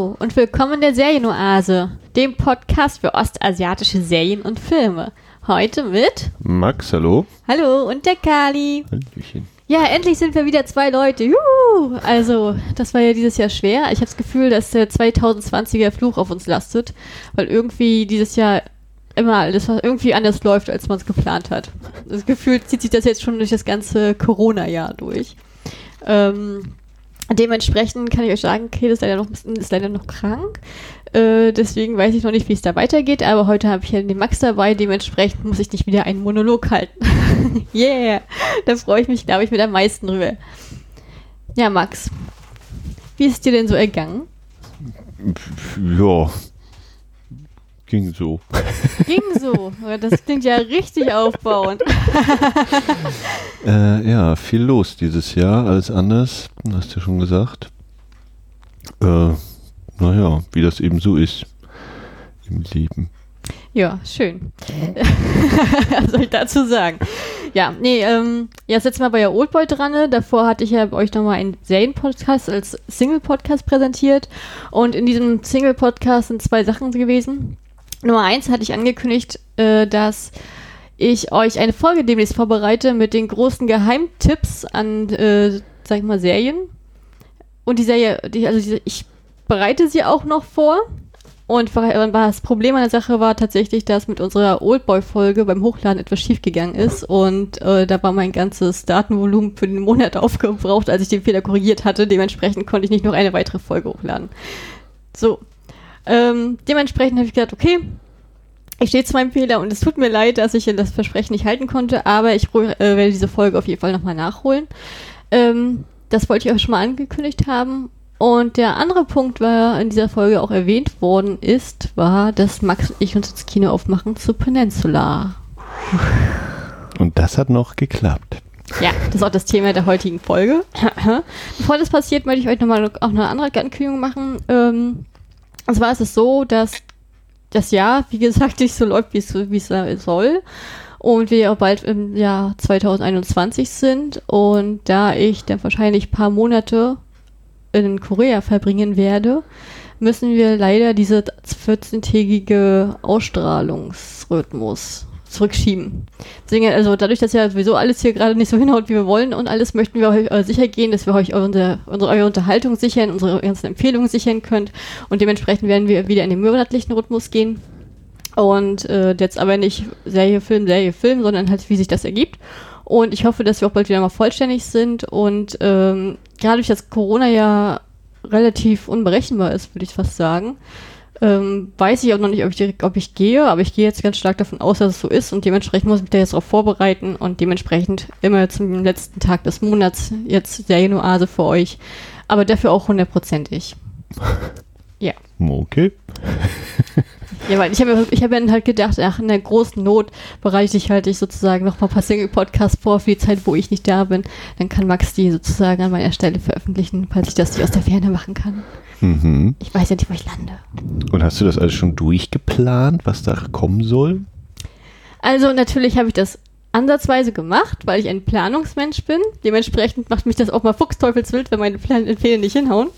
Hallo und willkommen in der Serienoase, dem Podcast für ostasiatische Serien und Filme. Heute mit Max, hallo. Hallo und der Kali. Hallöchen. Ja, endlich sind wir wieder zwei Leute. Juhu! Also, das war ja dieses Jahr schwer. Ich habe das Gefühl, dass der 2020er Fluch auf uns lastet, weil irgendwie dieses Jahr immer alles irgendwie anders läuft, als man es geplant hat. Das Gefühl zieht sich das jetzt schon durch das ganze Corona-Jahr durch. Ähm, dementsprechend kann ich euch sagen, Kate ist leider noch, ist leider noch krank. Äh, deswegen weiß ich noch nicht, wie es da weitergeht, aber heute habe ich ja den Max dabei, dementsprechend muss ich nicht wieder einen Monolog halten. yeah! Da freue ich mich, glaube ich, mit am meisten drüber. Ja, Max, wie ist dir denn so ergangen? Ja, ging so. Ging so. Das klingt ja richtig aufbauend. äh, ja, viel los dieses Jahr, alles anders, hast du schon gesagt. Äh, naja, wie das eben so ist im Leben. Ja, schön. Was soll ich dazu sagen? Ja, nee, ähm, ja, jetzt mal bei der Oldboy dran. Ne? Davor hatte ich ja euch nochmal einen Serien-Podcast als Single-Podcast präsentiert. Und in diesem Single-Podcast sind zwei Sachen gewesen. Nummer eins hatte ich angekündigt, äh, dass ich euch eine Folge demnächst vorbereite mit den großen Geheimtipps an, äh, sag ich mal, Serien. Und die Serie, die, also die, ich bereite sie auch noch vor. Und das Problem an der Sache war tatsächlich, dass mit unserer Oldboy-Folge beim Hochladen etwas schiefgegangen ist. Und äh, da war mein ganzes Datenvolumen für den Monat aufgebraucht, als ich den Fehler korrigiert hatte. Dementsprechend konnte ich nicht noch eine weitere Folge hochladen. So. Ähm, dementsprechend habe ich gedacht, okay, ich stehe zu meinem Fehler und es tut mir leid, dass ich das Versprechen nicht halten konnte, aber ich äh, werde diese Folge auf jeden Fall nochmal nachholen. Ähm, das wollte ich euch schon mal angekündigt haben. Und der andere Punkt, der in dieser Folge auch erwähnt worden ist, war, dass Max und ich uns ins Kino aufmachen zu Peninsula. Und das hat noch geklappt. Ja, das ist auch das Thema der heutigen Folge. Bevor das passiert, möchte ich euch nochmal auch eine andere Ankündigung machen. Ähm, und zwar ist es so, dass das Jahr, wie gesagt, nicht so läuft, wie es soll. Und wir auch bald im Jahr 2021 sind. Und da ich dann wahrscheinlich ein paar Monate in Korea verbringen werde, müssen wir leider diese 14-tägige Ausstrahlungsrhythmus zurückschieben. Deswegen, also dadurch, dass ja sowieso alles hier gerade nicht so hinhaut, wie wir wollen und alles, möchten wir euch äh, sicher gehen, dass wir euch unsere, unsere eure Unterhaltung sichern, unsere ganzen Empfehlungen sichern könnt und dementsprechend werden wir wieder in den monatlichen Rhythmus gehen und äh, jetzt aber nicht Serie, Film, Serie, Film, sondern halt, wie sich das ergibt. Und ich hoffe, dass wir auch bald wieder mal vollständig sind und ähm, gerade durch das Corona ja relativ unberechenbar ist, würde ich fast sagen, ähm, weiß ich auch noch nicht, ob ich, ob ich gehe, aber ich gehe jetzt ganz stark davon aus, dass es so ist und dementsprechend muss ich mich da jetzt darauf vorbereiten und dementsprechend immer zum letzten Tag des Monats jetzt Serienoase für euch, aber dafür auch hundertprozentig. Ja. Okay. Ja, weil ich habe ich hab dann halt gedacht, ach, in der großen Not bereite ich halt ich sozusagen noch mal ein paar Single-Podcasts vor für die Zeit, wo ich nicht da bin. Dann kann Max die sozusagen an meiner Stelle veröffentlichen, falls ich das nicht aus der Ferne machen kann. Mhm. Ich weiß ja nicht, wo ich lande. Und hast du das alles schon durchgeplant, was da kommen soll? Also natürlich habe ich das ansatzweise gemacht, weil ich ein Planungsmensch bin. Dementsprechend macht mich das auch mal fuchsteufelswild, wenn meine Pläne nicht hinhauen.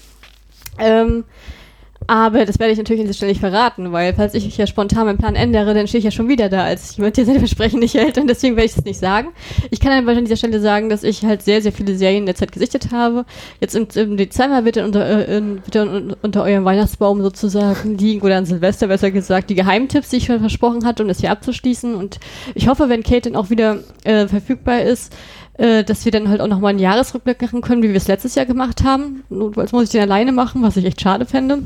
Ähm, aber das werde ich natürlich an dieser Stelle nicht verraten, weil falls ich ja spontan meinen Plan ändere, dann stehe ich ja schon wieder da als jemand, der seine Versprechen nicht hält und deswegen werde ich das nicht sagen. Ich kann aber an dieser Stelle sagen, dass ich halt sehr, sehr viele Serien in der Zeit gesichtet habe. Jetzt im, im Dezember wird unter, äh, unter eurem Weihnachtsbaum sozusagen liegen oder an Silvester besser gesagt die Geheimtipps, die ich schon versprochen hatte, um das hier abzuschließen und ich hoffe, wenn Kate dann auch wieder äh, verfügbar ist, äh, dass wir dann halt auch nochmal einen Jahresrückblick machen können, wie wir es letztes Jahr gemacht haben. Notfalls muss ich den alleine machen, was ich echt schade fände.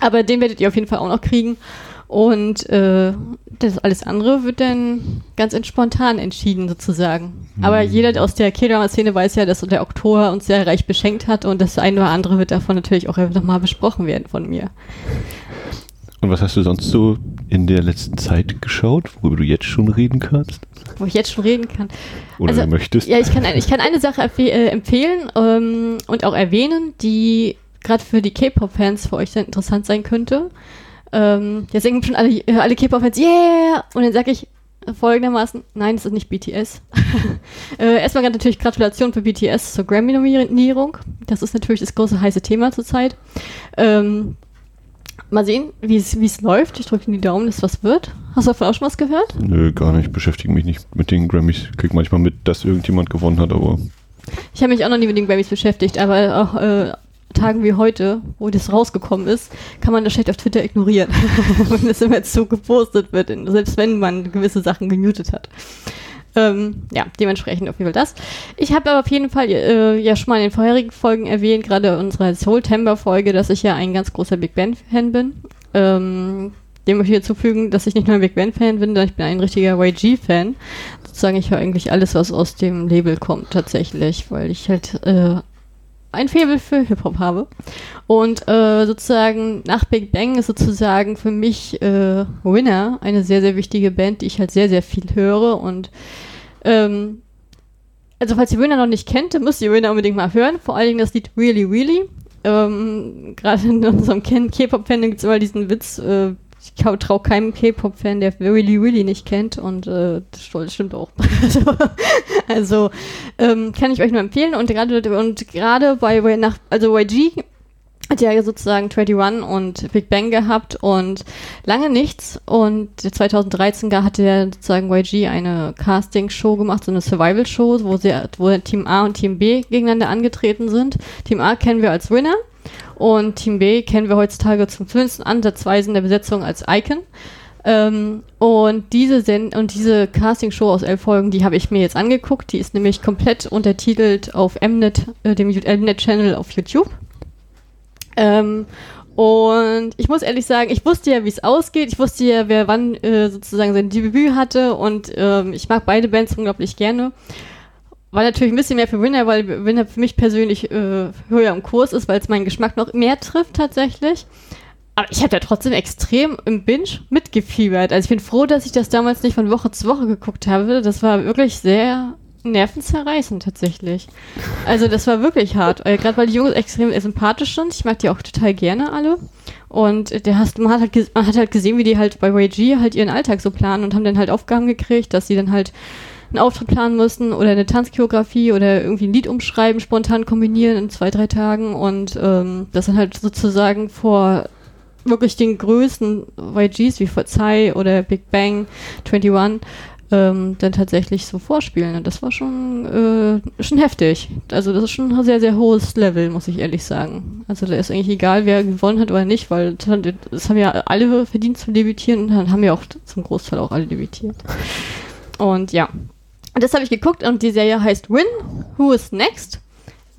Aber den werdet ihr auf jeden Fall auch noch kriegen. Und äh, das alles andere wird dann ganz spontan entschieden, sozusagen. Mhm. Aber jeder aus der K-Drama-Szene weiß ja, dass der Oktober uns sehr reich beschenkt hat und das eine oder andere wird davon natürlich auch nochmal besprochen werden von mir. Und was hast du sonst so in der letzten Zeit geschaut, worüber du jetzt schon reden kannst? Wo ich jetzt schon reden kann. Oder also, möchtest. Ja, ich kann, ich kann eine Sache äh, empfehlen ähm, und auch erwähnen, die gerade für die K-Pop-Fans für euch sehr interessant sein könnte. Ähm, jetzt denken schon alle, äh, alle K-Pop-Fans, yeah! Und dann sage ich, folgendermaßen, nein, es ist nicht BTS. äh, erstmal natürlich Gratulation für BTS zur Grammy-Nominierung. Das ist natürlich das große heiße Thema zurzeit. Ähm, mal sehen, wie es läuft. Ich drücke in die Daumen, dass was wird. Hast du davon auch schon was gehört? Nö, gar nicht. Ich beschäftige mich nicht mit den Grammys. Krieg manchmal mit, dass irgendjemand gewonnen hat, aber. Ich habe mich auch noch nie mit den Grammys beschäftigt, aber auch äh, Tagen wie heute, wo das rausgekommen ist, kann man das schlecht auf Twitter ignorieren, wenn das immer so gepostet wird, selbst wenn man gewisse Sachen gemutet hat. Ähm, ja, dementsprechend auf jeden Fall das. Ich habe aber auf jeden Fall äh, ja schon mal in den vorherigen Folgen erwähnt, gerade unserer Soul-Timber-Folge, dass ich ja ein ganz großer Big Band-Fan bin. Ähm, dem möchte ich hinzufügen, dass ich nicht nur ein Big Band-Fan bin, sondern ich bin ein richtiger YG-Fan. Sozusagen, ich höre eigentlich alles, was aus dem Label kommt, tatsächlich, weil ich halt äh, ein Faible für Hip-Hop habe. Und äh, sozusagen nach Big Bang ist sozusagen für mich äh, Winner eine sehr, sehr wichtige Band, die ich halt sehr, sehr viel höre. Und ähm, also falls ihr Winner noch nicht kennt, müsst ihr Winner unbedingt mal hören. Vor allen Dingen das Lied Really, Really. Ähm, Gerade in unserem K-Pop-Fan gibt es immer diesen Witz, äh, ich traue keinem K-Pop-Fan, der Really Really nicht kennt und äh, das stimmt auch. also, ähm, kann ich euch nur empfehlen und gerade und gerade bei nach also YG hat ja sozusagen 21 und Big Bang gehabt und lange nichts und 2013 hatte ja sozusagen YG eine Casting-Show gemacht, so eine Survival-Show, wo, wo Team A und Team B gegeneinander angetreten sind. Team A kennen wir als Winner und Team B kennen wir heutzutage zum zumindest ansatzweise in der Besetzung als Icon. Ähm, und diese Sen und diese Castingshow aus elf Folgen, die habe ich mir jetzt angeguckt. Die ist nämlich komplett untertitelt auf Mnet, äh, dem Mnet-Channel auf YouTube. Ähm, und ich muss ehrlich sagen, ich wusste ja, wie es ausgeht. Ich wusste ja, wer wann äh, sozusagen sein Debüt hatte. Und ähm, ich mag beide Bands unglaublich gerne war natürlich ein bisschen mehr für Winner, weil Winner für mich persönlich äh, höher im Kurs ist, weil es meinen Geschmack noch mehr trifft tatsächlich. Aber ich habe da trotzdem extrem im Binge mitgefiebert. Also ich bin froh, dass ich das damals nicht von Woche zu Woche geguckt habe. Das war wirklich sehr nervenzerreißend tatsächlich. Also das war wirklich hart. Äh, Gerade weil die Jungs extrem sympathisch sind. Ich mag die auch total gerne alle. Und der hast, man, hat halt, man hat halt gesehen, wie die halt bei YG halt ihren Alltag so planen und haben dann halt Aufgaben gekriegt, dass sie dann halt einen Auftritt planen mussten oder eine Tanzchoreografie oder irgendwie ein Lied umschreiben, spontan kombinieren in zwei, drei Tagen und ähm, das dann halt sozusagen vor wirklich den größten YGs wie Psy oder Big Bang 21 ähm, dann tatsächlich so vorspielen. Und das war schon, äh, schon heftig. Also das ist schon ein sehr, sehr hohes Level, muss ich ehrlich sagen. Also da ist eigentlich egal, wer gewonnen hat oder nicht, weil das haben ja alle verdient zu debütieren und dann haben ja auch zum Großteil auch alle debütiert. Und ja, das habe ich geguckt und die Serie heißt Win, Who is Next?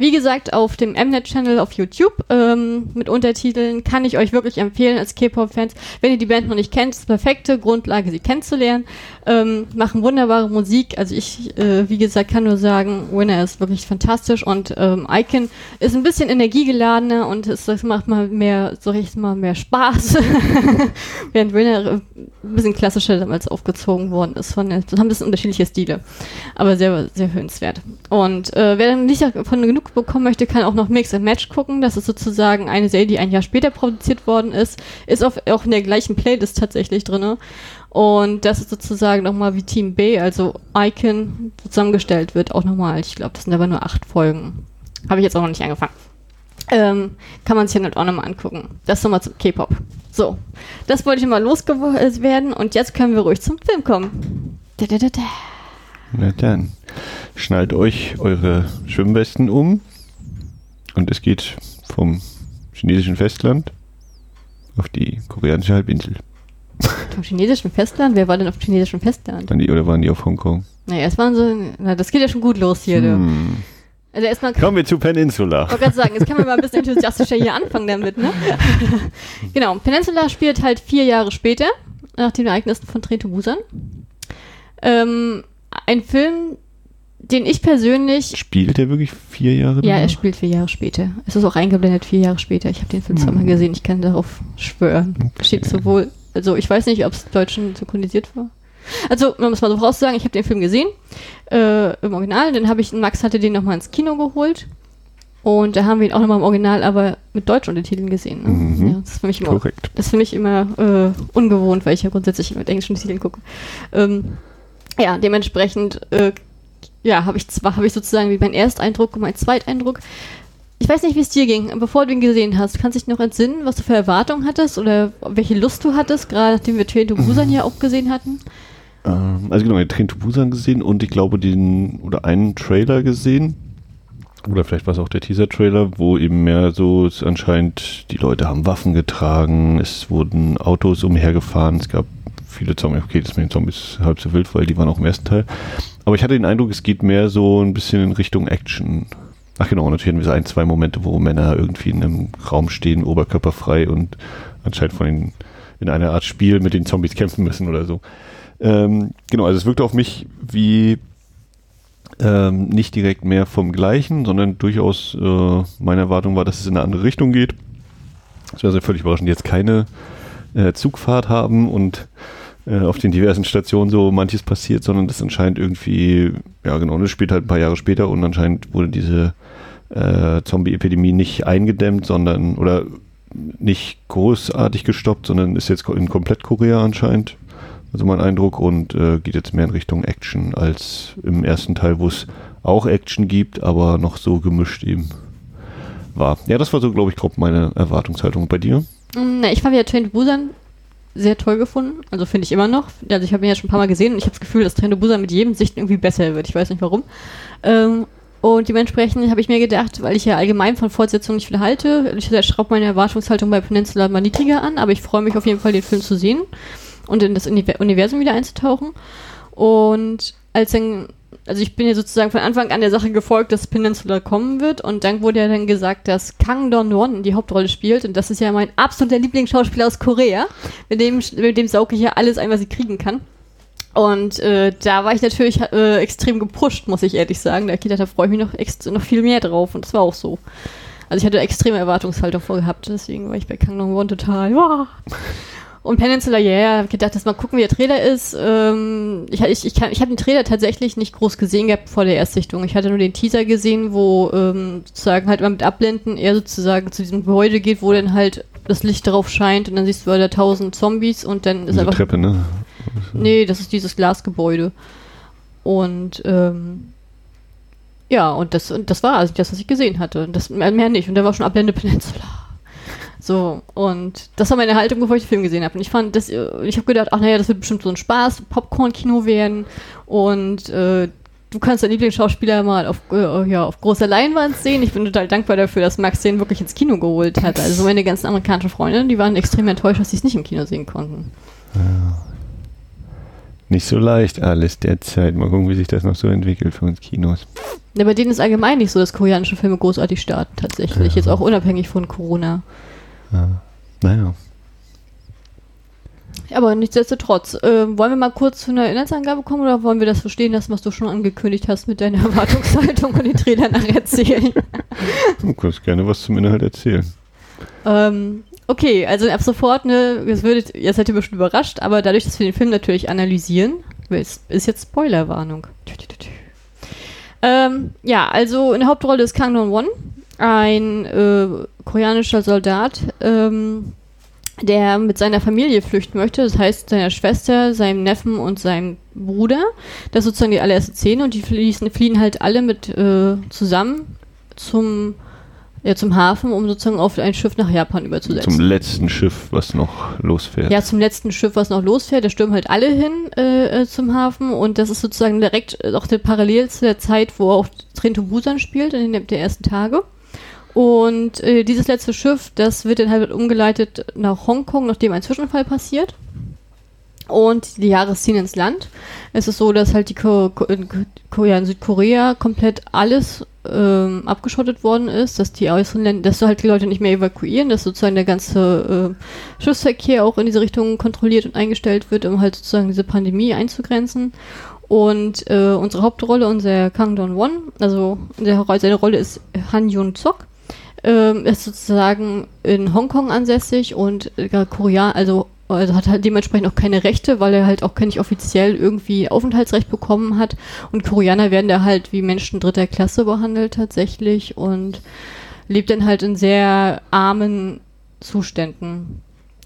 Wie gesagt, auf dem Mnet-Channel auf YouTube ähm, mit Untertiteln kann ich euch wirklich empfehlen als K-Pop-Fans. Wenn ihr die Band noch nicht kennt, ist perfekte Grundlage, sie kennenzulernen. Ähm, machen wunderbare Musik. Also ich, äh, wie gesagt, kann nur sagen, Winner ist wirklich fantastisch und ähm, Icon ist ein bisschen energiegeladener und es, das macht mal mehr, so richtig mal mehr Spaß. Während Winner äh, ein bisschen klassischer damals aufgezogen worden ist. Von, haben ein bisschen unterschiedliche Stile, aber sehr, sehr hörenswert. Und äh, wer dann nicht davon genug bekommen möchte, kann auch noch Mix and Match gucken. Das ist sozusagen eine Serie, die ein Jahr später produziert worden ist. Ist auf, auch in der gleichen Playlist tatsächlich drin. Und das ist sozusagen nochmal wie Team B, also Icon, zusammengestellt wird, auch nochmal. Ich glaube, das sind aber nur acht Folgen. Habe ich jetzt auch noch nicht angefangen. Ähm, kann man sich dann halt auch nochmal angucken. Das nochmal zum K-Pop. So, das wollte ich mal loswerden und jetzt können wir ruhig zum Film kommen. Da, da, da, da. Na dann, schnallt euch eure Schwimmwesten um und es geht vom chinesischen Festland auf die koreanische Halbinsel. Vom chinesischen Festland? Wer war denn auf dem chinesischen Festland? Waren die, oder waren die auf Hongkong? Naja, es waren so, na, das geht ja schon gut los hier. Hm. Also erstmal Kommen wir zu Peninsula. Ich wollte gerade sagen, jetzt können wir mal ein bisschen enthusiastischer hier anfangen damit, ne? genau, Peninsula spielt halt vier Jahre später, nach den Ereignissen von Train to Busan. Ähm, ein Film, den ich persönlich. Spielt er wirklich vier Jahre? Ja, danach? er spielt vier Jahre später. Es ist auch eingeblendet vier Jahre später. Ich habe den Film hm. zweimal gesehen. Ich kann darauf schwören. Okay. Steht sowohl, also ich weiß nicht, ob es Deutschen synchronisiert war. Also, um es mal so vorauszusagen, ich habe den Film gesehen äh, im Original. Dann habe ich, Max hatte den nochmal ins Kino geholt. Und da haben wir ihn auch nochmal im Original, aber mit deutschen Untertiteln gesehen. Ne? Mhm. Ja, das ist für mich immer, Korrekt. Das für mich immer äh, ungewohnt, weil ich ja grundsätzlich mit englischen Titeln gucke. Ähm, ja, dementsprechend, äh, ja, habe ich zwar, habe ich sozusagen wie mein Ersteindruck und mein Zweiteindruck. Ich weiß nicht, wie es dir ging, bevor du ihn gesehen hast. Kannst du dich noch entsinnen, was du für Erwartungen hattest oder welche Lust du hattest, gerade nachdem wir Train to Busan hier auch gesehen hatten? Ähm, also genau, ich habe Train to Busan gesehen und ich glaube den, oder einen Trailer gesehen. Oder vielleicht war es auch der Teaser-Trailer, wo eben mehr so es anscheinend, die Leute haben Waffen getragen, es wurden Autos umhergefahren, es gab viele Zombies. Okay, das mit den Zombies halb so wild, weil die waren auch im ersten Teil. Aber ich hatte den Eindruck, es geht mehr so ein bisschen in Richtung Action. Ach genau, natürlich hatten wir so ein, zwei Momente, wo Männer irgendwie in einem Raum stehen, oberkörperfrei und anscheinend von den, in einer Art Spiel mit den Zombies kämpfen müssen oder so. Ähm, genau, also es wirkte auf mich wie ähm, nicht direkt mehr vom Gleichen, sondern durchaus äh, meine Erwartung war, dass es in eine andere Richtung geht. Es wäre also völlig überraschend, jetzt keine äh, Zugfahrt haben und auf den diversen Stationen so manches passiert, sondern das anscheinend irgendwie, ja genau, das spielt halt ein paar Jahre später und anscheinend wurde diese äh, Zombie-Epidemie nicht eingedämmt, sondern oder nicht großartig gestoppt, sondern ist jetzt in komplett Korea anscheinend. Also mein Eindruck und äh, geht jetzt mehr in Richtung Action als im ersten Teil, wo es auch Action gibt, aber noch so gemischt eben war. Ja, das war so, glaube ich, grob meine Erwartungshaltung bei dir. Mm, ich fand ja Train Busan sehr toll gefunden. Also finde ich immer noch. Also ich habe ihn ja schon ein paar Mal gesehen und ich habe das Gefühl, dass Train to Busan mit jedem Sicht irgendwie besser wird. Ich weiß nicht warum. Ähm, und dementsprechend habe ich mir gedacht, weil ich ja allgemein von Fortsetzungen nicht viel halte, ich schraube meine Erwartungshaltung bei Peninsula mal niedriger an, aber ich freue mich auf jeden Fall, den Film zu sehen und in das Universum wieder einzutauchen. Und als dann, also ich bin ja sozusagen von Anfang an der Sache gefolgt, dass Peninsula kommen wird und dann wurde ja dann gesagt, dass Kang Don-won die Hauptrolle spielt und das ist ja mein absoluter Lieblingsschauspieler aus Korea. Mit dem, mit dem sauge ich ja alles ein, was ich kriegen kann. Und äh, da war ich natürlich äh, extrem gepusht, muss ich ehrlich sagen. Da, da freue ich mich noch, noch viel mehr drauf und das war auch so. Also ich hatte extreme Erwartungshaltung vorgehabt, deswegen war ich bei Kang Dong-won total. Wow. Und Peninsula Yeah, habe gedacht, dass mal gucken, wie der Trailer ist. Ähm, ich ich, ich, ich habe den Trailer tatsächlich nicht groß gesehen gehabt vor der Erstsichtung. Ich hatte nur den Teaser gesehen, wo ähm, sozusagen halt mal mit Abblenden er sozusagen zu diesem Gebäude geht, wo dann halt das Licht drauf scheint und dann siehst du da tausend Zombies und dann ist Diese einfach. Treppe, ne? Nee, das ist dieses Glasgebäude. Und ähm, ja, und das, und das war also das, was ich gesehen hatte. Und das mehr nicht. Und da war schon Ablende Peninsula. So, und das war meine Haltung, bevor ich den Film gesehen habe. Und ich fand, das, ich habe gedacht, ach naja, das wird bestimmt so ein Spaß, Popcorn-Kino werden. Und äh, du kannst deinen Lieblingsschauspieler mal auf, äh, ja, auf großer Leinwand sehen. Ich bin total dankbar dafür, dass Max den wirklich ins Kino geholt hat. Also meine ganzen amerikanischen Freunde, die waren extrem enttäuscht, dass sie es nicht im Kino sehen konnten. Ja. Nicht so leicht alles derzeit. Mal gucken, wie sich das noch so entwickelt für uns Kinos. Ja, bei denen ist allgemein nicht so, dass koreanische Filme großartig starten, tatsächlich. Ja. Jetzt auch unabhängig von Corona. Ja. Naja. Aber nichtsdestotrotz, äh, wollen wir mal kurz zu einer Inhaltsangabe kommen oder wollen wir das verstehen lassen, was du schon angekündigt hast mit deiner Erwartungshaltung und den Trailer nachher erzählen? Du kannst gerne was zum Inhalt erzählen. Ähm, okay, also ab sofort, ne, jetzt, würdet, jetzt seid ihr bestimmt überrascht, aber dadurch, dass wir den Film natürlich analysieren, ist, ist jetzt Spoilerwarnung. Ähm, ja, also in der Hauptrolle ist Kang Dong-won, ein äh, koreanischer Soldat, ähm, der mit seiner Familie flüchten möchte. Das heißt, seiner Schwester, seinem Neffen und seinem Bruder. Das ist sozusagen die allererste Szene und die fließen, fliehen halt alle mit äh, zusammen zum, ja, zum Hafen, um sozusagen auf ein Schiff nach Japan überzusetzen. Zum letzten Schiff, was noch losfährt. Ja, zum letzten Schiff, was noch losfährt. Da stürmen halt alle hin äh, äh zum Hafen und das ist sozusagen direkt auch der parallel zu der Zeit, wo auch Trento Busan spielt, in den der ersten Tage. Und äh, dieses letzte Schiff, das wird dann halt umgeleitet nach Hongkong, nachdem ein Zwischenfall passiert. Und die Jahre ziehen ins Land. Es ist so, dass halt die Ko Ko Ko ja, in Südkorea komplett alles ähm, abgeschottet worden ist, dass die äußeren Länder, dass halt die Leute nicht mehr evakuieren, dass sozusagen der ganze äh, Schiffsverkehr auch in diese Richtung kontrolliert und eingestellt wird, um halt sozusagen diese Pandemie einzugrenzen. Und äh, unsere Hauptrolle, unser Kang Don Won, also seine Rolle ist Han Yun Sok ähm, ist sozusagen in Hongkong ansässig und äh, Korea, also, also hat halt dementsprechend auch keine Rechte, weil er halt auch nicht offiziell irgendwie Aufenthaltsrecht bekommen hat. Und Koreaner werden da halt wie Menschen dritter Klasse behandelt tatsächlich und lebt dann halt in sehr armen Zuständen.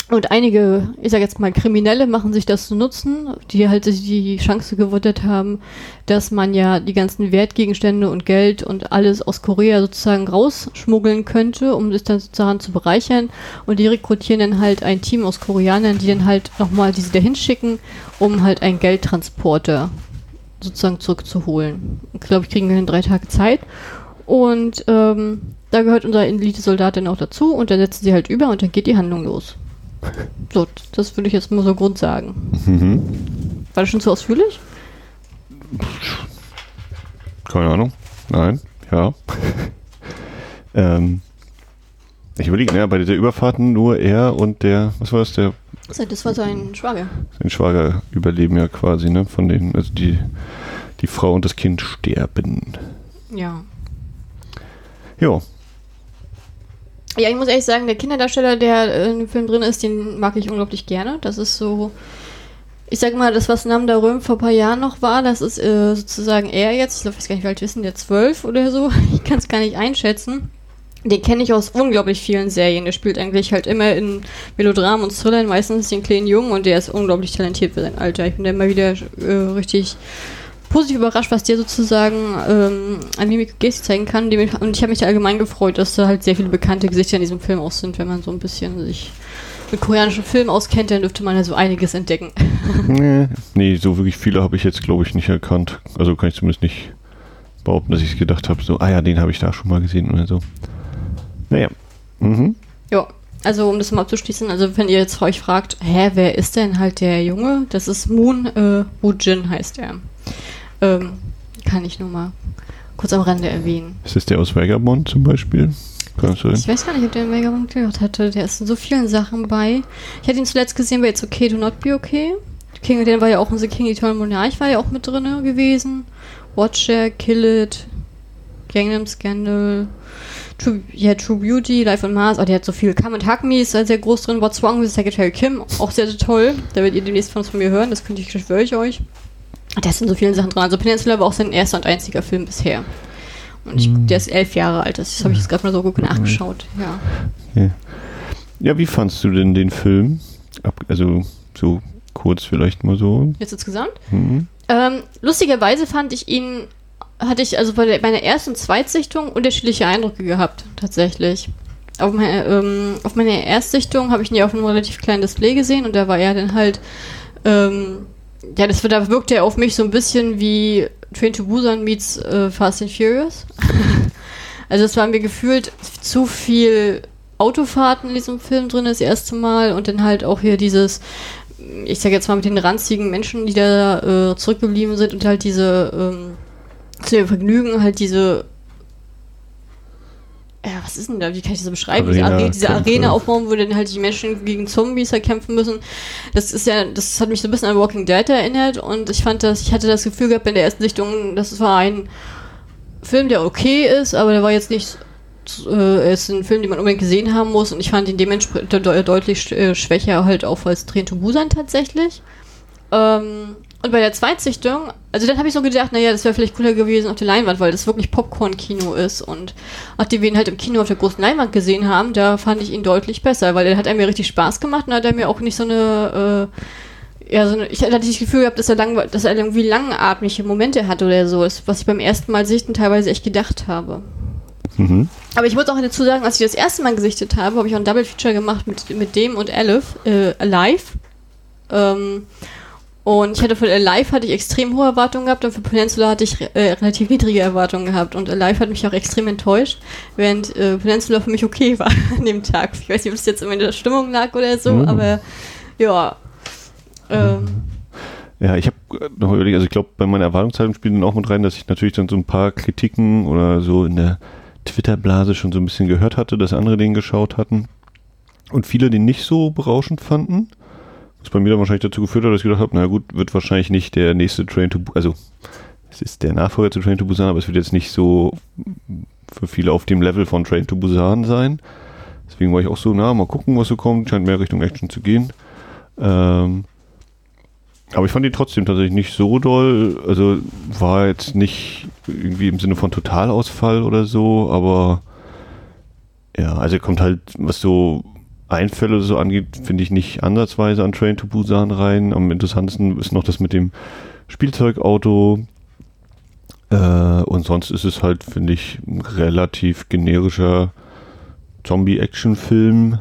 Und einige, ich sag jetzt mal, Kriminelle machen sich das zu nutzen, die halt sich die Chance gewundert haben, dass man ja die ganzen Wertgegenstände und Geld und alles aus Korea sozusagen rausschmuggeln könnte, um sich dann sozusagen zu bereichern. Und die rekrutieren dann halt ein Team aus Koreanern, die dann halt nochmal diese dahin schicken, um halt einen Geldtransporter sozusagen zurückzuholen. Ich glaube, ich kriegen wir in drei Tage Zeit. Und ähm, da gehört unser Elite-Soldat dann auch dazu und dann setzen sie halt über und dann geht die Handlung los. So, das würde ich jetzt mal so grund sagen. Mhm. War das schon zu ausführlich? Keine Ahnung. Nein. Ja. ähm, ich überlege, ja, bei dieser Überfahrten nur er und der, was war das, der Das war sein Schwager. sein Schwager überleben ja quasi, ne? Von denen, also die, die Frau und das Kind sterben. Ja. Ja. Ja, ich muss ehrlich sagen, der Kinderdarsteller, der in dem Film drin ist, den mag ich unglaublich gerne. Das ist so, ich sag mal, das, was Nam Da Röhm vor ein paar Jahren noch war, das ist äh, sozusagen er jetzt. Ich glaube, ich weiß gar nicht, wie alt wissen, der zwölf oder so. Ich kann es gar nicht einschätzen. Den kenne ich aus unglaublich vielen Serien. Der spielt eigentlich halt immer in Melodramen und Thrillern, meistens den kleinen Jungen und der ist unglaublich talentiert für sein Alter. Ich bin da immer wieder äh, richtig positiv überrascht, was der sozusagen ähm, an Mimik Gestik zeigen kann. Und ich habe mich da allgemein gefreut, dass da halt sehr viele bekannte Gesichter in diesem Film auch sind. Wenn man so ein bisschen sich mit koreanischen Filmen auskennt, dann dürfte man da so einiges entdecken. nee, nee, so wirklich viele habe ich jetzt, glaube ich, nicht erkannt. Also kann ich zumindest nicht behaupten, dass ich gedacht habe, so, ah ja, den habe ich da schon mal gesehen oder so. Naja. Mhm. Ja, also um das mal abzuschließen, also wenn ihr jetzt euch fragt, hä, wer ist denn halt der Junge? Das ist Moon äh, Woo-jin heißt er. Ähm, kann ich nur mal kurz am Rande erwähnen. Ist das der aus Vagabond zum Beispiel? Kann Ich weiß gar nicht, ob der in Vagabond gehört hatte. Der ist in so vielen Sachen bei. Ich hatte ihn zuletzt gesehen bei It's Okay to Not Be Okay. King, der war ja auch in The King Eternal Monarch, war ja auch mit drin gewesen. Watcher, Kill It, Gangnam Scandal, True, ja, True Beauty, Life on Mars. Oh, der hat so viel. Come and Hug Me ist sehr groß drin. What's Wrong with Secretary Kim, auch sehr, sehr toll. Da werdet ihr demnächst von, von mir hören. Das könnte ich, schwöre ich euch. Der ist in so vielen Sachen drin. Also Peninsula war auch sein erster und einziger Film bisher. Und ich, der ist elf Jahre alt. Das habe ich jetzt gerade mal so gut nachgeschaut. Ja. Ja, wie fandst du denn den Film? Also so kurz vielleicht mal so. Jetzt insgesamt? Mhm. Ähm, lustigerweise fand ich ihn, hatte ich also bei meiner ersten und Zweitsichtung unterschiedliche Eindrücke gehabt, tatsächlich. Auf, meine, ähm, auf meiner Erstsichtung habe ich ihn ja auf einem relativ kleinen Display gesehen und da war er dann halt, ähm, ja, das, da wirkte er auf mich so ein bisschen wie Train to Busan meets äh, Fast and Furious. also es war mir gefühlt zu viel Autofahrten in diesem Film drin das erste Mal und dann halt auch hier dieses ich sag jetzt mal mit den ranzigen Menschen, die da äh, zurückgeblieben sind und halt diese ähm, zu ihrem Vergnügen halt diese ja, was ist denn da? Wie kann ich das beschreiben? diese, Arena- Are diese. Arena aufbauen, wo dann halt die Menschen gegen Zombies halt kämpfen müssen. Das ist ja, das hat mich so ein bisschen an Walking Dead erinnert und ich fand das, ich hatte das Gefühl gehabt in der ersten Sichtung, das war ein Film, der okay ist, aber der war jetzt nicht äh, ist ein Film, den man unbedingt gesehen haben muss und ich fand ihn dementsprechend de deutlich äh, schwächer halt auch als Tränen to Busan tatsächlich. Ähm, und bei der Zweitsichtung, also dann habe ich so gedacht, naja, das wäre vielleicht cooler gewesen auf der Leinwand, weil das wirklich Popcorn-Kino ist und nachdem wir ihn halt im Kino auf der großen Leinwand gesehen haben, da fand ich ihn deutlich besser, weil er hat mir richtig Spaß gemacht und hat er mir auch nicht so eine äh, ja, so eine, ich hatte das Gefühl gehabt, dass er, lang, dass er irgendwie langatmige Momente hat oder so, ist, was ich beim ersten Mal sichten teilweise echt gedacht habe. Mhm. Aber ich muss auch dazu sagen, als ich das erste Mal gesichtet habe, habe ich auch ein Double Feature gemacht mit, mit dem und Aleph, äh, Alive. Ähm, und ich hatte für Alive hatte ich extrem hohe Erwartungen gehabt und für Peninsula hatte ich äh, relativ niedrige Erwartungen gehabt. Und Alive hat mich auch extrem enttäuscht, während äh, Peninsula für mich okay war an dem Tag. Ich weiß nicht, ob es jetzt immer in der Stimmung lag oder so, Mhm. aber ja. Ähm, Ja, ich habe noch überlegt, also ich glaube, bei meiner Erwartungshaltung spielt dann auch mit rein, dass ich natürlich dann so ein paar Kritiken oder so in der Twitter-Blase schon so ein bisschen gehört hatte, dass andere den geschaut hatten und viele den nicht so berauschend fanden. Was bei mir dann wahrscheinlich dazu geführt hat, dass ich gedacht habe, na gut, wird wahrscheinlich nicht der nächste Train to also es ist der Nachfolger zu Train to Busan, aber es wird jetzt nicht so für viele auf dem Level von Train to Busan sein. Deswegen war ich auch so, na, mal gucken, was so kommt. Scheint mehr Richtung Action zu gehen. Ähm, aber ich fand ihn trotzdem tatsächlich nicht so doll. Also war jetzt nicht irgendwie im Sinne von Totalausfall oder so, aber ja, also kommt halt, was so Einfälle so angeht, finde ich nicht ansatzweise an Train to Busan rein. Am interessantesten ist noch das mit dem Spielzeugauto. Äh, und sonst ist es halt, finde ich, ein relativ generischer Zombie-Action-Film.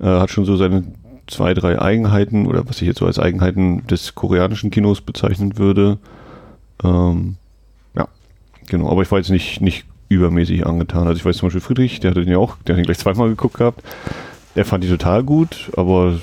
Äh, hat schon so seine zwei, drei Eigenheiten oder was ich jetzt so als Eigenheiten des koreanischen Kinos bezeichnen würde. Ähm, ja, genau. Aber ich war jetzt nicht, nicht übermäßig angetan. Also ich weiß zum Beispiel Friedrich, der hat den ja auch, der hat den gleich zweimal geguckt gehabt. Der fand die total gut, aber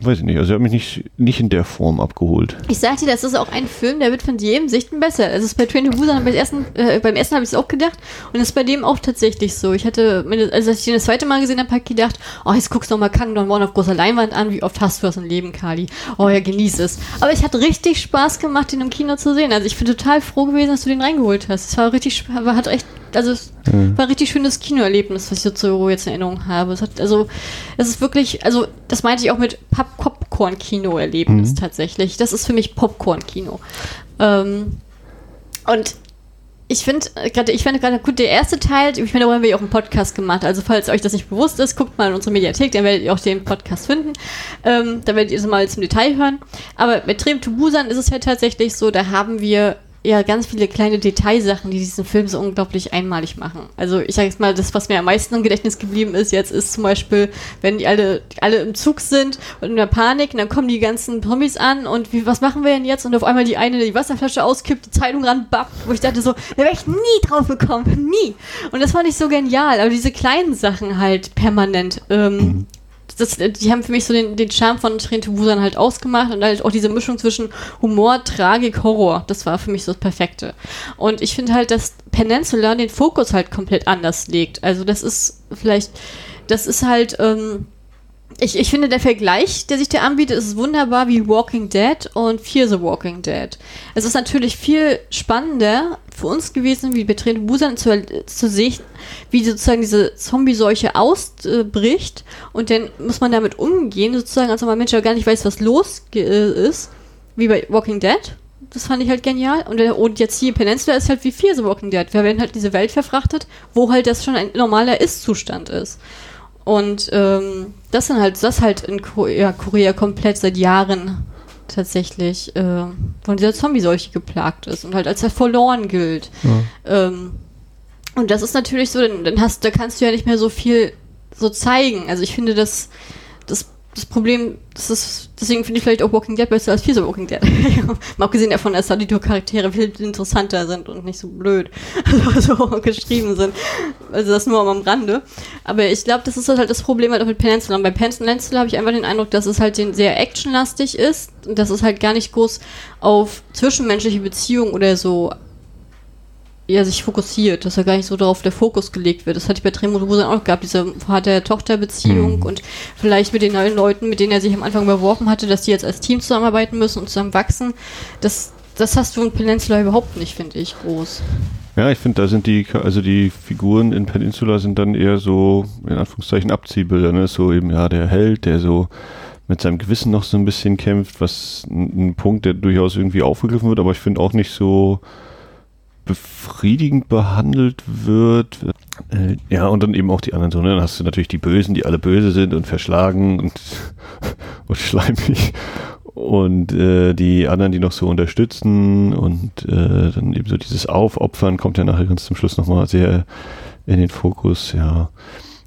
weiß ich nicht, also er hat mich nicht, nicht in der Form abgeholt. Ich sag dir, das ist auch ein Film, der wird von jedem Sichten besser. Es ist bei Train to Busan beim ersten, äh, beim ersten habe ich es auch gedacht und das ist bei dem auch tatsächlich so. Ich hatte, also als ich den das zweite Mal gesehen habe, habe ich gedacht, oh, jetzt guckst du noch mal Kangdon One auf großer Leinwand an, wie oft hast du das im Leben, Kali? Oh ja, genieß es. Aber es hat richtig Spaß gemacht, den im Kino zu sehen. Also ich bin total froh gewesen, dass du den reingeholt hast. Es war richtig, hat echt also es mhm. war ein richtig schönes Kinoerlebnis, was ich so jetzt in Erinnerung habe. Es hat, also, es ist wirklich, also das meinte ich auch mit Popcorn-Kino-Erlebnis mhm. tatsächlich. Das ist für mich Popcorn-Kino. Ähm, und ich finde äh, gerade, ich finde gerade gut, der erste Teil, ich meine, da haben wir ja auch einen Podcast gemacht. Also, falls euch das nicht bewusst ist, guckt mal in unsere Mediathek, dann werdet ihr auch den Podcast finden. Ähm, da werdet ihr es mal zum Detail hören. Aber mit Trim to Busan ist es ja tatsächlich so, da haben wir ja ganz viele kleine Detailsachen, die diesen Film so unglaublich einmalig machen. Also ich sage jetzt mal, das, was mir am meisten im Gedächtnis geblieben ist jetzt, ist zum Beispiel, wenn die alle, die alle im Zug sind und in der Panik und dann kommen die ganzen Promis an und wie, was machen wir denn jetzt? Und auf einmal die eine die Wasserflasche auskippt, die Zeitung ranbappt, wo ich dachte so, da wäre ich nie drauf gekommen, nie. Und das fand ich so genial, aber diese kleinen Sachen halt permanent. Ähm, mhm das, die haben für mich so den, den Charme von Train to Busan halt ausgemacht und halt auch diese Mischung zwischen Humor, Tragik, Horror. Das war für mich so das Perfekte. Und ich finde halt, dass Peninsula den Fokus halt komplett anders legt. Also das ist vielleicht, das ist halt, ähm, ich, ich finde, der Vergleich, der sich da anbietet, ist wunderbar wie Walking Dead und Fear the Walking Dead. Es ist natürlich viel spannender für uns gewesen, wie Betreten Busan zu, zu sehen, wie sozusagen diese Zombie-Seuche ausbricht und dann muss man damit umgehen, sozusagen, als man Mensch gar nicht weiß, was los ist, wie bei Walking Dead. Das fand ich halt genial. Und, und jetzt hier Peninsula ist halt wie Fear the Walking Dead. Wir werden halt diese Welt verfrachtet, wo halt das schon ein normaler Ist-Zustand ist. Und ähm, das sind halt, das halt in Korea, Korea komplett seit Jahren tatsächlich äh, von dieser Zombie-Seuche geplagt ist und halt als er verloren gilt. Ja. Ähm, und das ist natürlich so, dann, dann hast, da kannst du ja nicht mehr so viel so zeigen. Also ich finde, das, das das Problem, das ist, deswegen finde ich vielleicht auch Walking Dead besser als Fear Walking Dead. Mal abgesehen davon, dass da die Charaktere viel interessanter sind und nicht so blöd also, so geschrieben sind. Also das nur am Rande. Aber ich glaube, das ist halt das Problem halt auch mit Peninsula. Und bei Peninsula habe ich einfach den Eindruck, dass es halt sehr actionlastig ist und dass es halt gar nicht groß auf zwischenmenschliche Beziehungen oder so ja, sich fokussiert, dass er gar nicht so darauf der Fokus gelegt wird. Das hatte ich bei Tremo Busan auch gehabt, diese Vater-Tochter-Beziehung mhm. und vielleicht mit den neuen Leuten, mit denen er sich am Anfang überworfen hatte, dass die jetzt als Team zusammenarbeiten müssen und zusammen wachsen. Das, das hast du in Peninsula überhaupt nicht, finde ich, groß. Ja, ich finde, da sind die, also die Figuren in Peninsula sind dann eher so, in Anführungszeichen, Abziehbilder, ne? So eben, ja, der Held, der so mit seinem Gewissen noch so ein bisschen kämpft, was ein, ein Punkt, der durchaus irgendwie aufgegriffen wird, aber ich finde auch nicht so, befriedigend behandelt wird. Äh, ja, und dann eben auch die anderen so, ne? Dann hast du natürlich die Bösen, die alle böse sind und verschlagen und, und schleimig. Und äh, die anderen, die noch so unterstützen und äh, dann eben so dieses Aufopfern kommt ja nachher ganz zum Schluss nochmal sehr in den Fokus, ja.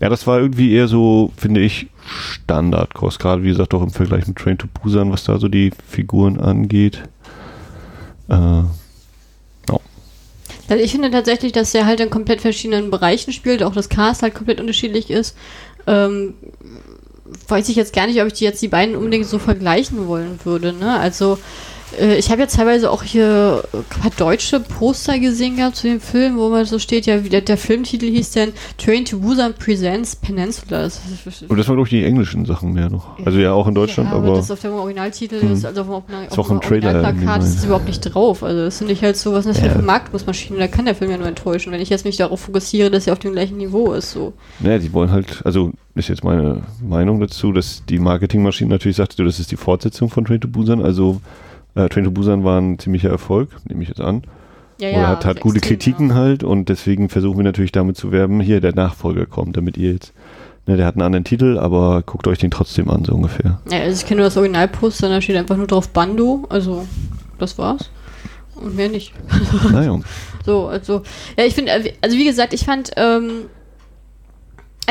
Ja, das war irgendwie eher so, finde ich, Standardkost, gerade wie gesagt auch im Vergleich mit Train to Busan, was da so die Figuren angeht. Äh, also ich finde tatsächlich, dass er halt in komplett verschiedenen Bereichen spielt, auch das Cast halt komplett unterschiedlich ist. Ähm, weiß ich jetzt gar nicht, ob ich die jetzt die beiden unbedingt so vergleichen wollen würde. Ne? Also ich habe ja teilweise auch hier ein paar deutsche Poster gesehen gehabt zu dem Film, wo man so steht, ja, der, der Filmtitel hieß dann Train to Busan Presents Peninsula. Und das waren doch die englischen Sachen mehr noch. Also ja, auch in Deutschland, ja, aber, aber. das auf dem Originaltitel hm. ist, also auf dem, auf auch dem Originalplakat ist überhaupt nicht drauf. Also das finde ich halt so, was ist das ja. für Marktmaschine? Da kann der Film ja nur enttäuschen, wenn ich jetzt mich darauf fokussiere, dass er auf dem gleichen Niveau ist. So. Naja, die wollen halt, also ist jetzt meine Meinung dazu, dass die Marketingmaschine natürlich sagt, das ist die Fortsetzung von Train to Busan, also äh, Train to Busan war ein ziemlicher Erfolg, nehme ich jetzt an. Ja, ja, Oder hat, hat gute Kritiken ja. halt und deswegen versuchen wir natürlich damit zu werben, hier der Nachfolger kommt, damit ihr jetzt Ne, der hat einen anderen Titel, aber guckt euch den trotzdem an, so ungefähr. Ja, also ich kenne nur das Originalposter, da steht einfach nur drauf Bando, also das war's. Und mehr nicht. Naja. So, also, ja, ich finde, also wie gesagt, ich fand, ähm,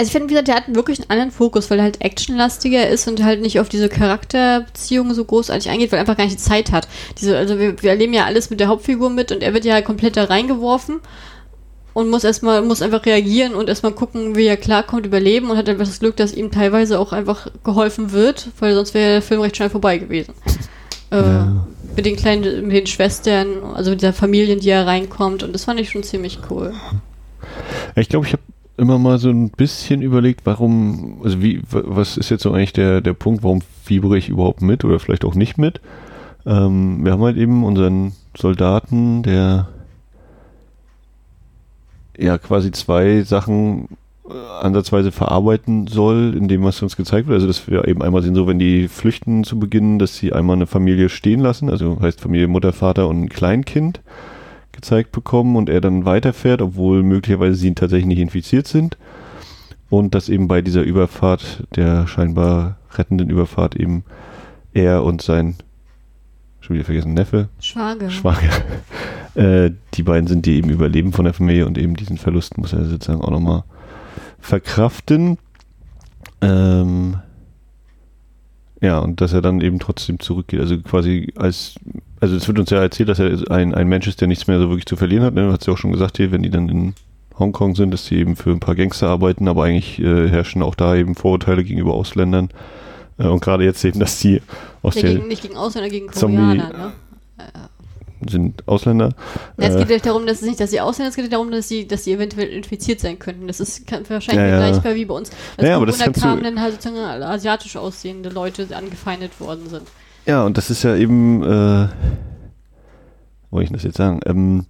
also ich finde, wie gesagt, der hat wirklich einen anderen Fokus, weil er halt actionlastiger ist und halt nicht auf diese Charakterbeziehungen so großartig eingeht, weil er einfach gar nicht die Zeit hat. Diese, also wir, wir erleben ja alles mit der Hauptfigur mit und er wird ja komplett da reingeworfen und muss erstmal, muss einfach reagieren und erstmal gucken, wie er klarkommt, überleben und hat einfach das Glück, dass ihm teilweise auch einfach geholfen wird, weil sonst wäre der Film recht schnell vorbei gewesen. Äh, Ja. Mit den kleinen, mit den Schwestern, also mit der Familien, die er reinkommt und das fand ich schon ziemlich cool. Ich glaube, ich habe immer mal so ein bisschen überlegt, warum, also wie, wa- was ist jetzt so eigentlich der, der Punkt, warum fiebere ich überhaupt mit oder vielleicht auch nicht mit? Ähm, wir haben halt eben unseren Soldaten, der ja quasi zwei Sachen äh, ansatzweise verarbeiten soll, in dem, was uns gezeigt wird. Also, dass wir eben einmal sehen, so wenn die flüchten zu Beginn, dass sie einmal eine Familie stehen lassen, also heißt Familie, Mutter, Vater und ein Kleinkind gezeigt bekommen und er dann weiterfährt, obwohl möglicherweise sie tatsächlich nicht infiziert sind. Und dass eben bei dieser Überfahrt, der scheinbar rettenden Überfahrt, eben er und sein, schon wieder vergessen, Neffe, Schwager. Schwager, äh, die beiden sind, die eben überleben von der Familie und eben diesen Verlust muss er sozusagen auch nochmal verkraften. Ähm, ja, und dass er dann eben trotzdem zurückgeht. Also quasi als, also es wird uns ja erzählt, dass er ein, ein Mensch ist, der nichts mehr so wirklich zu verlieren hat. Ne? Hat sie auch schon gesagt hier, wenn die dann in Hongkong sind, dass sie eben für ein paar Gangster arbeiten, aber eigentlich äh, herrschen auch da eben Vorurteile gegenüber Ausländern. Äh, und gerade jetzt sehen, dass die aus Ja, der gegen, nicht gegen Ausländer, gegen Zombie- Koreaner, ne? sind Ausländer. Ja, es Äh, geht ja darum, dass es nicht, dass sie Ausländer, es geht ja darum, dass sie, dass sie eventuell infiziert sein könnten. Das ist kann, wahrscheinlich Ja, ja. vergleichbar wie bei uns. Als Ja, aber das du- kamen, dann halt sozusagen asiatisch aussehende Leute angefeindet worden sind. Ja, und das ist ja eben, äh, wo ich das jetzt sagen? Ähm,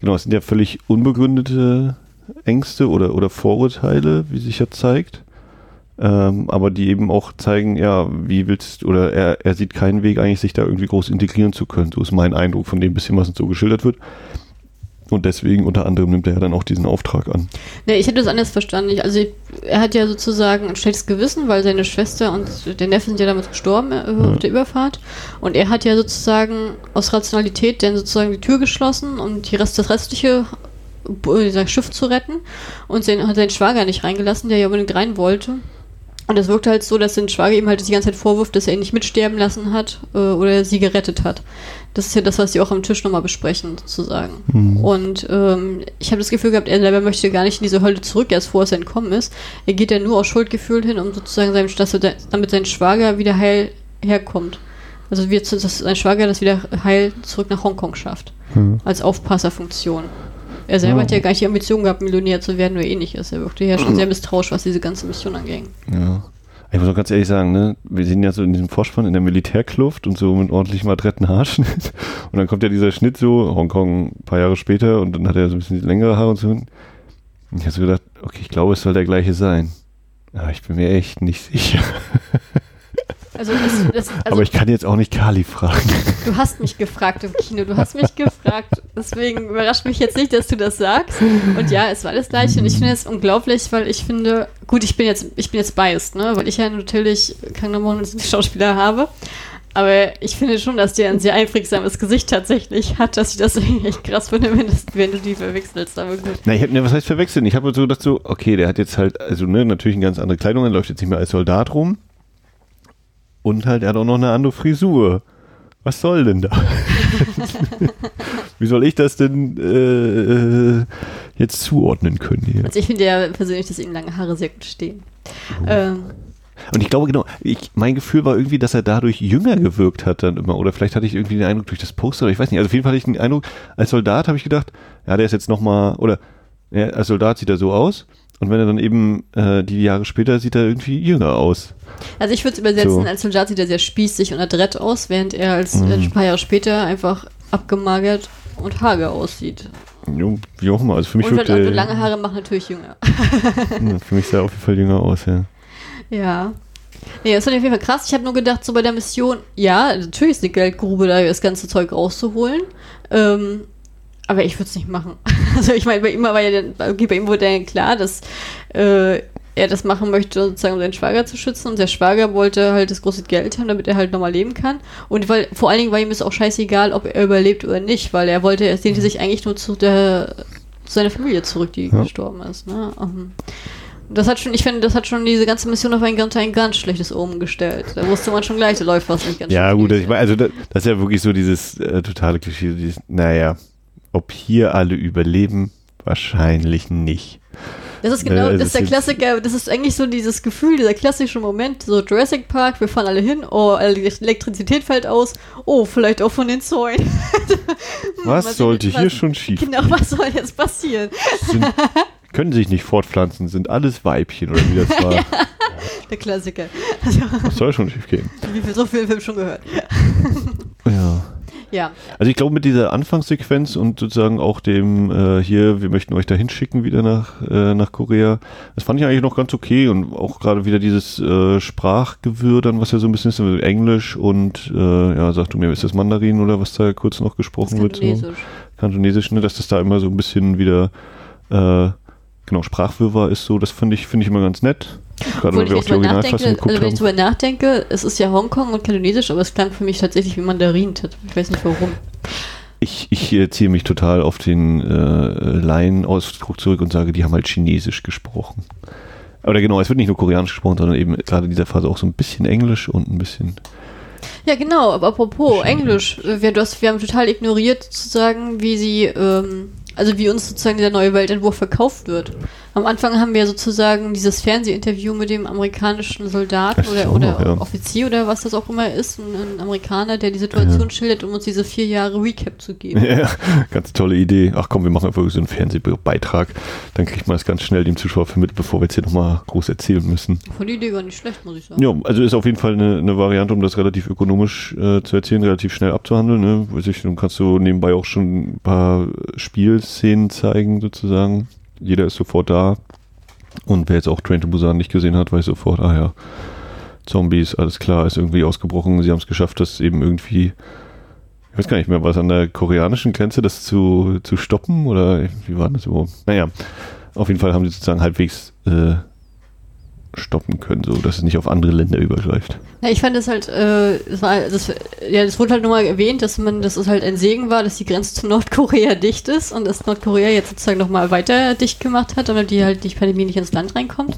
genau, es sind ja völlig unbegründete Ängste oder, oder Vorurteile, wie sich ja zeigt. Ähm, aber die eben auch zeigen, ja, wie willst oder er, er sieht keinen Weg eigentlich, sich da irgendwie groß integrieren zu können. So ist mein Eindruck von dem bisschen, was uns so geschildert wird. Und deswegen unter anderem nimmt er ja dann auch diesen Auftrag an. Ne, ich hätte das anders verstanden. Ich, also er hat ja sozusagen ein schlechtes Gewissen, weil seine Schwester und der Neffe sind ja damals gestorben äh, auf der Überfahrt. Und er hat ja sozusagen aus Rationalität dann sozusagen die Tür geschlossen und die Rest, das restliche äh, sein Schiff zu retten und sein, hat seinen Schwager nicht reingelassen, der ja unbedingt rein wollte. Und es wirkt halt so, dass sein Schwager ihm halt die ganze Zeit vorwirft, dass er ihn nicht mitsterben lassen hat äh, oder sie gerettet hat. Das ist ja das, was sie auch am Tisch nochmal besprechen, sozusagen. Und ähm, ich habe das Gefühl gehabt, er selber möchte gar nicht in diese Hölle zurück, erst vor es entkommen ist. Er geht ja nur aus Schuldgefühl hin, um sozusagen seinem, dass er, damit sein Schwager wieder heil herkommt. Also wir, dass sein Schwager das wieder heil zurück nach Hongkong schafft. Als Aufpasserfunktion. Er selber Ja. hat ja gar nicht die Ambition gehabt, Millionär zu werden oder ähnliches. Er wirkte ja schon sehr misstrauisch, was diese ganze Mission anging. Ja. Ich muss auch ganz ehrlich sagen, ne, wir sehen ja so in diesem Vorspann in der Militärkluft und so mit ordentlichem Adrettenhaarschnitt. Und dann kommt ja dieser Schnitt so, Hongkong ein paar Jahre später und dann hat er so ein bisschen längere Haare und so. Und ich habe so gedacht, okay, ich glaube, es soll der gleiche sein. Aber ich bin mir echt nicht sicher. Also, das, das, also Aber ich kann jetzt auch nicht Kali fragen. du hast mich gefragt im Kino, du hast mich gefragt. Deswegen überrascht mich jetzt nicht, dass du das sagst. Und ja, es war das gleiche. Und ich finde es unglaublich, weil ich finde, gut, ich bin jetzt, ich bin jetzt biased, ne? Weil ich ja natürlich normalen Schauspieler habe. Aber ich finde schon, dass der ein sehr einprägsames Gesicht tatsächlich hat, dass ich das echt krass finde, wenn, das, wenn du die verwechselst. Aber gut. Na, ich hab, ne, was heißt verwechseln? Ich habe so gedacht so, okay, der hat jetzt halt, also ne, natürlich eine ganz andere Kleidung, er läuft jetzt nicht mehr als Soldat rum. Und halt, er hat auch noch eine andere Frisur. Was soll denn da? Wie soll ich das denn äh, jetzt zuordnen können hier? Also ich finde ja persönlich, dass ihm lange Haare sehr gut stehen. Ähm, Und ich glaube genau, ich, mein Gefühl war irgendwie, dass er dadurch jünger gewirkt hat dann immer. Oder vielleicht hatte ich irgendwie den Eindruck durch das Poster, oder ich weiß nicht. Also auf jeden Fall hatte ich den Eindruck, als Soldat habe ich gedacht, ja, der ist jetzt nochmal, oder ja, als Soldat sieht er so aus. Und wenn er dann eben äh, die Jahre später sieht er irgendwie jünger aus. Also ich würde es übersetzen, So. als Soldat sieht er sehr spießig und adrett aus, während er als Mhm. äh, ein paar Jahre später einfach abgemagert und hager aussieht. Jo, wie auch immer. Also für mich und, wirkt er, lange Haare machen natürlich jünger. Ja, für mich sah er auf jeden Fall jünger aus, ja. ja. Nee, das fand ich auf jeden Fall krass. Ich habe nur gedacht, so bei der Mission, ja, natürlich ist eine Geldgrube, da das ganze Zeug rauszuholen. Ähm, aber ich würde es nicht machen. Also ich meine, bei ihm war ja okay, bei ihm wurde dann klar, dass äh, er das machen möchte, sozusagen um seinen Schwager zu schützen. Und der Schwager wollte halt das große Geld haben, damit er halt nochmal leben kann. Und weil, vor allen Dingen war ihm es auch scheißegal, ob er überlebt oder nicht, weil er wollte, er sehnte sich eigentlich nur zu der zu seiner Familie zurück, die Ja. gestorben ist. Ne? Um, das hat schon, ich finde, das hat schon diese ganze Mission auf ein ganz, ein ganz schlechtes Omen gestellt. Da wusste man schon gleich, da läuft was nicht ganz Ja, gut, ich meine, also das, das ist ja wirklich so dieses äh, totale Klischee, dieses, naja, ob hier alle überleben, wahrscheinlich nicht. Das ist genau, Äh, das das ist der Klassiker, das ist eigentlich so dieses Gefühl, dieser klassische Moment, so Jurassic Park, wir fahren alle hin, oh, die Elektrizität fällt aus, oh, vielleicht auch von den Zäunen. Was sehen, sollte was- hier schon schief Genau, was soll jetzt passieren? sind, können sich nicht fortpflanzen, sind alles Weibchen oder wie das war. Der Klassiker. Also, Was soll schon schief gehen? wie viel so viel Film schon gehört. Ja. Ja, Also ich glaube mit dieser Anfangssequenz und sozusagen auch dem äh, hier, wir möchten euch da hinschicken wieder nach, äh, nach Korea, das fand ich eigentlich noch ganz okay und auch gerade wieder dieses äh, Sprachgewirr dann, was ja so ein bisschen ist, also Englisch und äh, ja, sag du mir, ist das Mandarin oder was da kurz noch gesprochen wird? So? Kantonesisch. Kantonesisch, ne, dass das da immer so ein bisschen wieder äh, genau Sprachwirrwarr ist so, das finde ich, finde ich immer ganz nett. Gerade Obwohl ich wir auch die Originalfassung nachdenke, also geguckt wenn ich haben. drüber nachdenke, es ist ja Hongkong und Kantonesisch, aber es klang für mich tatsächlich wie Mandarin. Ich weiß nicht warum. Ich, ich äh, ziehe mich total auf den äh, Laien-Ausdruck zurück und sage, die haben halt Chinesisch gesprochen. Oder genau, es wird nicht nur Koreanisch gesprochen, sondern eben gerade in dieser Phase auch so ein bisschen Englisch und ein bisschen. Ja, genau, aber apropos. Englisch, äh, wir, du hast, wir haben total ignoriert, sozusagen, wie sie, ähm, also wie uns sozusagen der neue Weltentwurf verkauft wird. Am Anfang haben wir sozusagen dieses Fernsehinterview mit dem amerikanischen Soldaten oder, so, oder ja. Offizier oder was das auch immer ist, ein, ein Amerikaner, der die Situation Ja. schildert, um uns diese vier Jahre Recap zu geben. Ja, ganz tolle Idee. Ach komm, wir machen einfach so einen Fernsehbeitrag. Dann kriegt man das ganz schnell dem Zuschauer vermittelt, bevor wir jetzt hier nochmal groß erzählen müssen. Von die Idee war nicht schlecht, muss ich sagen. Ja, also ist auf jeden Fall eine, eine Variante, um das relativ ökonomisch äh, zu erzählen, relativ schnell abzuhandeln. Ne? Weiß ich, dann kannst du nebenbei auch schon ein paar Spielszenen zeigen, sozusagen. Jeder ist sofort da. Und wer jetzt auch Train to Busan nicht gesehen hat, weiß sofort, ah ja, Zombies, alles klar, ist irgendwie ausgebrochen. Sie haben es geschafft, das eben irgendwie, ich weiß gar nicht mehr, was an der koreanischen Grenze, das zu, zu stoppen? Oder wie war das überhaupt? Naja, auf jeden Fall haben sie sozusagen halbwegs äh, stoppen können, so dass es nicht auf andere Länder übergreift. Ja, ich fand es halt, äh, es war, das, ja, das wurde halt nur mal erwähnt, dass man, dass es halt ein Segen war, dass die Grenze zu Nordkorea dicht ist und dass Nordkorea jetzt sozusagen nochmal weiter dicht gemacht hat, damit die halt die Pandemie nicht ins Land reinkommt.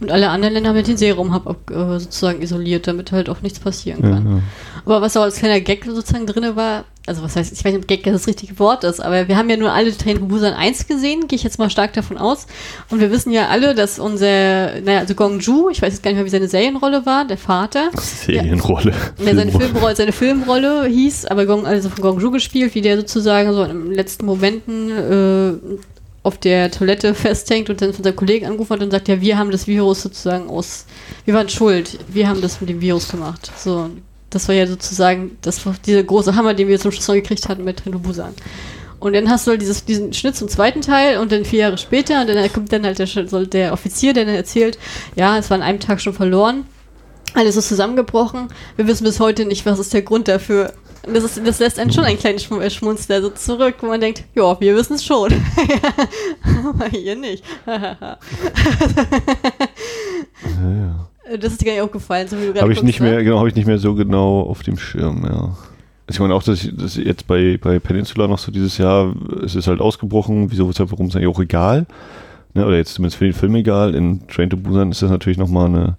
Und alle anderen Länder haben halt den Serum-Hub ab- äh, sozusagen isoliert, damit halt auch nichts passieren Ja, kann. ja. Aber was auch als kleiner Gag sozusagen drin war, also was heißt, ich weiß nicht, ob Gag das richtige Wort ist, aber wir haben ja nur alle Train Busan 1 gesehen, gehe ich jetzt mal stark davon aus. Und wir wissen ja alle, dass unser, naja, also Gong Ju, ich weiß jetzt gar nicht mehr, wie seine Serienrolle war, der Vater, Serienrolle. ja, seine, Filmrolle. Seine Filmrolle hieß, aber Gong, also von Gong Ju gespielt, wie der sozusagen so in den letzten Momenten äh, auf der Toilette festhängt und dann von seinem Kollegen angerufen hat und sagt, ja, wir haben das Virus sozusagen aus, wir waren schuld, wir haben das mit dem Virus gemacht. So, das war ja sozusagen das dieser große Hammer, den wir zum Schluss noch gekriegt hatten mit Trino Busan. Und dann hast du halt dieses, diesen Schnitt zum zweiten Teil und dann vier Jahre später und dann kommt dann halt der, der Offizier, der dann erzählt, ja, es war an einem Tag schon verloren. Alles ist zusammengebrochen. Wir wissen bis heute nicht, was ist der Grund dafür. Das, ist, das lässt einen schon ein kleines äh, Schmunzler so zurück, wo man denkt, ja, wir wissen es schon. Aber ihr nicht. Ja, ja. Das ist dir gar nicht aufgefallen, so wie du gerade Habe ich nicht ne? mehr, genau, habe ich nicht mehr so genau auf dem Schirm, ja. Also ich meine auch, dass, ich, dass jetzt bei, bei Peninsula noch so dieses Jahr, es ist halt ausgebrochen, wieso, weshalb, warum ist eigentlich auch egal. Ne, oder jetzt zumindest für den Film egal. In Train to Busan ist das natürlich nochmal eine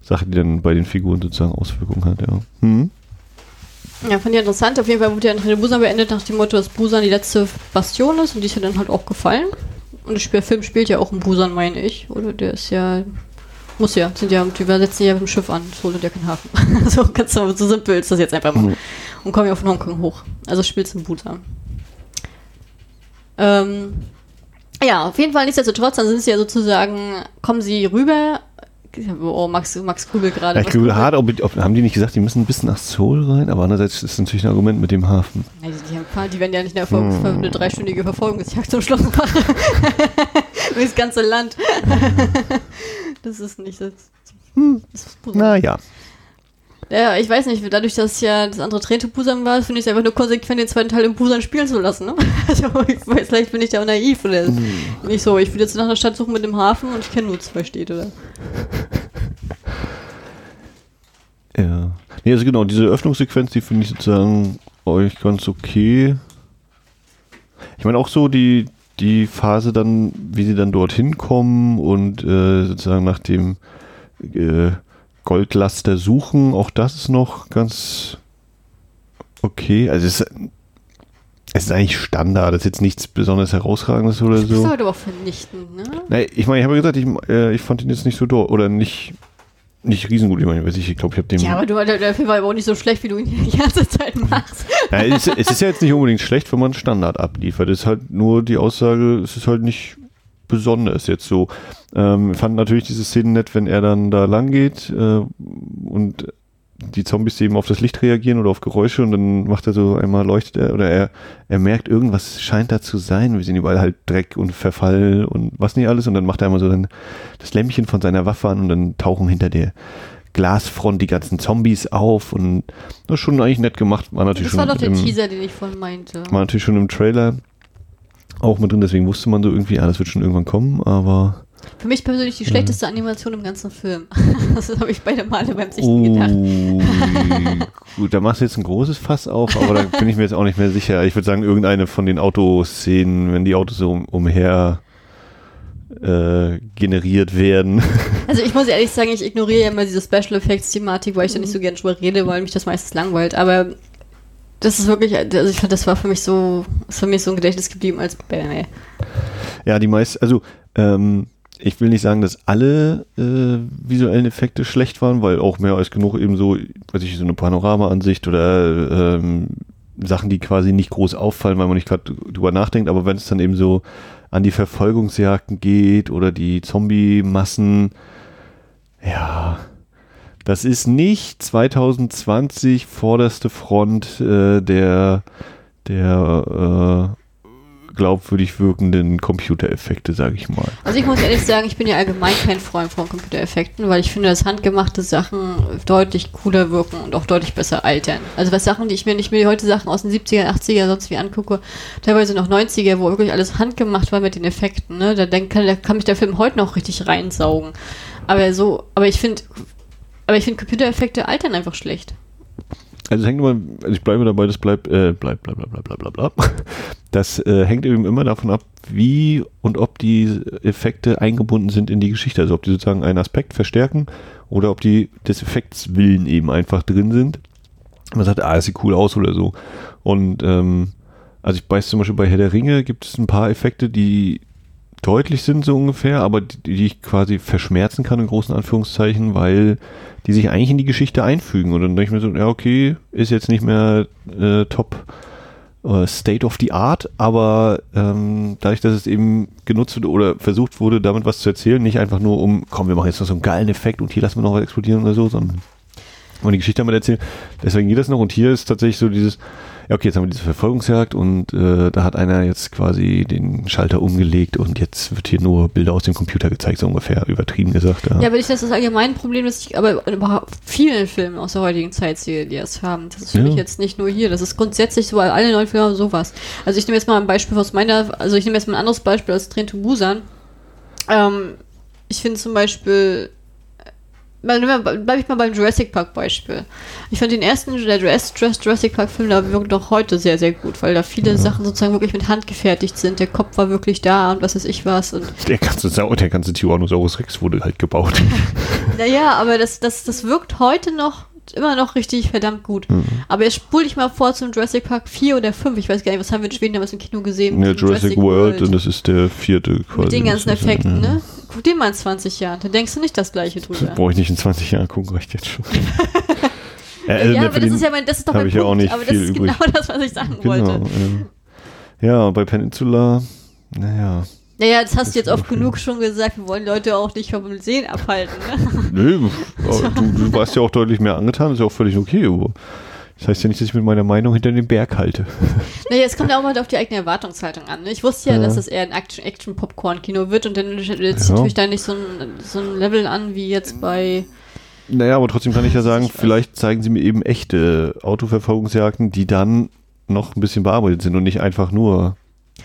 Sache, die dann bei den Figuren sozusagen Auswirkungen hat, ja. Hm? Ja, fand ich interessant. Auf jeden Fall wurde ja Train Busan beendet nach dem Motto, dass Busan die letzte Bastion ist und die ist ja dann halt auch gefallen. Und der Film spielt ja auch in Busan, meine ich. Oder der ist ja. Muss ja, sind ja, die setzen ja mit dem Schiff an, es holt ja keinen Hafen. so ganz so, so simpel ist das jetzt einfach mal. Mhm. Und kommen ja von Hongkong hoch. Also spielst in Busan. Ähm, ja, auf jeden Fall nichtsdestotrotz, dann sind sie ja sozusagen, kommen sie rüber. Oh, Max, Max grübelt gerade. Glaube, grübelt- hart, ob, ob, haben die nicht gesagt, die müssen bis nach Seoul rein? Aber andererseits ist es natürlich ein Argument mit dem Hafen. Ja, die, haben, die werden ja nicht eine, Verfolgung, Hm. eine dreistündige Verfolgungsjagd zum Schluss machen. Durch das ganze Land. das ist nicht das. das ist Busan. Naja. Ja, ich weiß nicht, dadurch, dass ja das andere Train to Busan war, finde ich es einfach nur konsequent, den zweiten Teil in Busan spielen zu lassen. Ne? Also, ich weiß, vielleicht bin ich da auch naiv oder nicht so. Ich will jetzt nach einer Stadt suchen mit dem Hafen und ich kenne nur zwei Städte. Oder? Ja. Nee, also genau, diese Öffnungssequenz, die finde ich sozusagen euch ganz okay. Ich meine auch so die, die Phase dann, wie sie dann dorthin kommen und äh, sozusagen nach dem äh, Goldlaster suchen, auch das ist noch ganz okay. Also es ist, es ist eigentlich Standard, das ist jetzt nichts besonders herausragendes oder Das so. halt aber auch vernichtend, ne? Nee, ich meine, ich habe ja gesagt, ich, äh, ich fand ihn jetzt nicht so doof oder nicht, nicht riesengut. Ich meine, weiß ich, ich glaube, ich habe dem. Ja, aber du, der, Film war aber auch nicht so schlecht, wie du ihn die ganze Zeit machst. Ja, es, es ist ja jetzt nicht unbedingt schlecht, wenn man Standard abliefert. Es ist halt nur die Aussage, es ist halt nicht besonders jetzt so. Ähm, ich fand natürlich diese Szene nett, wenn er dann da lang geht äh, und die Zombies eben auf das Licht reagieren oder auf Geräusche und dann macht er so einmal leuchtet er oder er, er merkt, irgendwas scheint da zu sein. Wir sehen überall halt Dreck und Verfall und was nicht alles und dann macht er einmal so dann das Lämpchen von seiner Waffe an und dann tauchen hinter der Glasfront die ganzen Zombies auf und das ist schon eigentlich nett gemacht. War natürlich Das war schon doch der Teaser, den ich vorhin meinte. war natürlich schon im Trailer auch mit drin, deswegen wusste man so irgendwie, ah, das wird schon irgendwann kommen, aber Für mich persönlich die schlechteste Animation im ganzen Film. Das habe ich beide Male beim Sichten gedacht. Ui, gut, da machst du jetzt ein großes Fass auf, aber da bin ich mir jetzt auch nicht mehr sicher. Ich würde sagen, irgendeine von den Autoszenen, wenn die Autos so um, umher äh, generiert werden. Also ich muss ehrlich sagen, ich ignoriere ja immer diese Special Effects Thematik, weil ich da nicht so gerne drüber rede, weil mich das meistens langweilt. Aber das ist wirklich, also ich fand, das war für mich so, ist für mich so ein Gedächtnis geblieben als Bäh. Ja, die meisten, also ähm, ich will nicht sagen, dass alle äh, visuellen Effekte schlecht waren, weil auch mehr als genug eben so, weiß ich, so eine Panorama-Ansicht oder ähm, Sachen, die quasi nicht groß auffallen, weil man nicht gerade drüber nachdenkt, aber wenn es dann eben so an die Verfolgungsjagden geht oder die Zombie-Massen, ja, das ist nicht 2020 vorderste Front äh, der, der äh, glaubwürdig wirkenden Computereffekte, sage ich mal. Also ich muss ehrlich sagen, ich bin ja allgemein kein Freund von Computereffekten, weil ich finde, dass handgemachte Sachen deutlich cooler wirken und auch deutlich besser altern. Also was Sachen, die ich mir nicht mehr heute Sachen aus den 70er, 80er sonst wie angucke, teilweise noch 90er, wo wirklich alles handgemacht war mit den Effekten, ne? Da, denk, kann, da kann mich der Film heute noch richtig reinsaugen. Aber so, aber ich finde, aber ich finde Computereffekte altern einfach schlecht. Also es hängt immer, also ich bleibe dabei, das bleibt, äh, bleibt, bla bla bla bla bla. Das äh, hängt eben immer davon ab, wie und ob die Effekte eingebunden sind in die Geschichte. Also ob die sozusagen einen Aspekt verstärken oder ob die des Effekts willen eben einfach drin sind. Man sagt, ah, es sieht cool aus oder so. Und ähm, also ich weiß zum Beispiel bei Herr der Ringe gibt es ein paar Effekte, die deutlich sind so ungefähr, aber die, die ich quasi verschmerzen kann in großen Anführungszeichen, weil die sich eigentlich in die Geschichte einfügen. Und dann denke ich mir so, ja, okay, ist jetzt nicht mehr äh, top äh, State of the Art, aber ähm, dadurch, dass es eben genutzt wurde oder versucht wurde, damit was zu erzählen, nicht einfach nur um, komm, wir machen jetzt noch so einen geilen Effekt und hier lassen wir noch was explodieren oder so, sondern und die Geschichte damit erzählen. Deswegen geht das noch. Und hier ist tatsächlich so dieses, ja, okay, jetzt haben wir diese Verfolgungsjagd und äh, da hat einer jetzt quasi den Schalter umgelegt und jetzt wird hier nur Bilder aus dem Computer gezeigt, so ungefähr übertrieben gesagt. Ja, Ja, aber ich das ist das allgemeine Problem, das ich aber in vielen Filmen aus der heutigen Zeit sehe, die das haben. Das ist für Ja. mich jetzt nicht nur hier. Das ist grundsätzlich so, alle neuen Filme haben sowas. Also ich nehme jetzt mal ein Beispiel aus meiner, also ich nehme jetzt mal ein anderes Beispiel als Train to Busan. Ähm, ich finde zum Beispiel, bleibe ich mal beim Jurassic Park Beispiel. Ich fand den ersten der Jurassic Park Film, da wirkt doch heute sehr, sehr gut, weil da viele Sachen sozusagen wirklich mit Hand gefertigt sind. Der Kopf war wirklich da und was weiß ich was und Der ganze, der ganze Tyrannosaurus Rex wurde halt gebaut. Naja, aber das, das, das wirkt heute noch immer noch richtig verdammt gut. Mhm. Aber jetzt spule ich mal vor zum Jurassic Park 4 oder 5. Ich weiß gar nicht, was haben wir in Schweden damals im Kino gesehen? ja, Jurassic, World, und das ist der vierte quasi. Mit den ganzen Effekten, ja. ne? Guck den mal in 20 Jahren. Da denkst du nicht das Gleiche drüber. Brauche ich nicht in 20 Jahren gucken, reicht jetzt schon. äh, ja, aber das ist ja mein, das ist doch mein ich ja auch Punkt. nicht aber das ist übrig. genau das, was ich sagen Genau. wollte. Ja. ja, bei Peninsula, naja. Naja, das hast du jetzt oft genug schon gesagt. Wir wollen Leute auch nicht vom Sehen abhalten. Ne? Nö, aber du, du warst ja auch deutlich mehr angetan, ist ja auch völlig okay. Aber das heißt ja nicht, dass ich mit meiner Meinung hinter dem Berg halte. Naja, es kommt ja auch mal auf die eigene Erwartungshaltung an. ne? Ich wusste ja, Ja. dass es eher ein Action- Action-Popcorn-Kino wird und dann jetzt Ja. natürlich da nicht so ein, so ein Level an wie jetzt bei Naja, aber trotzdem kann ich ja sagen, vielleicht zeigen sie mir eben echte Autoverfolgungsjagden, die dann noch ein bisschen bearbeitet sind und nicht einfach nur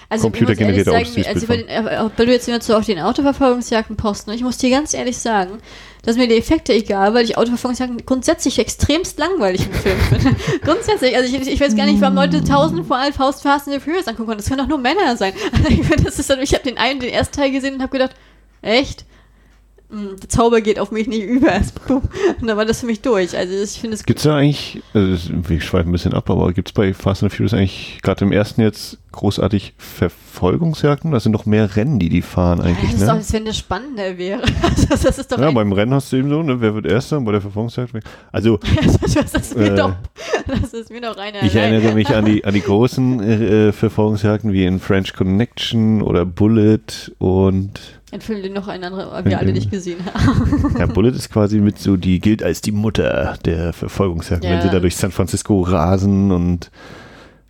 Also, Computergenerierte ich Aussichtsbild also bei den, weil du jetzt immer so auf den Autoverfolgungsjagden posten, ich muss dir ganz ehrlich sagen, dass mir die Effekte egal, weil ich Autoverfolgungsjagden grundsätzlich extremst langweilig im Film finde. grundsätzlich, also ich, ich weiß gar nicht, warum Leute tausend vor allem Faust Fast and the Furious angucken können. Das können doch nur Männer sein. ich finde, das ist ich habe den einen, den ersten Teil gesehen und habe gedacht, echt? Hm, Der Zauber geht auf mich nicht über. Und dann war das für mich durch. Also ich finde es Gibt es da eigentlich, also das- wir schweifen ein bisschen ab, aber gibt es bei Fast and Furious eigentlich gerade im ersten jetzt großartig Verfolgungsjagden? Das sind doch mehr Rennen, die die fahren das eigentlich, ist doch, ne? als wenn das spannender wäre. Also das ist doch Ja, beim Rennen hast du eben so, ne? Wer wird Erster? Bei der Verfolgungsjagd? Also, das, ist mir Äh, doch, das ist mir doch eine ich erinnere mich an die, an die großen äh, Verfolgungsjagden wie in French Connection oder Bullet und Entfüllen dir noch einen anderen, weil wir alle nicht gesehen haben. ja, Bullet ist quasi mit so, die gilt als die Mutter der Verfolgungsjagden, wenn Ja. sie da durch San Francisco rasen und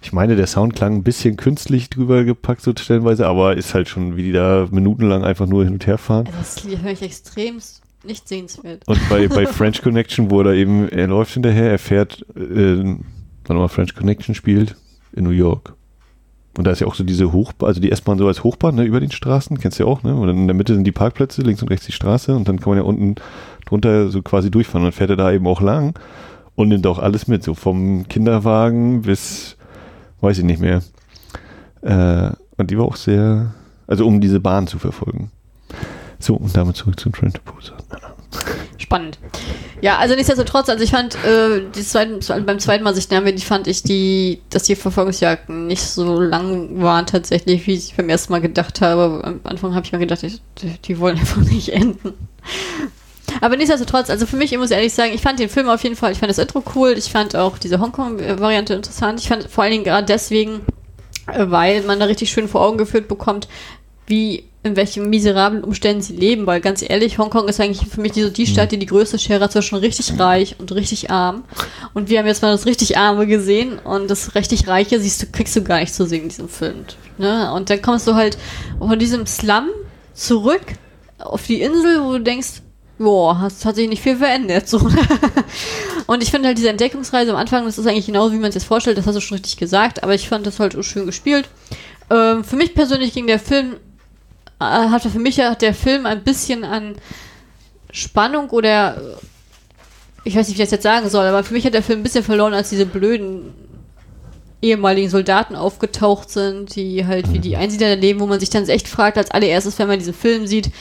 ich meine, der Sound klang ein bisschen künstlich drüber gepackt, so stellenweise, aber ist halt schon, wie die da minutenlang einfach nur hin und her fahren. Also das höre ich extrem nicht sehenswert. Und bei, bei French Connection, wo er eben, er läuft hinterher, er fährt, äh, wann mal French Connection spielt, in New York. Und da ist ja auch so diese Hochbahn, also die S-Bahn so als Hochbahn, ne, über den Straßen, kennst du ja auch, ne? Und dann in der Mitte sind die Parkplätze, links und rechts die Straße und dann kann man ja unten drunter so quasi durchfahren und fährt er da eben auch lang und nimmt auch alles mit, so vom Kinderwagen bis, weiß ich nicht mehr. Äh, und die war auch sehr, also um diese Bahn zu verfolgen. So, und damit zurück zum Trent to Busan. Spannend. Ja, also nichtsdestotrotz, also ich fand, äh, die zweiten, beim zweiten Mal sich damit, fand ich die, dass die Verfolgungsjagden nicht so lang waren tatsächlich, wie ich beim ersten Mal gedacht habe. Am Anfang habe ich mir gedacht, ich, die, die wollen einfach nicht enden. Aber nichtsdestotrotz, also für mich, ich muss ehrlich sagen, ich fand den Film auf jeden Fall, ich fand das Intro cool, ich fand auch diese Hongkong-Variante interessant. Ich fand vor allen Dingen gerade deswegen, äh, weil man da richtig schön vor Augen geführt bekommt, wie in welchen miserablen Umständen sie leben, weil ganz ehrlich, Hongkong ist eigentlich für mich die, so die Stadt, die die größte Schere hat zwischen richtig reich und richtig arm. Und wir haben jetzt mal das richtig Arme gesehen und das richtig Reiche siehst du, kriegst du gar nicht zu sehen in diesem Film. Ne? Und dann kommst du halt von diesem Slum zurück auf die Insel, wo du denkst, boah, es hat sich nicht viel verändert. So. und ich finde halt diese Entdeckungsreise am Anfang, das ist eigentlich genauso, wie man es jetzt vorstellt, das hast du schon richtig gesagt, aber ich fand das halt schön gespielt. Ähm, für mich persönlich ging der Film, hatte für mich ja der Film ein bisschen an Spannung oder äh, ich weiß nicht, wie ich das jetzt sagen soll, aber für mich hat der Film ein bisschen verloren, als diese blöden ehemaligen Soldaten aufgetaucht sind, die halt wie die Einsiedler leben, wo man sich dann echt fragt, als allererstes, wenn man diesen Film sieht,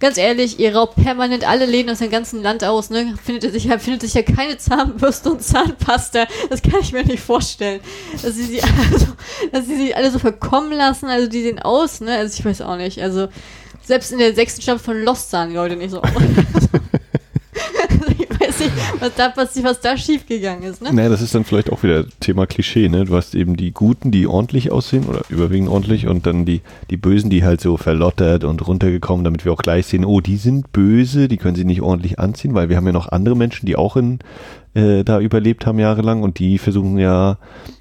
ganz ehrlich, ihr raubt permanent alle Läden aus dem ganzen Land aus, ne? Findet sich, ja- findet sich ja keine Zahnbürste und Zahnpasta. Das kann ich mir nicht vorstellen. Dass sie sie, also, dass sie sie alle so verkommen lassen, also die sehen aus, ne? Also ich weiß auch nicht. Also selbst in der sechsten Staffel von Lost sahen die Leute nicht so aus. ich weiß nicht, was da, was, was da schiefgegangen ist, ne? Naja, das ist dann vielleicht auch wieder Thema Klischee, ne? Du hast eben die Guten, die ordentlich aussehen oder überwiegend ordentlich und dann die, die Bösen, die halt so verlottert und runtergekommen, damit wir auch gleich sehen, oh, die sind böse, die können sie nicht ordentlich anziehen, weil wir haben ja noch andere Menschen, die auch in, äh, da überlebt haben jahrelang und die versuchen ja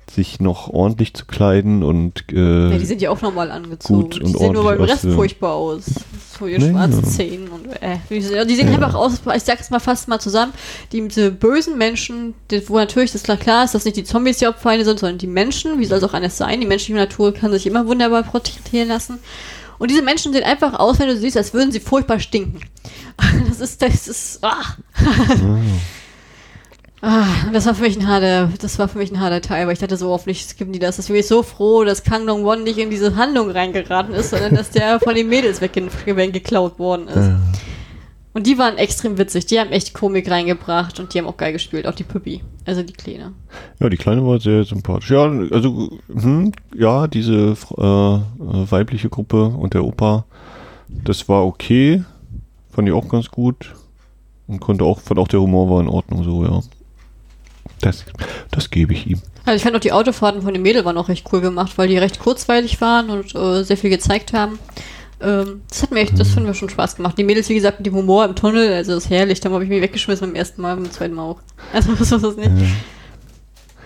sich noch ordentlich zu kleiden und äh, Ja, die sind ja auch normal angezogen. gut die und sehen nur beim Rest furchtbar aus. So ihre Nee, schwarzen ja. Zähnen und äh, die, sehen- die sehen einfach aus, ich sag's mal fast mal zusammen, die, diese bösen Menschen, die, wo natürlich das klar, klar ist, dass nicht die Zombies die Hauptfeinde sind, sondern die Menschen, wie soll es auch anders sein? Die menschliche Natur kann sich immer wunderbar porträtieren lassen. Und diese Menschen sehen einfach aus, wenn du sie siehst, als würden sie furchtbar stinken. Das ist, das ist, ah. Ah, das war für mich ein harter, das war für mich ein harter Teil, weil ich dachte so, hoffentlich skippen die das. Das bin ich so froh, dass Kang Dong Won nicht in diese Handlung reingeraten ist, sondern dass der von den Mädels wegge weggeklaut worden ist. äh, Und die waren extrem witzig, die haben echt Komik reingebracht und die haben auch geil gespielt, auch die Püppi, also die Kleine. ja, die Kleine war sehr sympathisch. Ja, also, hm, ja, diese äh, äh, weibliche Gruppe und der Opa, das war okay. Fand ich auch ganz gut. Und konnte auch, fand auch der Humor war in Ordnung so, ja. Das, das gebe ich ihm. Also ich fand auch die Autofahrten von den Mädels waren auch recht cool gemacht, weil die recht kurzweilig waren und äh, sehr viel gezeigt haben. Ähm, das hat mir echt, das hat mir schon Spaß gemacht. Die Mädels, wie gesagt, mit dem Humor im Tunnel, also das ist herrlich. Da habe ich mich weggeschmissen beim ersten Mal, beim zweiten Mal auch. Also was ist das nicht?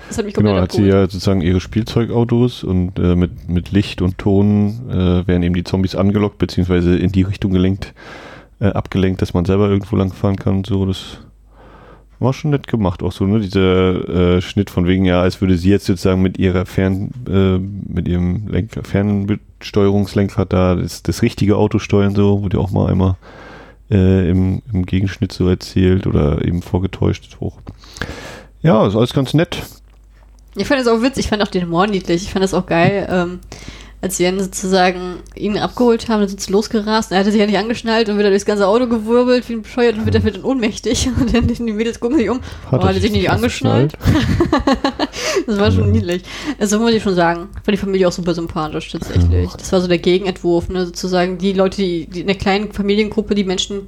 Das hat mich Genau, komplett da hat sie ja sozusagen ihre Spielzeugautos und äh, mit, mit Licht und Ton äh, werden eben die Zombies angelockt, beziehungsweise in die Richtung gelenkt, äh, abgelenkt, dass man selber irgendwo lang fahren kann und so. Das War schon nett gemacht, auch so, ne? Dieser äh, Schnitt von wegen, ja, als würde sie jetzt sozusagen mit ihrer Fern, äh, mit ihrem Lenker, Fernsteuerungslenkrad da das, das richtige Auto steuern, so, wurde ja auch mal einmal äh, im, im Gegenschnitt so erzählt oder eben vorgetäuscht hoch. Ja, ist alles ganz nett. Ich fand das auch witzig, ich fand auch den Humor niedlich, ich fand das auch geil. Ähm, als sie dann sozusagen ihn abgeholt haben, dann sind sie losgerast. Er hatte sich ja nicht angeschnallt und wird dann durchs ganze Auto gewirbelt, wie ein Bescheuert und wird dann, wird dann ohnmächtig. Und dann die Mädels gucken sich um. Hat oh, hat er sich nicht angeschnallt? das war schon Ja. niedlich. Also muss ich schon sagen. Fand die Familie auch super sympathisch tatsächlich. Das war so der Gegenentwurf, ne? sozusagen die Leute, die, die in der kleinen Familiengruppe die Menschen,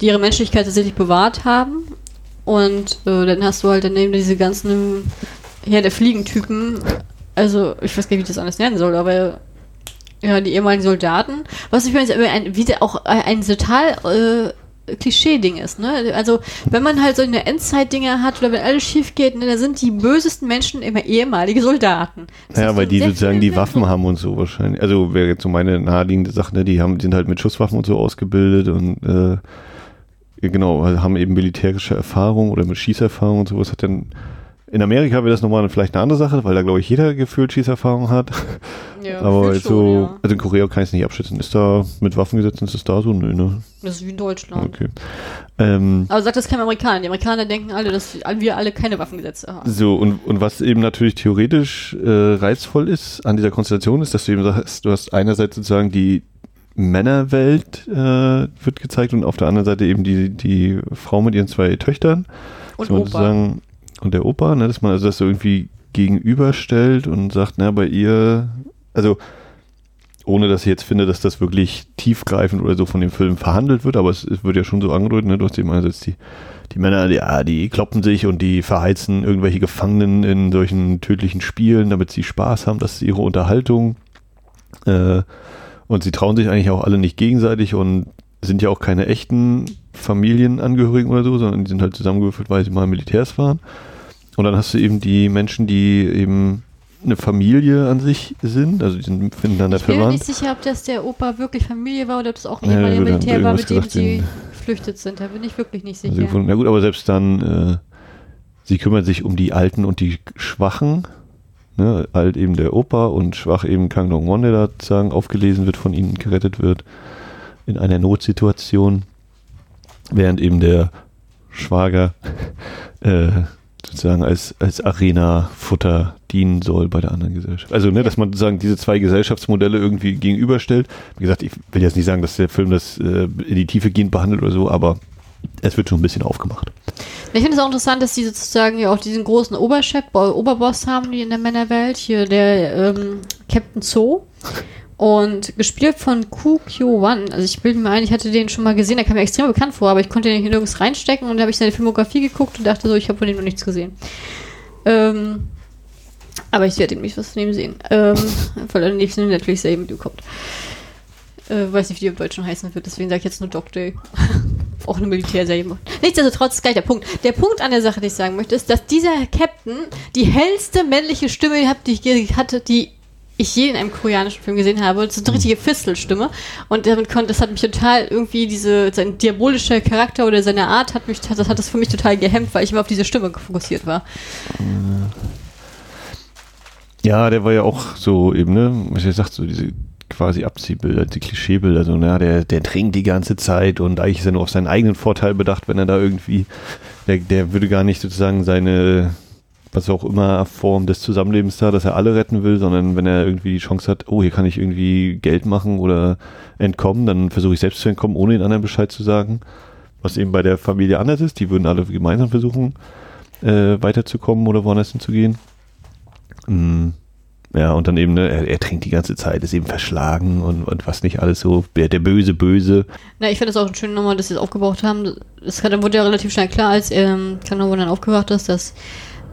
die ihre Menschlichkeit tatsächlich bewahrt haben. Und äh, dann hast du halt daneben diese ganzen Herr der Fliegentypen. Also, ich weiß gar nicht, wie ich das anders nennen soll, aber ja, die ehemaligen Soldaten. Was ich meine, ist aber ein, wieder auch ein total äh, Klischee-Ding ist, ne? Also, wenn man halt so eine Endzeit-Dinger hat oder wenn alles schief geht, ne, dann sind die bösesten Menschen immer ehemalige Soldaten. Das Ja, weil du die sozusagen die Waffen haben und so wahrscheinlich. Also wäre jetzt so meine naheliegende Sache, ne? Die haben, sind halt mit Schusswaffen und so ausgebildet und äh, genau, also haben eben militärische Erfahrung oder mit Schießerfahrung und sowas hat dann in Amerika wäre das nochmal vielleicht eine andere Sache, weil da glaube ich jeder gefühlt Schießerfahrung hat. Ja, Aber jetzt schon, so, ja. also in Korea kann ich es nicht abschätzen. Ist da mit Waffengesetzen, ist das da so? Nö, ne? Das ist wie in Deutschland. Okay. Ähm, Aber sagt das kein Amerikaner. Die Amerikaner denken alle, dass wir alle keine Waffengesetze haben. So, und, und was eben natürlich theoretisch äh, reizvoll ist an dieser Konstellation, ist, dass du eben sagst, du hast einerseits sozusagen die Männerwelt äh, wird gezeigt und auf der anderen Seite eben die, die Frau mit ihren zwei Töchtern. Und Opa. Und der Opa, ne, dass man also das so irgendwie gegenüberstellt und sagt, na, bei ihr, also ohne dass ich jetzt finde, dass das wirklich tiefgreifend oder so von dem Film verhandelt wird, aber es, es wird ja schon so angedeutet, ne, du hast eben einerseits die, die Männer, die, ja, die kloppen sich und die verheizen irgendwelche Gefangenen in solchen tödlichen Spielen, damit sie Spaß haben, das ist ihre Unterhaltung. Äh, und sie trauen sich eigentlich auch alle nicht gegenseitig und sind ja auch keine echten Familienangehörigen oder so, sondern die sind halt zusammengewürfelt, weil sie mal Militärs waren. Und dann hast du eben die Menschen, die eben eine Familie an sich sind, also die sind miteinander Ich bin mir verwandt. nicht sicher, ob das der Opa wirklich Familie war oder ob das auch ein Ja, ehemaliger dann Militär war, mit dem gesagt, sie geflüchtet sind. Da bin ich wirklich nicht Also sicher. gefunden. Na gut, aber selbst dann, äh, sie kümmert sich um die Alten und die Schwachen. Ne? Alt eben der Opa und schwach eben Kang Dong-won, der da sozusagen aufgelesen wird, von ihnen gerettet wird in einer Notsituation. Während eben der Schwager äh, sozusagen als, als Arena-Futter dienen soll bei der anderen Gesellschaft. Also, ne, dass man sozusagen diese zwei Gesellschaftsmodelle irgendwie gegenüberstellt. Wie gesagt, ich will jetzt nicht sagen, dass der Film das äh, in die Tiefe gehend behandelt oder so, aber es wird schon ein bisschen aufgemacht. Ich finde es auch interessant, dass die sozusagen ja auch diesen großen Oberchef, Bo- Oberboss haben, die in der Männerwelt. Hier der ähm, Captain Zoo. Und gespielt von Ku Kyo-Wan. Also ich bilde mir ein, ich hatte den schon mal gesehen, der kam mir extrem bekannt vor, aber ich konnte den hier nirgends reinstecken und da habe ich seine Filmografie geguckt und dachte so, ich habe von dem noch nichts gesehen. Ähm, aber ich werde nicht was von ihm sehen. Ähm, weil er nicht in Netflix Serie mit kommt. Äh, weiß nicht, wie die im Deutschen heißen wird, deswegen sage ich jetzt nur Dog Day. Auch eine Militärserie macht. Nichtsdestotrotz ist gleich der Punkt. Der Punkt an der Sache, die ich sagen möchte, ist, dass dieser Captain die hellste männliche Stimme hat, die ich hatte, die ich je in einem koreanischen Film gesehen habe. Das ist eine richtige Fistelstimme. Und damit konnte, das hat mich total irgendwie diese, sein diabolischer Charakter oder seine Art hat mich, das hat das für mich total gehemmt, weil ich immer auf diese Stimme fokussiert war. Ja, der war ja auch so eben, ne, was ihr sagt, so diese quasi Abziehbilder, die Klischeebilder, so, na, der, der trinkt die ganze Zeit und eigentlich ist er nur auf seinen eigenen Vorteil bedacht, wenn er da irgendwie, der, der würde gar nicht sozusagen seine, was auch immer, Form des Zusammenlebens da, dass er alle retten will, sondern wenn er irgendwie die Chance hat, oh, hier kann ich irgendwie Geld machen oder entkommen, dann versuche ich selbst zu entkommen, ohne den anderen Bescheid zu sagen. Was eben bei der Familie anders ist, die würden alle gemeinsam versuchen, äh, weiterzukommen oder woanders hinzugehen. Mm, Ja, und dann eben, ne, er, er trinkt die ganze Zeit, ist eben verschlagen und, und was nicht alles so, der, der böse Böse. Na, ich finde es auch schön nochmal, dass sie es aufgebaut haben. Es wurde ja relativ schnell klar, als ähm, Kanowo dann aufgewacht ist, dass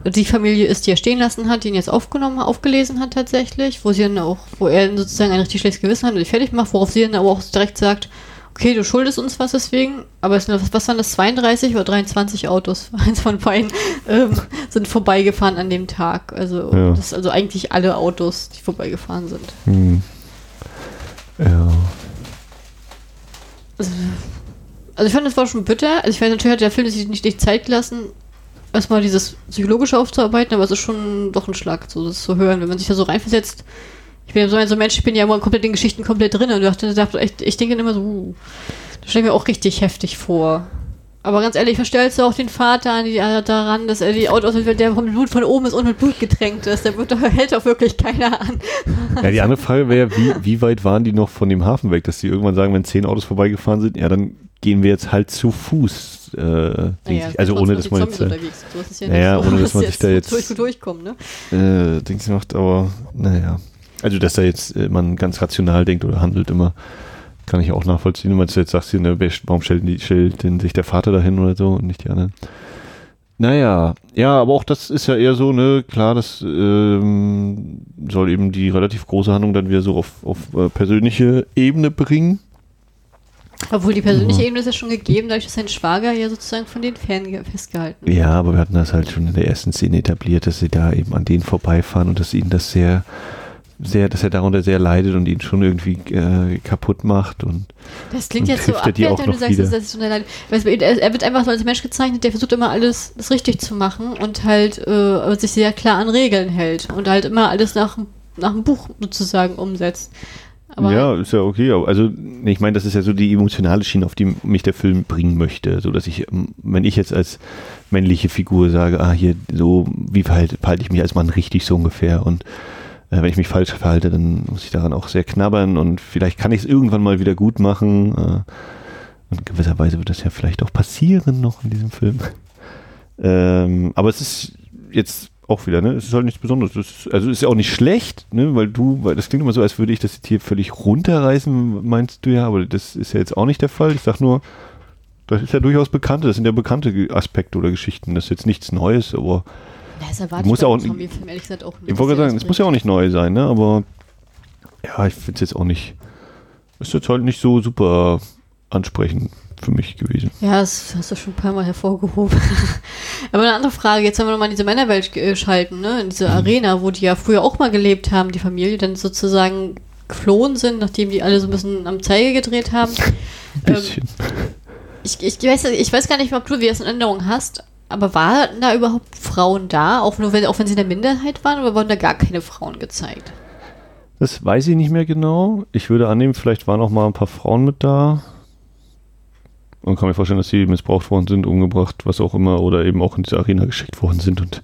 die Familie ist, die er stehen lassen hat, die ihn jetzt aufgenommen, aufgelesen hat tatsächlich, wo sie dann auch, wo er sozusagen ein richtig schlechtes Gewissen hat und die fertig macht, worauf sie dann aber auch direkt sagt, okay, du schuldest uns was deswegen, aber es sind, was, waren das, 32 oder 23 Autos, eins von beiden, ähm, sind vorbeigefahren an dem Tag. Also, Ja. das ist also eigentlich alle Autos, die vorbeigefahren sind. Hm. Ja. Also, also ich fand, das war schon bitter. Also ich weiß, natürlich hat der Film sich nicht, nicht Zeit gelassen, erstmal dieses Psychologische aufzuarbeiten, aber es ist schon doch ein Schlag, so das zu hören, wenn man sich da so reinversetzt. Ich bin ja so ein Mensch, ich bin ja immer komplett in Geschichten komplett drin und dachte, ich, ich denke immer so, uh, das stelle ich mir auch richtig heftig vor. Aber ganz ehrlich, verstellst du auch den Vater äh, daran, dass er die Autos, der vom Blut von oben ist und mit Blut getränkt ist. Der wird, hält auch wirklich keiner an. Ja, die andere Frage wäre, wie, wie weit waren die noch von dem Hafen weg, dass die irgendwann sagen, wenn zehn Autos vorbeigefahren sind, ja, dann gehen wir jetzt halt zu Fuß. Äh, naja, also ohne, dass man jetzt, äh, ja naja, ohne dass man sich da jetzt durch, durchkommen, ne? Äh, Dings macht, aber naja. Also, dass da jetzt äh, man ganz rational denkt oder handelt immer. Kann ich auch nachvollziehen, wenn du jetzt sagst, ne, warum stellt, die, stellt denn sich der Vater dahin oder so und nicht die anderen? Naja, ja, aber auch das ist ja eher so, ne, klar, das ähm, soll eben die relativ große Handlung dann wieder so auf, auf äh, persönliche Ebene bringen. Obwohl die persönliche ja. Ebene ist ja schon gegeben, dadurch, dass sein Schwager ja sozusagen von den Fan festgehalten. Ja, aber wir hatten das halt schon in der ersten Szene etabliert, dass sie da eben an denen vorbeifahren und dass ihnen das sehr sehr, dass er darunter sehr leidet und ihn schon irgendwie äh, kaputt macht und das klingt jetzt so abwertend, wenn du sagst, dass das so leid. Er wird einfach so als Mensch gezeichnet, der versucht immer alles das richtig zu machen und halt äh, sich sehr klar an Regeln hält und halt immer alles nach, nach dem Buch sozusagen umsetzt. Aber ja, ist ja okay. Also ich meine, das ist ja so die emotionale Schiene, auf die mich der Film bringen möchte. So dass ich, wenn ich jetzt als männliche Figur sage, ah, hier so, wie verhalte, verhalte ich mich als Mann richtig so ungefähr und äh, wenn ich mich falsch verhalte, dann muss ich daran auch sehr knabbern und vielleicht kann ich es irgendwann mal wieder gut machen. Äh, und in gewisser Weise wird das ja vielleicht auch passieren noch in diesem Film. Ähm, aber es ist jetzt auch wieder, ne? Es ist halt nichts Besonderes. Ist, also ist ja auch nicht schlecht, ne? Weil du, weil das klingt immer so, als würde ich das jetzt hier völlig runterreißen, meinst du ja, aber das ist ja jetzt auch nicht der Fall. Ich sag nur, das ist ja durchaus bekannt, das sind ja bekannte Aspekte oder Geschichten. Das ist jetzt nichts Neues, aber ja, das erwarte muss ich auch, Zombiefilm ehrlich gesagt auch nicht. Ich wollte sagen, es muss ja auch nicht neu sein, ne? Aber ja, ich finde es jetzt auch nicht. Ist jetzt halt nicht so super ansprechend für mich gewesen. Ja, das hast du schon ein paar Mal hervorgehoben. Aber eine andere Frage, jetzt haben wir nochmal in diese Männerwelt geschalten, ne? In diese mhm. Arena, wo die ja früher auch mal gelebt haben, die Familie, dann sozusagen geflohen sind, nachdem die alle so ein bisschen am Zeige gedreht haben. ein bisschen. Ähm, ich, ich, weiß, ich weiß gar nicht, ob du wie das in Erinnerung hast, aber waren da überhaupt Frauen da, auch, nur wenn, auch wenn sie in der Minderheit waren, oder wurden da gar keine Frauen gezeigt? Das weiß ich nicht mehr genau. Ich würde annehmen, vielleicht waren auch mal ein paar Frauen mit da. Und kann mir vorstellen, dass sie missbraucht worden sind, umgebracht, was auch immer, oder eben auch in diese Arena geschickt worden sind und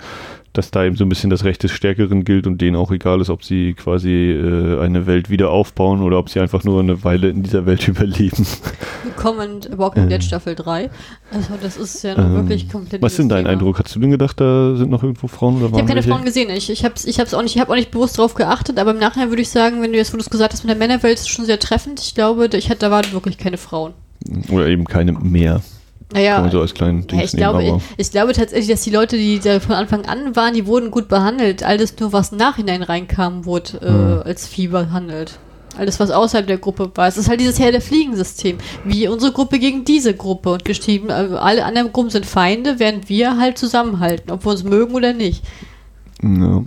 dass da eben so ein bisschen das Recht des Stärkeren gilt und denen auch egal ist, ob sie quasi äh, eine Welt wieder aufbauen oder ob sie einfach nur eine Weile in dieser Welt überleben. Willkommen in Walking äh. Dead Staffel 3. Also das ist ja ähm, wirklich komplett. Was ist denn dein Thema. Eindruck? Hast du denn gedacht, da sind noch irgendwo Frauen? Oder ich habe keine welche? Frauen gesehen. Ich, ich habe ich hab's auch, nicht, ich hab auch nicht bewusst drauf geachtet, aber im Nachhinein würde ich sagen, wenn du jetzt, wo du es gesagt hast mit der Männerwelt, ist schon sehr treffend. Ich glaube, ich hatte, da waren wirklich keine Frauen. Oder eben keine mehr. Naja, so als kleinen ja, ich, glaube, ich, ich, glaube tatsächlich, dass die Leute, die da von Anfang an waren, die wurden gut behandelt. Alles nur, was im Nachhinein reinkam, wurde äh, hm. als Vieh behandelt. Alles, was außerhalb der Gruppe war. Es ist halt dieses Herr der Fliegensystem. Wie unsere Gruppe gegen diese Gruppe. Und geschrieben, äh, alle anderen Gruppen sind Feinde, während wir halt zusammenhalten, ob wir uns mögen oder nicht. Ja.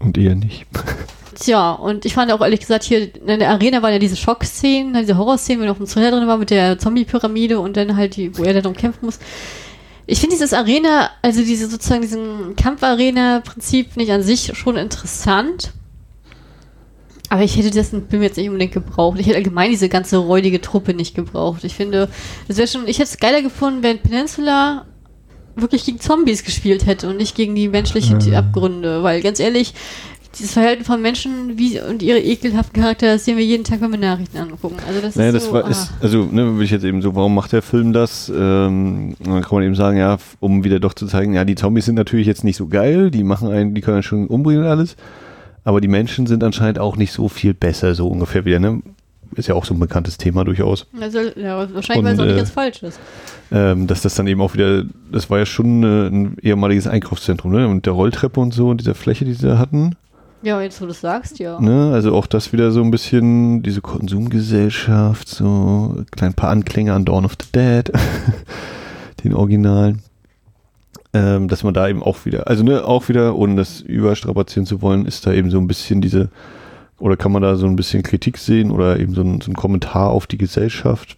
Und eher nicht. Tja, und ich fand auch ehrlich gesagt, hier in der Arena waren ja diese Schockszenen, diese Horrorszenen, wo noch ein Trailer drin war mit der Zombie-Pyramide und dann halt die, wo er dann kämpfen muss. Ich finde dieses Arena, also diese sozusagen diesen Kampfarena-Prinzip nicht an sich schon interessant. Aber ich hätte das Film jetzt nicht unbedingt gebraucht. Ich hätte allgemein diese ganze räudige Truppe nicht gebraucht. Ich finde, es wäre schon, ich hätte es geiler gefunden, wenn Peninsula wirklich gegen Zombies gespielt hätte und nicht gegen die menschlichen mhm. Abgründe. Weil ganz ehrlich, dieses Verhalten von Menschen wie, und ihre ekelhaften Charaktere, das sehen wir jeden Tag, wenn wir Nachrichten angucken. Also das naja, ist das so, war, ah. ist, also ne, würde ich jetzt eben so, warum macht der Film das? Ähm, dann kann man eben sagen, ja, um wieder doch zu zeigen, ja, die Zombies sind natürlich jetzt nicht so geil, die machen einen, die können einen schon umbringen und alles, aber die Menschen sind anscheinend auch nicht so viel besser, so ungefähr wieder, ne? Ist ja auch so ein bekanntes Thema durchaus. Also, ja, wahrscheinlich, weil es auch nicht ganz äh, falsch ist. Ähm, dass das dann eben auch wieder, das war ja schon äh, ein ehemaliges Einkaufszentrum, ne? Und der Rolltreppe und so und dieser Fläche, die sie da hatten. Ja, jetzt wo du es sagst, ja. Ne? Also auch das wieder so ein bisschen, diese Konsumgesellschaft, so ein paar Anklänge an Dawn of the Dead, den Originalen. Ähm, dass man da eben auch wieder, also ne, auch wieder, ohne das überstrapazieren zu wollen, ist da eben so ein bisschen diese, oder kann man da so ein bisschen Kritik sehen oder eben so ein, so ein Kommentar auf die Gesellschaft.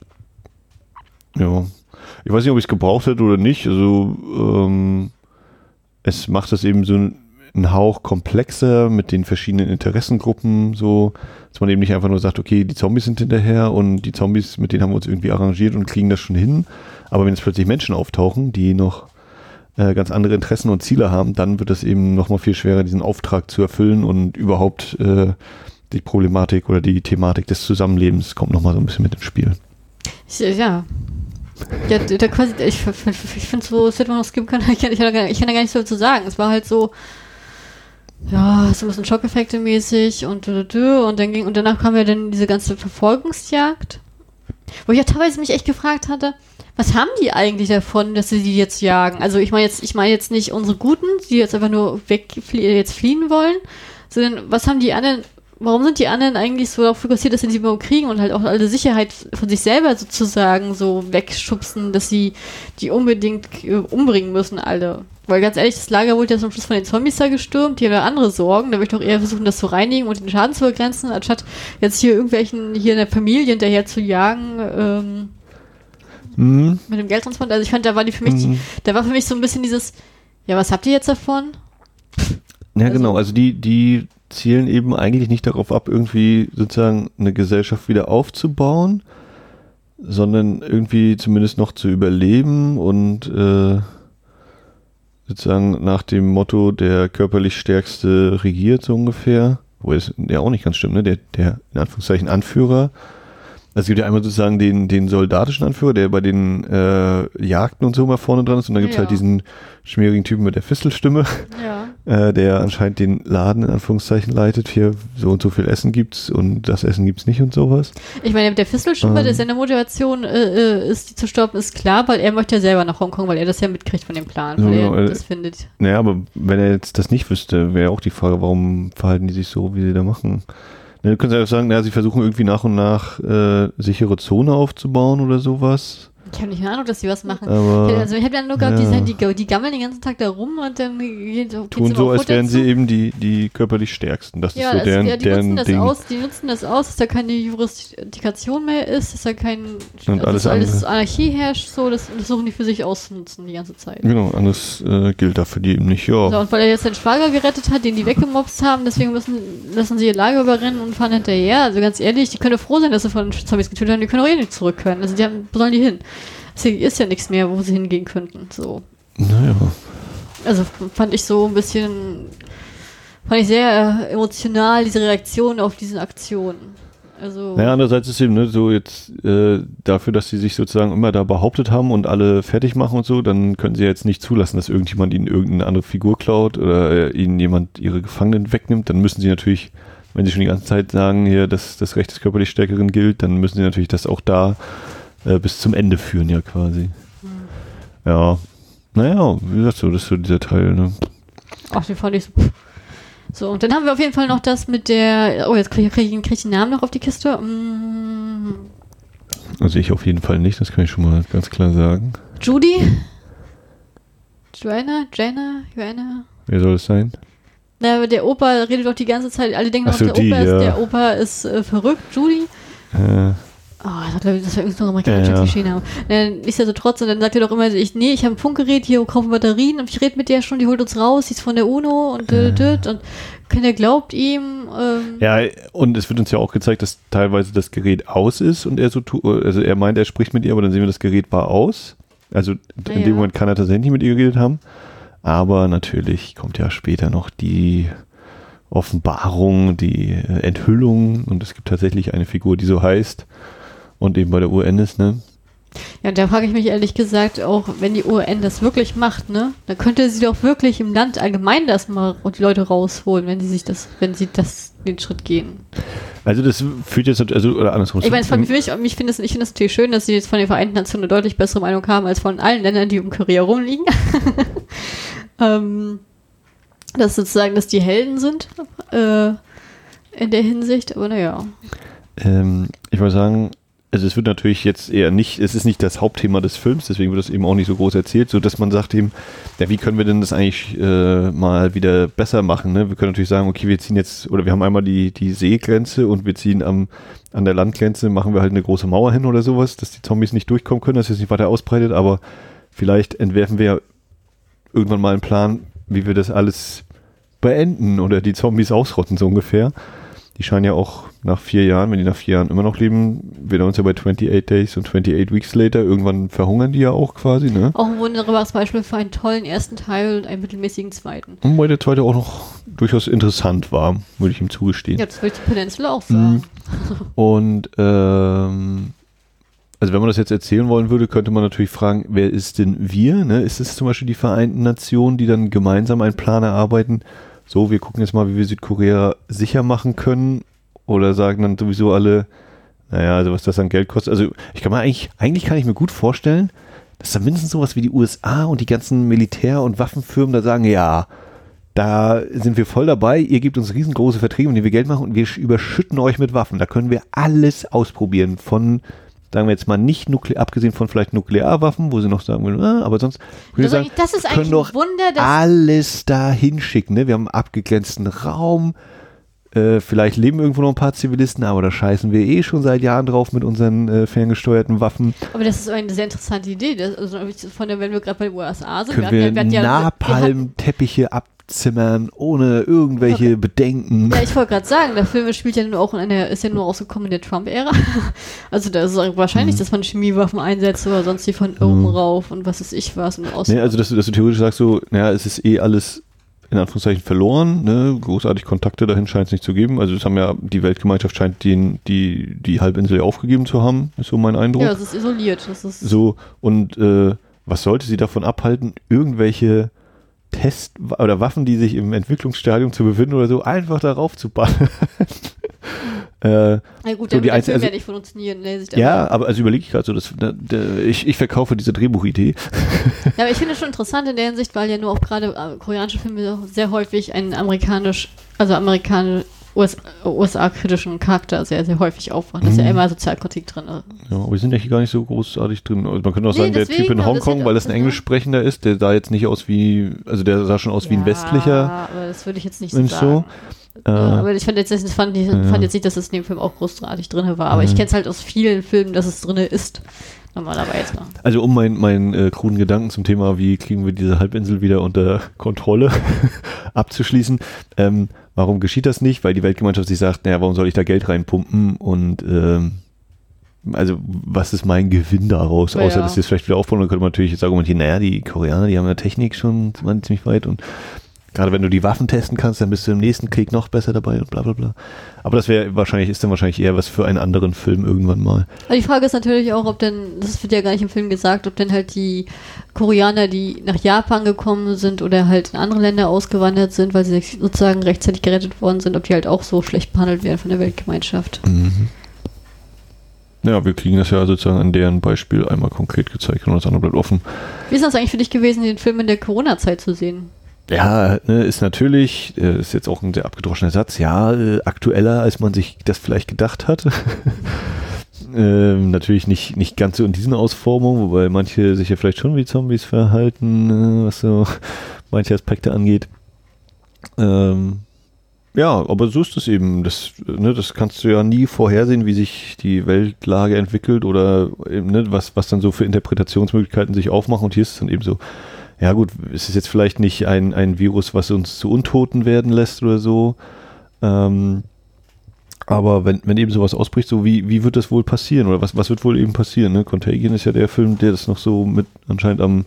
Ja. Ich weiß nicht, ob ich es gebraucht hätte oder nicht. Also, ähm, es macht das eben so einen Hauch komplexer mit den verschiedenen Interessengruppen, so, dass man eben nicht einfach nur sagt, okay, die Zombies sind hinterher und die Zombies, mit denen haben wir uns irgendwie arrangiert und kriegen das schon hin. Aber wenn jetzt plötzlich Menschen auftauchen, die noch äh, ganz andere Interessen und Ziele haben, dann wird es eben noch mal viel schwerer, diesen Auftrag zu erfüllen und überhaupt äh, die Problematik oder die Thematik des Zusammenlebens kommt noch mal so ein bisschen mit ins Spiel. Ja. Ja, da quasi, ich, ich finde so, es hätte man noch ich kann, ich, kann, ich kann da gar nicht so zu sagen. Es war halt so, ja, so ein bisschen Schockeffekte mäßig und und dann ging, und danach kam ja dann diese ganze Verfolgungsjagd. Wo ich ja teilweise mich echt gefragt hatte, was haben die eigentlich davon, dass sie die jetzt jagen? Also ich meine jetzt, ich meine jetzt nicht unsere Guten, die jetzt einfach nur weg jetzt fliehen wollen, sondern was haben die anderen, warum sind die anderen eigentlich so darauf fokussiert, dass sie die überhaupt kriegen und halt auch alle Sicherheit von sich selber sozusagen so wegschubsen, dass sie die unbedingt äh, umbringen müssen, alle? Weil ganz ehrlich, das Lager wurde ja zum Schluss von den Zombies da gestürmt, die haben ja andere Sorgen. Da möchte ich doch eher versuchen, das zu reinigen und den Schaden zu begrenzen, anstatt jetzt hier irgendwelchen hier in der Familie hinterher zu jagen. Ähm, mhm. Mit dem Geldtransport. Also ich fand, da war die für mich, mhm. da war für mich so ein bisschen dieses, ja, was habt ihr jetzt davon? Ja, also, genau. Also die, die zielen eben eigentlich nicht darauf ab, irgendwie sozusagen eine Gesellschaft wieder aufzubauen, sondern irgendwie zumindest noch zu überleben und äh, sozusagen nach dem Motto, der körperlich Stärkste regiert so ungefähr. Wo es ja auch nicht ganz stimmt, ne? Der, der in Anführungszeichen Anführer also es gibt ja einmal sozusagen den, den soldatischen Anführer, der bei den äh, Jagden und so mal vorne dran ist. Und dann gibt es halt ja. halt diesen schmierigen Typen mit der Fistelstimme, ja. Äh, der anscheinend den Laden in Anführungszeichen leitet. Hier so und so viel Essen gibt's und das Essen gibt's nicht und sowas. Ich meine, der Fistelstimme, ähm, dass seine Motivation äh, äh, ist, die zu stoppen, ist klar, weil er möchte ja selber nach Hongkong, weil er das ja mitkriegt von dem Plan, weil so, er äh, das findet. Naja, aber wenn er jetzt das nicht wüsste, wäre auch die Frage, warum verhalten die sich so, wie sie da machen. Dann können Sie ja sagen, naja, Sie versuchen irgendwie nach und nach äh, sichere Zone aufzubauen oder sowas. Ich habe nicht mehr Ahnung, dass die was machen. Aber, also ich habe ja nur gehabt, ja. die, die, die, gammeln den ganzen Tag da rum und dann geht, tun so, als wären sie eben die, die körperlich stärksten. Das ja, ist so deren, ja, die deren nutzen das Ding. aus, die nutzen das aus, dass da keine Jurisdiktion mehr ist, dass da kein und alles, alles Anarchie herrscht, so das, das suchen die für sich auszunutzen die ganze Zeit. Genau, alles äh, gilt dafür die eben nicht. Ja. So, und weil er jetzt seinen Schwager gerettet hat, den die weggemobst haben, deswegen müssen lassen sie ihr Lager überrennen und fahren hinterher. Also ganz ehrlich, die können froh sein, dass sie von Zombies getötet haben, die können auch eh nicht zurück können. Also die haben, wo sollen die hin? Ist ja nichts mehr, wo sie hingehen könnten. So. Naja. Also fand ich so ein bisschen, fand ich sehr äh, emotional, diese Reaktion auf diese Aktion. Also naja, andererseits ist eben ne, so jetzt äh, dafür, dass sie sich sozusagen immer da behauptet haben und alle fertig machen und so, dann können sie jetzt nicht zulassen, dass irgendjemand ihnen irgendeine andere Figur klaut oder äh, ihnen jemand ihre Gefangenen wegnimmt. Dann müssen sie natürlich, wenn sie schon die ganze Zeit sagen, hier, dass das Recht des körperlich Stärkeren gilt, dann müssen sie natürlich das auch da äh, bis zum Ende führen, ja quasi. Mhm. Ja. Naja, wie gesagt, so, das ist so dieser Teil, ne? Ach, den fand ich so. So, und dann haben wir auf jeden Fall noch das mit der. Oh, jetzt kriege krieg, krieg ich den Namen noch auf die Kiste. Mm. Also ich auf jeden Fall nicht, das kann ich schon mal ganz klar sagen. Judy? Joanna? Jenna? Joanna? Wer soll es sein? Na, der Opa redet doch die ganze Zeit, alle denken, so, der, die, Opa ja. ist, der Opa ist äh, verrückt, Judy. Äh. Oh, das war, das war irgendein amerikanischer ja, Klischee-Name. Dann ist er so trotz und dann sagt er doch immer, ich, nee, ich habe ein Funkgerät, hier kaufen Batterien und ich rede mit der schon, die holt uns raus, die ist von der UNO und äh, und, und keiner glaubt ihm. Ähm. Ja, und es wird uns ja auch gezeigt, dass teilweise das Gerät aus ist und er so also er meint, er spricht mit ihr, aber dann sehen wir, das Gerät war aus. Also in ja. dem Moment kann er tatsächlich mit ihr geredet haben. Aber natürlich kommt ja später noch die Offenbarung, die äh, Enthüllung und es gibt tatsächlich eine Figur, die so heißt und eben bei der UN ist, ne? Ja, da frage ich mich ehrlich gesagt auch, wenn die UN das wirklich macht, ne, dann könnte sie doch wirklich im Land allgemein das mal und die Leute rausholen, wenn sie sich das, wenn sie das den Schritt gehen. Also das führt jetzt, also oder andersrum. Ich meine, für mich, ich finde es, ich finde es natürlich schön, dass sie jetzt von den Vereinten Nationen eine deutlich bessere Meinung haben als von allen Ländern, die um Korea rumliegen. ähm, dass sozusagen, dass die Helden sind äh, in der Hinsicht, aber naja. Ähm, ich würde sagen, also es wird natürlich jetzt eher nicht, es ist nicht das Hauptthema des Films, deswegen wird es eben auch nicht so groß erzählt, so dass man sagt eben, ja, wie können wir denn das eigentlich äh, mal wieder besser machen? Ne? Wir können natürlich sagen, okay, wir ziehen jetzt, oder wir haben einmal die, die Seegrenze und wir ziehen am, an der Landgrenze, machen wir halt eine große Mauer hin oder sowas, dass die Zombies nicht durchkommen können, dass es nicht weiter ausbreitet, aber vielleicht entwerfen wir irgendwann mal einen Plan, wie wir das alles beenden oder die Zombies ausrotten, so ungefähr. Die scheinen ja auch nach vier Jahren, wenn die nach vier Jahren immer noch leben, wir uns ja bei 28 Days und 28 Weeks later, irgendwann verhungern die ja auch quasi, ne? Auch ein wunderbares Beispiel für einen tollen ersten Teil und einen mittelmäßigen zweiten. Und weil der zweite auch noch durchaus interessant war, würde ich ihm zugestehen. Ja, das würde ich die Peninsula auch sagen. Mhm. Und ähm, also wenn man das jetzt erzählen wollen würde, könnte man natürlich fragen, wer ist denn wir? Ne? Ist es zum Beispiel die Vereinten Nationen, die dann gemeinsam einen Plan erarbeiten? So, wir gucken jetzt mal, wie wir Südkorea sicher machen können. Oder sagen dann sowieso alle, naja, also was das an Geld kostet. Also ich kann mir eigentlich, eigentlich kann ich mir gut vorstellen, dass da mindestens sowas wie die USA und die ganzen Militär- und Waffenfirmen da sagen, ja, da sind wir voll dabei, ihr gebt uns riesengroße Verträge, mit denen wir Geld machen und wir überschütten euch mit Waffen. Da können wir alles ausprobieren von sagen wir jetzt mal nicht nuklear, abgesehen von vielleicht Nuklearwaffen, wo sie noch sagen würden, ah, aber sonst würde Also sagen, das ist können doch Wunder, alles da hinschicken. Ne? Wir haben einen abgegrenzten Raum. Äh, vielleicht leben irgendwo noch ein paar Zivilisten, aber da scheißen wir eh schon seit Jahren drauf mit unseren äh, ferngesteuerten Waffen. Aber das ist eine sehr interessante Idee. Das, also von der, wenn wir gerade bei den USA sind, Können wir hatten ja, wir ja, wir Napalm-Teppiche abzimmern, ohne irgendwelche Bedenken. ja, ich wollte gerade sagen, der Film spielt ja nur auch in einer, ist ja nur rausgekommen in der Trump-Ära. Also da ist es wahrscheinlich, Mhm. dass man Chemiewaffen einsetzt oder sonst die von oben rauf und was ist ich was und aus. Nee, also dass du, dass du theoretisch sagst so, naja, es ist eh alles in Anführungszeichen verloren, ne? großartig Kontakte dahin scheint es nicht zu geben. Also es haben ja, die Weltgemeinschaft scheint den, die, die Halbinsel aufgegeben zu haben, ist so mein Eindruck. ja, es ist isoliert. Das ist, So, und äh, was sollte sie davon abhalten, irgendwelche Test- oder Waffen, die sich im Entwicklungsstadium zu befinden oder so, einfach darauf zu ballern? äh, na gut, so die Film also- ja nicht funktionieren. Der sich ja, aber also überlege ich gerade so, das, da, da, ich, ich verkaufe diese Drehbuchidee. Ja, aber ich finde es schon interessant in der Hinsicht, weil ja nur auch gerade äh, koreanische Filme sehr häufig einen amerikanisch, also amerikanisch US, USA-kritischen Charakter sehr, sehr häufig aufmachen. Da ist ja Mhm. immer Sozialkritik drin. Ja, aber wir sind ja hier gar nicht so großartig drin. Also man könnte auch Nee, sagen, der Typ in Hongkong, weil das ein das- Englischsprechender ist, der sah jetzt nicht aus wie, also der sah schon aus wie ein westlicher Ja, aber das würde ich jetzt nicht so sagen. so. Ja, aber ich fand jetzt, ich fand, ich Ja. fand jetzt nicht, dass es in dem Film auch großartig drin war. Aber ich Mhm. kenne es halt aus vielen Filmen, dass es drin ist. Normalerweise. Also um meinen mein, äh, kruden Gedanken zum Thema, wie kriegen wir diese Halbinsel wieder unter Kontrolle abzuschließen. Ähm, warum geschieht das nicht? Weil die Weltgemeinschaft sich sagt, naja, warum soll ich da Geld reinpumpen? Und ähm, also was ist mein Gewinn daraus? Ja, Außer ja. dass sie es vielleicht wieder aufbauen, dann könnte man natürlich jetzt argumentieren, naja, die Koreaner, die haben ja Technik schon ziemlich weit und gerade wenn du die Waffen testen kannst, dann bist du im nächsten Krieg noch besser dabei und bla bla bla. Aber das wäre wahrscheinlich, ist dann wahrscheinlich eher was für einen anderen Film irgendwann mal. Aber die Frage ist natürlich auch, ob denn, das wird ja gar nicht im Film gesagt, ob denn halt die Koreaner, die nach Japan gekommen sind oder halt in andere Länder ausgewandert sind, weil sie sozusagen rechtzeitig gerettet worden sind, ob die halt auch so schlecht behandelt werden von der Weltgemeinschaft. Mhm. Ja, wir kriegen das ja sozusagen an deren Beispiel einmal konkret gezeigt und das andere bleibt offen. Wie ist das eigentlich für dich gewesen, den Film in der Corona-Zeit zu sehen? Ja, ne, ist natürlich, äh, ist jetzt auch ein sehr abgedroschener Satz, ja, äh, aktueller, als man sich das vielleicht gedacht hat. ähm, natürlich nicht, nicht ganz so in diesen Ausformungen, wobei manche sich ja vielleicht schon wie Zombies verhalten, äh, was so manche Aspekte angeht. Ähm, ja, aber so ist es eben. Das, ne, das kannst du ja nie vorhersehen, wie sich die Weltlage entwickelt oder eben, ne, was, was dann so für Interpretationsmöglichkeiten sich aufmachen. Und hier ist es dann eben so, ja gut, es ist jetzt vielleicht nicht ein, ein Virus, was uns zu Untoten werden lässt oder so. Ähm, aber wenn, wenn eben sowas ausbricht, so wie, wie wird das wohl passieren? Oder was, was wird wohl eben passieren? Ne? Contagion ist ja der Film, der das noch so mit anscheinend am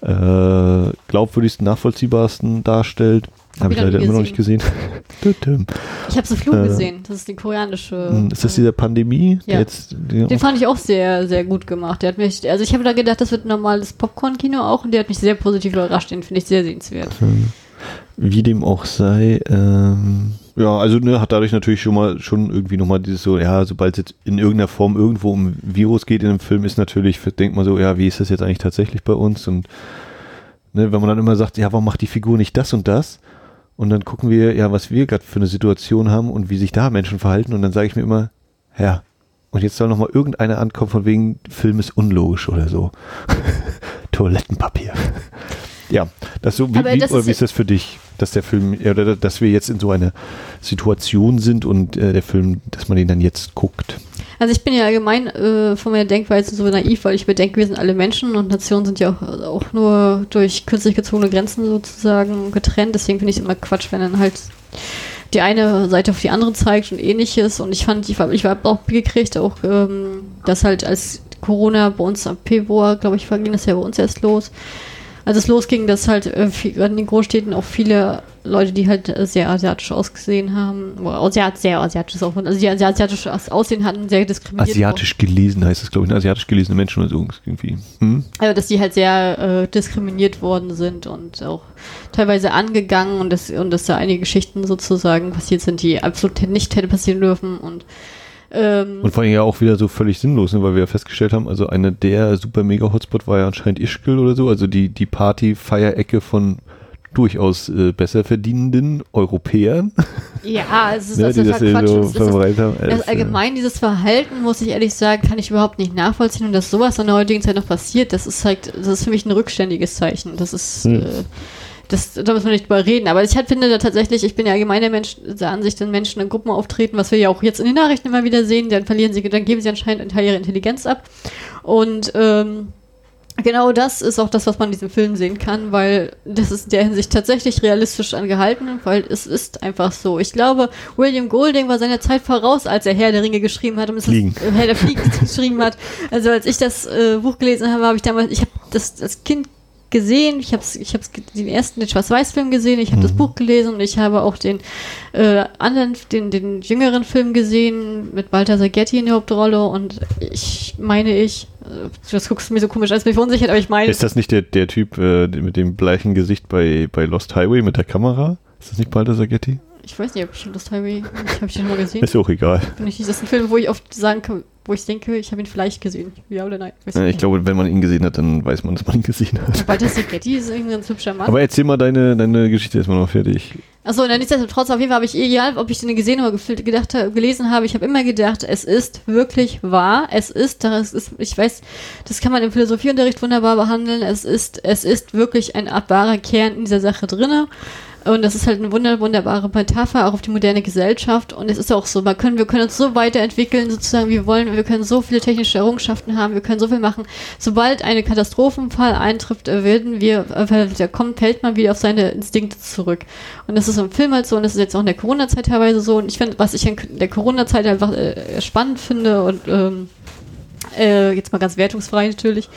äh, glaubwürdigsten, nachvollziehbarsten darstellt. Habe ich leider immer noch nicht gesehen. Ich habe so Flug Äh, gesehen. Das ist die koreanische. Hm, ist das dieser Pandemie? Ja. Jetzt, der Den fand ich auch sehr, sehr gut gemacht. Der hat mich, also ich habe da gedacht, das wird ein normales Popcorn-Kino auch und der hat mich sehr positiv überrascht. Den finde ich sehr sehenswert. Wie dem auch sei, ähm, ja, also ne, hat dadurch natürlich schon mal schon irgendwie nochmal dieses so, ja, sobald es jetzt in irgendeiner Form irgendwo um Virus geht in einem Film, ist natürlich, denkt man so, ja, wie ist das jetzt eigentlich tatsächlich bei uns? Und ne, wenn man dann immer sagt, ja, warum macht die Figur nicht das und das? Und dann gucken wir, ja, was wir gerade für eine Situation haben und wie sich da Menschen verhalten. Und dann sage ich mir immer, ja, Und jetzt soll noch mal irgendeiner ankommen von wegen, Film ist unlogisch oder so. Toilettenpapier. Ja, das so, wie, wie, das oder ist- wie ist das für dich, dass der Film, oder dass wir jetzt in so einer Situation sind und äh, der Film, dass man den dann jetzt guckt? Also ich bin ja allgemein äh, von meiner Denkweise so naiv, weil ich mir denke, wir sind alle Menschen und Nationen sind ja auch, auch nur durch künstlich gezogene Grenzen sozusagen getrennt. Deswegen finde ich es immer Quatsch, wenn dann halt die eine Seite auf die andere zeigt und ähnliches. Und ich fand, ich war, ich war auch gekriegt, auch ähm, dass halt als Corona bei uns ab Februar, glaube ich, ging das ja bei uns erst los. Als es losging, dass halt äh, viel, gerade in den Großstädten auch viele Leute, die halt äh, sehr asiatisch ausgesehen haben, oder Asiat, sehr asiatisch auch, also die asiatisch Aussehen hatten, sehr diskriminiert Asiatisch gelesen heißt es, glaube ich, ne? asiatisch gelesene Menschen oder so irgendwie. Hm? Also, dass die halt sehr äh, diskriminiert worden sind und auch teilweise angegangen und, das, und dass da einige Geschichten sozusagen passiert sind, die absolut nicht hätte passieren dürfen und ähm, Und vor allem ja auch wieder so völlig sinnlos, ne, weil wir ja festgestellt haben, also eine der super mega Hotspot war ja anscheinend Ischgl oder so, also die, die Party-Feierecke von durchaus äh, besser verdienenden Europäern, ja, es ist ne, das ist halt Quatsch. so ist haben. Das Es, äh, allgemein, dieses Verhalten, muss ich ehrlich sagen, kann ich überhaupt nicht nachvollziehen. Und dass sowas in der heutigen Zeit noch passiert, das ist halt, das ist für mich ein rückständiges Zeichen. Das ist, Hm. äh, das, da müssen wir nicht drüber reden. Aber ich halt finde da tatsächlich, ich bin ja allgemein der Mensch, der Ansicht, wenn Menschen in Gruppen auftreten, was wir ja auch jetzt in den Nachrichten immer wieder sehen, dann verlieren sie, dann geben sie anscheinend einen Teil ihrer Intelligenz ab. Und, ähm, Genau das ist auch das, was man in diesem Film sehen kann, weil das ist in der Hinsicht tatsächlich realistisch angehalten, weil es ist einfach so. Ich glaube, William Golding war seiner Zeit voraus, als er Herr der Ringe geschrieben hat und es äh, Herr der Fliegen geschrieben hat. Also als ich das äh, Buch gelesen habe, habe ich damals, ich habe das als Kind gesehen, ich habe ich hab's den ersten den Schwarz-Weiß-Film gesehen, ich habe das Buch gelesen und ich habe auch den äh, anderen, den, den jüngeren Film gesehen mit Walter Sagetti in der Hauptrolle und ich meine ich, äh, das guckst du mir so komisch ist mir verunsichert, aber ich meine, ist das nicht der, der Typ äh, mit dem bleichen Gesicht bei, bei Lost Highway mit der Kamera? Ist das nicht Balder Sagetti? Ich weiß nicht, ob ich schon das Highway, ich habe den mal gesehen. Ist auch egal. Bin ich nicht, das ist ein Film, wo ich oft sagen kann, wo ich denke, ich habe ihn vielleicht gesehen. Ja oder nein? Weiß Ich nicht. glaube, wenn man ihn gesehen hat, dann weiß man, dass man ihn gesehen hat. Walter Sagetti ist irgendwie ein hübscher Mann. Aber erzähl mal deine, deine Geschichte erstmal noch fertig. Achso, und dann nichtsdestotrotz, auf jeden Fall habe ich, egal ob ich den gesehen oder gedacht, habe- gelesen habe, ich habe immer gedacht, es ist wirklich wahr. Es ist, das ist, ich weiß, das kann man im Philosophieunterricht wunderbar behandeln. Es ist, es ist wirklich ein wahrer Kern in dieser Sache drinne. Und das ist halt eine wunder, wunderbare Metapher auch auf die moderne Gesellschaft. Und es ist auch so, man können, wir können uns so weiterentwickeln, sozusagen, wie wir wollen. Wir können so viele technische Errungenschaften haben, wir können so viel machen. Sobald eine Katastrophenfall eintrifft, äh, werden wir, äh, kommt, fällt man wieder auf seine Instinkte zurück. Und das ist im Film halt so und das ist jetzt auch in der Corona-Zeit teilweise so. Und ich finde, was ich in der Corona-Zeit einfach äh, spannend finde und ähm, äh, jetzt mal ganz wertungsfrei natürlich,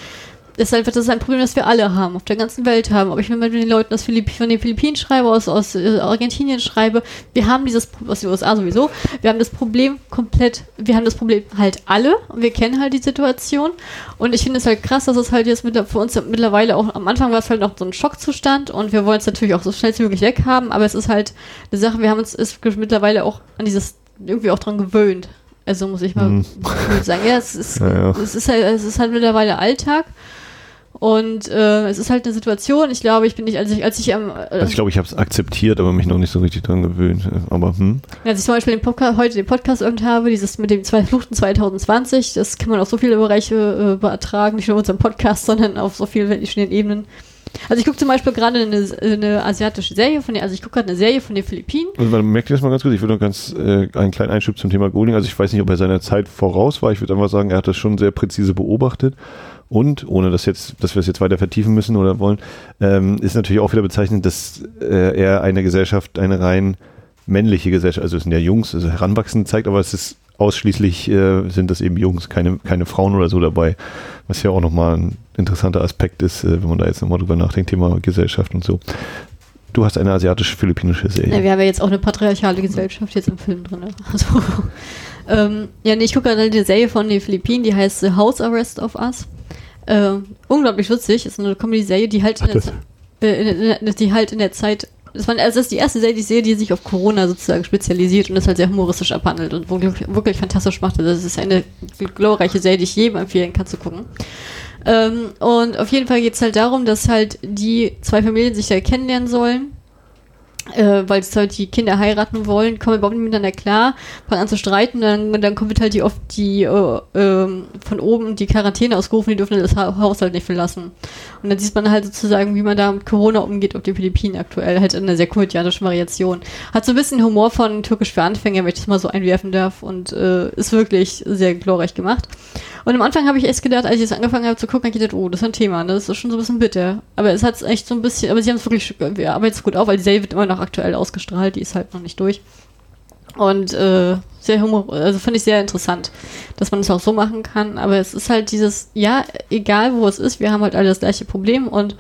ist einfach, das ist ein Problem, das wir alle haben, auf der ganzen Welt haben. Ob ich mir mit den Leuten aus Philipp von den Philippinen schreibe, aus, aus äh, Argentinien schreibe, wir haben dieses, Pro- aus den USA sowieso, wir haben das Problem komplett, wir haben das Problem halt alle und wir kennen halt die Situation. Und ich finde es halt krass, dass es halt jetzt mit, für uns mittlerweile auch, am Anfang war es halt noch so ein Schockzustand und wir wollen es natürlich auch so schnell wie möglich weghaben, aber es ist halt eine Sache, wir haben uns ist mittlerweile auch an dieses, irgendwie auch dran gewöhnt. Also muss ich mal Mhm. sagen, ja, es ist, Ja, ja. es ist halt, es ist halt mittlerweile Alltag. Und äh, es ist halt eine Situation, ich glaube, ich bin nicht, als ich, als ich am, äh, Also ich glaube, ich habe es akzeptiert, aber mich noch nicht so richtig dran gewöhnt. Aber hm. als ich zum Beispiel den Podcast, heute den Podcast irgend habe, dieses mit dem zwei Fluchten 2020, das kann man auf so viele Bereiche äh, übertragen, nicht nur in unserem Podcast, sondern auf so vielen verschiedenen Ebenen. Also ich gucke zum Beispiel gerade eine, eine asiatische Serie von den, also ich gucke gerade eine Serie von den Philippinen. Also man merkt das mal ganz gut. Ich würde noch ganz äh, einen kleinen Einschub zum Thema Golding. Also ich weiß nicht, ob er seiner Zeit voraus war. Ich würde einfach sagen, er hat das schon sehr präzise beobachtet. Und ohne dass jetzt, dass wir es jetzt weiter vertiefen müssen oder wollen, ähm, ist natürlich auch wieder bezeichnend, dass äh, er eine Gesellschaft, eine rein männliche Gesellschaft, also es sind ja Jungs, also heranwachsend zeigt, aber es ist ausschließlich äh, sind das eben Jungs, keine, keine Frauen oder so dabei, was ja auch nochmal ein interessanter Aspekt ist, äh, wenn man da jetzt nochmal drüber nachdenkt, Thema Gesellschaft und so. Du hast eine asiatisch-philippinische Serie. Ja, wir haben ja jetzt auch eine patriarchale Gesellschaft jetzt im Film drin. Also, ähm, ja, nee, ich gucke gerade eine Serie von den Philippinen, die heißt The House Arrest of Us. Äh, unglaublich witzig, ist eine Comedy-Serie, die halt in Ach, der, äh, die halt in der Zeit das, war, also das ist die erste Serie, die ich sehe, die sich auf Corona sozusagen spezialisiert und das halt sehr humoristisch abhandelt und wirklich, wirklich fantastisch macht. Also das ist eine glorreiche Serie, die ich jedem empfehlen kann zu gucken. Ähm, und auf jeden Fall geht es halt darum, dass halt die zwei Familien sich da kennenlernen sollen. Äh, weil es halt die Kinder heiraten wollen, kommen überhaupt nicht miteinander klar, fangen an zu streiten, dann, dann kommt halt die oft die äh, ähm, von oben die Quarantäne ausgerufen, die dürfen das ha Haus halt nicht verlassen. Und dann sieht man halt sozusagen, wie man da mit Corona umgeht auf den Philippinen aktuell, halt in einer sehr komödiantischen Variation. Hat so ein bisschen Humor von Türkisch für Anfänger, wenn ich das mal so einwerfen darf, und äh, ist wirklich sehr glorreich gemacht. Und am Anfang habe ich echt gedacht, als ich es angefangen habe zu gucken, habe ich gedacht, oh, das ist ein Thema, ne? das ist schon so ein bisschen bitter. Aber es hat echt so ein bisschen, aber sie haben es wirklich, wir arbeiten es gut auf, weil die Serie wird immer noch aktuell ausgestrahlt, die ist halt noch nicht durch. Und äh, sehr humor, also finde ich sehr interessant, dass man es auch so machen kann. Aber es ist halt dieses, ja, egal wo es ist, wir haben halt alle das gleiche Problem und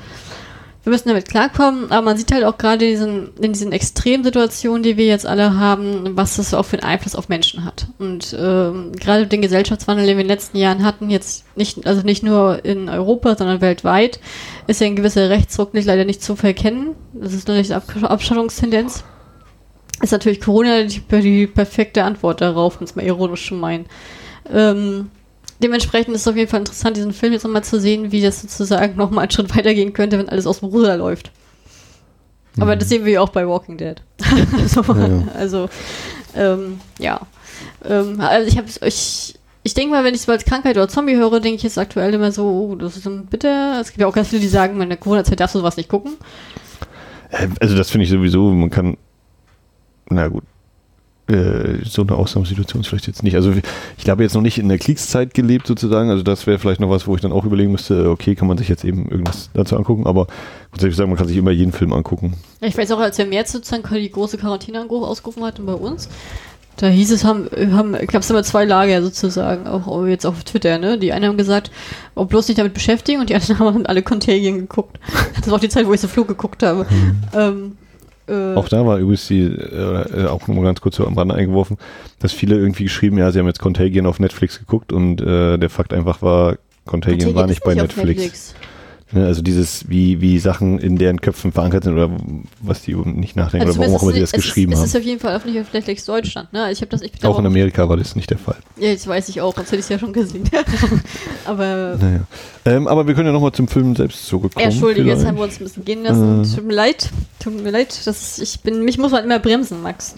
wir müssen damit klarkommen, aber man sieht halt auch gerade diesen, in diesen Extremsituationen, die wir jetzt alle haben, was das auch für einen Einfluss auf Menschen hat. Und ähm, gerade den Gesellschaftswandel, den wir in den letzten Jahren hatten, jetzt nicht, also nicht nur in Europa, sondern weltweit, ist ja ein gewisser Rechtsdruck nicht leider nicht zu verkennen. Das ist nicht eine Abschattungstendenz. Ist natürlich Corona die, die perfekte Antwort darauf, um es mal ironisch zu meinen. Ähm, dementsprechend ist es auf jeden Fall interessant, diesen Film jetzt nochmal zu sehen, wie das sozusagen nochmal einen Schritt weitergehen könnte, wenn alles aus dem Ruder läuft. Aber mhm. das sehen wir ja auch bei Walking Dead. also, ja. also ähm, ja. Ähm, also ich habe ich, ich denke mal, wenn ich es als Krankheit oder Zombie höre, denke ich jetzt aktuell immer so, oh, das ist ein bitter. Es gibt ja auch ganz viele, die sagen, in der Corona-Zeit darfst du sowas nicht gucken. Äh, also das finde ich sowieso, man kann, na gut, äh, so eine Ausnahmesituation ist vielleicht jetzt nicht. Also ich habe jetzt noch nicht in der Kriegszeit gelebt sozusagen, also das wäre vielleicht noch was, wo ich dann auch überlegen müsste, okay, kann man sich jetzt eben irgendwas dazu angucken, aber grundsätzlich sagen, man kann sich immer jeden Film angucken. Ich weiß auch, als wir im März sozusagen die große Quarantäne ausgerufen hatten bei uns, da hieß es, haben, haben gab es immer zwei Lager sozusagen, auch jetzt auf Twitter, ne? Die einen haben gesagt, oh, bloß nicht damit beschäftigen und die anderen haben alle Contagion geguckt. Das war auch die Zeit, wo ich so Flug geguckt habe. Mhm. Ähm, äh, auch da war übrigens die, äh, auch nochmal ganz kurz so am Rande eingeworfen, dass viele irgendwie geschrieben, ja, sie haben jetzt Contagion auf Netflix geguckt und äh, der Fakt einfach war, Contagion, Contagion war nicht bei nicht Netflix. Netflix. Ne, also dieses, wie, wie Sachen in deren Köpfen verankert sind oder was die nicht nachdenken also oder warum auch immer sie das geschrieben ist, haben. Das ist auf jeden Fall Netflix Deutschland. Ne? Ich das, ich auch in Amerika war das nicht der Fall. Ja, das weiß ich auch, sonst hätte ich es ja schon gesehen. aber naja. ähm, aber wir können ja nochmal zum Film selbst zurückkommen. Ja, Entschuldige, jetzt haben wir uns ein bisschen gehen lassen. Äh, tut mir leid. Tut mir leid. Das, ich bin, mich muss man immer bremsen, Max.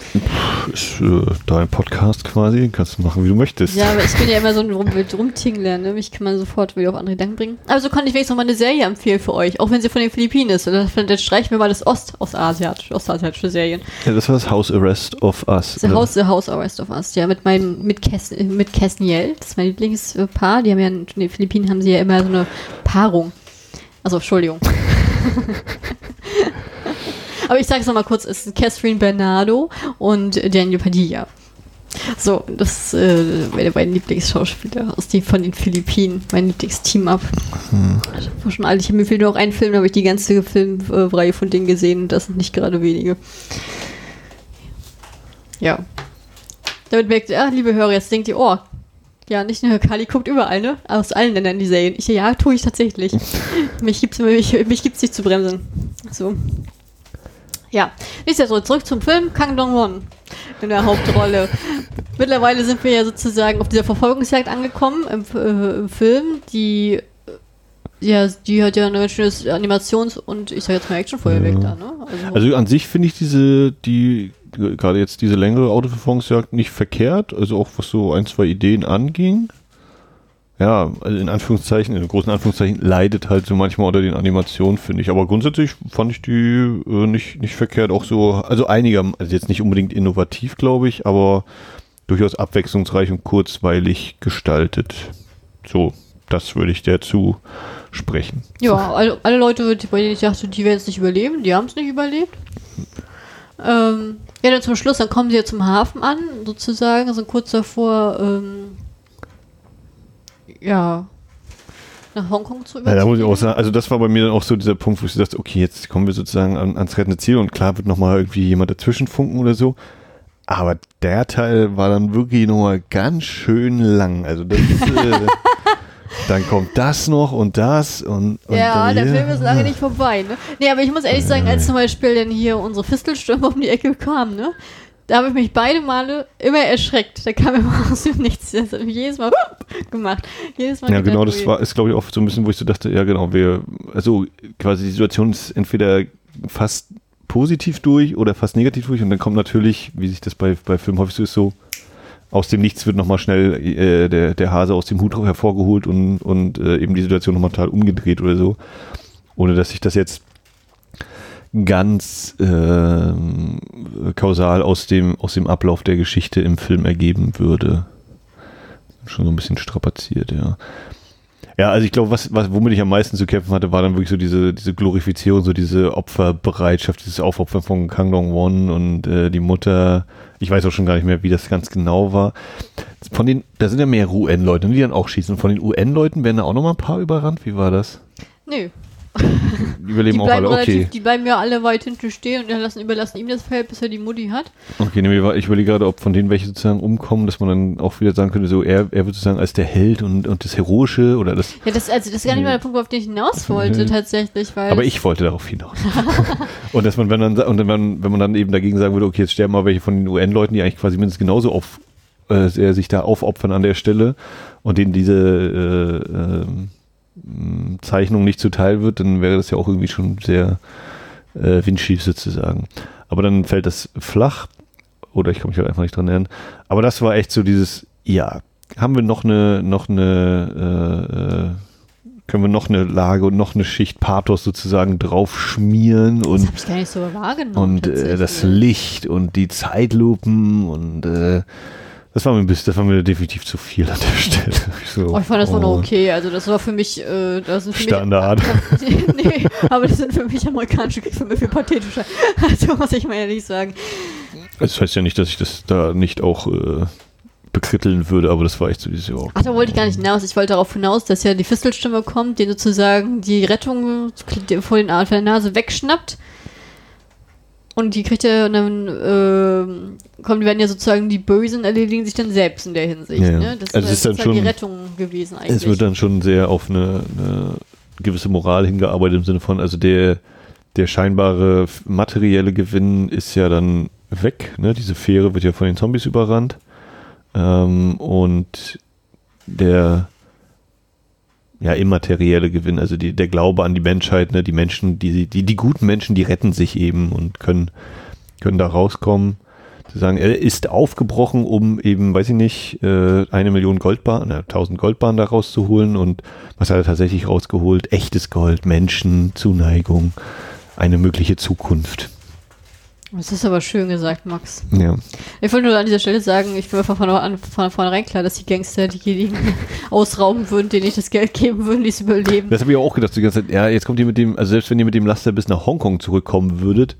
Ist äh, dein Podcast quasi. Kannst du machen, wie du möchtest. Ja, aber ich bin ja immer so ein Rum Rumtingler. Ne? Mich kann man sofort wieder auf andere Gedanken bringen. Aber so konnte ich wenigstens noch mal eine Serie Serie empfehlen für euch, auch wenn sie von den Philippinen ist. Oder dann streichen wir mal das Ost ostasiatische, ostasiatische Serien. Ja, das war das House Arrest of Us. The House, the House Arrest of Us, ja, mit meinem, mit, Kes, mit Kesniel, das ist mein Lieblingspaar. Die haben ja, in den Philippinen haben sie ja immer so eine Paarung. Also, Entschuldigung. Aber ich sage es nochmal kurz, es ist Catherine Bernardo und Daniel Padilla. So, das äh, meine beiden Lieblingsschauspieler aus die, von den Philippinen, mein Lieblingsteam-Up. Hm. Ich, schon alt. ich habe mir nur noch ein Film, da habe ich die ganze Filmreihe von denen gesehen und das sind nicht gerade wenige. Ja. Damit merkt ihr, ah, liebe Hörer, jetzt denkt ihr, oh, ja, nicht nur Kali guckt überall, ne? Aus allen Ländern die Serien. Ich, ja, tue ich tatsächlich. mich gibt's, mich, mich gibt's nicht zu bremsen. So. Ja, nichtsdestotrotz zurück zum Film Kang Dong-won in der Hauptrolle. Mittlerweile sind wir ja sozusagen auf dieser Verfolgungsjagd angekommen im, äh, im Film, die ja, die hat ja ein schönes Animations- und ich sag jetzt mal Actionfeuerwerk ja. da, ne? Also, also an sich finde ich diese, die, gerade jetzt diese längere Autoverfolgungsjagd nicht verkehrt, also auch was so ein, zwei Ideen anging ja, also in Anführungszeichen, in großen Anführungszeichen, leidet halt so manchmal unter den Animationen, finde ich. Aber grundsätzlich fand ich die äh, nicht, nicht verkehrt, auch so, also einiger, also jetzt nicht unbedingt innovativ, glaube ich, aber durchaus abwechslungsreich und kurzweilig gestaltet. So, das würde ich dazu sprechen. Ja, alle, alle Leute, bei denen ich dachte, die werden es nicht überleben, die haben es nicht überlebt. Ähm, ja, dann zum Schluss, dann kommen sie ja zum Hafen an, sozusagen, sind kurz davor, ähm, ja, nach Hongkong zu überziehen. Ja, da muss ich auch sagen, also das war bei mir dann auch so dieser Punkt, wo ich dachte, okay, jetzt kommen wir sozusagen an, ans rettende Ziel und klar wird nochmal irgendwie jemand dazwischen funken oder so. Aber der Teil war dann wirklich nochmal ganz schön lang. Also das ist, äh, dann kommt das noch und das und, und Ja, der Film ist lange nicht vorbei, ne? Nee, aber ich muss ehrlich sagen, als zum Beispiel dann hier unsere Fistelstürme um die Ecke kamen, ne? Da habe ich mich beide Male immer erschreckt. Da kam immer aus dem Nichts. Das habe ich jedes Mal gemacht. Jedes Mal ja, genau, das war, ist glaube ich auch so ein bisschen, wo ich so dachte, ja genau, wir, also quasi die Situation ist entweder fast positiv durch oder fast negativ durch und dann kommt natürlich, wie sich das bei, bei Filmen häufig so ist, so aus dem Nichts wird nochmal schnell äh, der, der Hase aus dem Hut hervorgeholt und, und äh, eben die Situation nochmal total umgedreht oder so. Ohne dass sich das jetzt ganz äh, kausal aus dem, aus dem Ablauf der Geschichte im Film ergeben würde. Schon so ein bisschen strapaziert, ja. Ja, also ich glaube, was, was, womit ich am meisten zu kämpfen hatte, war dann wirklich so diese, diese Glorifizierung, so diese Opferbereitschaft, dieses Aufopfern von Kang Dong Won und äh, die Mutter. Ich weiß auch schon gar nicht mehr, wie das ganz genau war. Von den, da sind ja mehr UN-Leute, die dann auch schießen. Von den UN-Leuten werden da auch noch mal ein paar überrannt. Wie war das? Nö, überleben die auch alle, okay. relativ, die bleiben ja alle weit hinten stehen und lassen, überlassen ihm das Feld, bis er die Mutti hat. Okay, nee, ich überlege gerade, ob von denen welche sozusagen umkommen, dass man dann auch wieder sagen könnte, so er, er wird sozusagen als der Held und, und das Heroische oder das. Ja, das, also, das ist gar nicht mal der Punkt, auf den ich hinaus wollte, tatsächlich, weil. Aber ich wollte darauf hinaus. und dass man, wenn dann, und wenn, wenn man dann eben dagegen sagen würde, okay, jetzt sterben mal welche von den UN-Leuten, die eigentlich quasi mindestens genauso auf, äh, sich da aufopfern an der Stelle und denen diese äh, mh, Zeichnung nicht zuteil wird, dann wäre das ja auch irgendwie schon sehr äh, windschief sozusagen. Aber dann fällt das flach oder ich kann mich halt einfach nicht dran erinnern. Aber das war echt so dieses, ja, haben wir noch eine, noch eine, äh, äh, können wir noch eine Lage und noch eine Schicht Pathos sozusagen drauf schmieren das und ich gar nicht so wahrgenommen. und äh, das. Licht und die Zeitlupen und äh, das war mir ein bisschen, das war mir definitiv zu viel an der Stelle. Ich so, Oh, ich fand das war noch okay. Also das war für mich, äh, das sind für Standard. Mich, nee, aber das sind für mich amerikanische Kriegsfilme viel pathetischer. Also muss ich mal ehrlich sagen. Das heißt ja nicht, dass ich das da nicht auch äh, bekritteln würde, aber das war echt so dieses Jahr. Ach, da wollte ich gar nicht hinaus. Ich wollte darauf hinaus, dass ja die Fistelstimme kommt, die sozusagen die Rettung vor den der Nase wegschnappt. Und die kriegt und dann ähm, kommen, werden ja sozusagen die Bösen erledigen sich dann selbst in der Hinsicht. Ja, ja. Ne? Das Also es ist dann sozusagen die schon- Rettung gewesen eigentlich. Es wird dann schon sehr auf eine, eine gewisse Moral hingearbeitet im Sinne von, also der, der scheinbare materielle Gewinn ist ja dann weg. Ne? Diese Fähre wird ja von den Zombies überrannt. Ähm, und der ja, immaterielle Gewinn, also die, der Glaube an die Menschheit, ne? die Menschen, die, die, die guten Menschen, die retten sich eben und können, können da rauskommen. Zu sagen, er ist aufgebrochen, um eben, weiß ich nicht, äh, eine Million Goldbahn, äh, 1000 Goldbahn da rauszuholen und was hat er tatsächlich rausgeholt? Echtes Gold, Menschen, Zuneigung, eine mögliche Zukunft. Das ist aber schön gesagt, Max. Ja. Ich wollte nur an dieser Stelle sagen, ich bin mir von vornherein, klar, dass die Gangster diejenigen ausrauben würden, denen ich das Geld geben würden, die es überleben. Das habe ich auch gedacht, die ganze Zeit, ja, jetzt kommt ihr mit dem, also selbst wenn ihr mit dem Laster bis nach Hongkong zurückkommen würdet,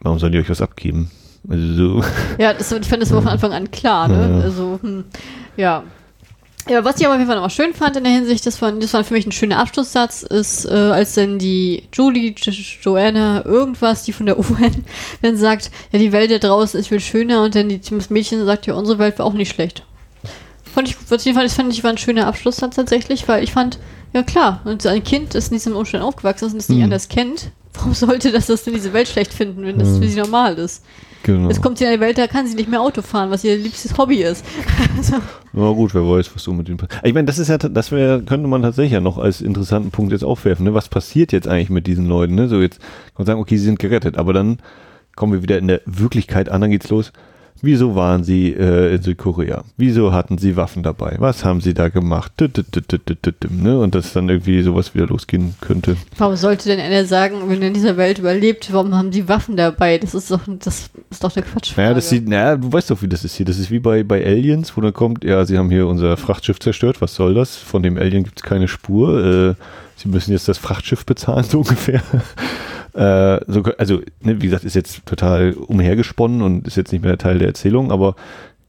warum sollen die euch was abgeben? Also so. Ja, das, ich fand das war von Anfang an klar, ne? Ja. Also, hm, ja. Ja, was ich aber auf jeden Fall nochmal schön fand in der Hinsicht, das war, das war für mich ein schöner Abschlusssatz, ist, äh, als dann die Julie, Jo- Joanna, irgendwas, die von der UN, dann sagt, ja, die Welt da draußen ist viel schöner und dann die, das Mädchen sagt, ja, unsere Welt war auch nicht schlecht. Fand ich, was ich fand, das fand ich war ein schöner Abschlusssatz tatsächlich, weil ich fand, ja klar, und ein Kind, das in diesem Umstand aufgewachsen ist und das nicht Hm. anders kennt, warum sollte das das denn diese Welt schlecht finden, wenn das Hm. für sie normal ist? Genau. Jetzt kommt sie in eine Welt, da kann sie nicht mehr Auto fahren, was ihr liebstes Hobby ist. also, Na gut, wer weiß, was so mit dem passiert. Ich meine, das ist ja, das wäre, könnte man tatsächlich ja noch als interessanten Punkt jetzt aufwerfen. Ne? Was passiert jetzt eigentlich mit diesen Leuten? Ne? So jetzt kann man sagen, okay, sie sind gerettet, aber dann kommen wir wieder in der Wirklichkeit an, dann geht's los. Wieso waren sie äh, in Südkorea? Wieso hatten sie Waffen dabei? Was haben sie da gemacht? Ne? Und dass dann irgendwie sowas wieder losgehen könnte. warum sollte denn einer sagen, wenn er in dieser Welt überlebt, warum haben sie Waffen dabei? Das ist doch, das ist doch eine Quatsch. Naja, das sieht, naja, du weißt doch, wie das ist hier. Das ist wie bei, bei Aliens, wo dann kommt, ja, sie haben hier unser Frachtschiff zerstört, was soll das? Von dem Alien gibt es keine Spur. Äh, sie müssen jetzt das Frachtschiff bezahlen, so ungefähr. Äh, so, also, ne, wie gesagt, ist jetzt total umhergesponnen und ist jetzt nicht mehr Teil der Erzählung, aber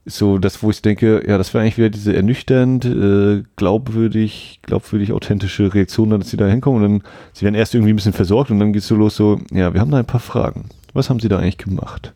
ist so das, wo ich denke, ja, das wäre eigentlich wieder diese ernüchternd, äh, glaubwürdig, glaubwürdig authentische Reaktion, dass sie da hinkommen und dann, sie werden erst irgendwie ein bisschen versorgt und dann geht's so los, so, ja, wir haben da ein paar Fragen. Was haben sie da eigentlich gemacht?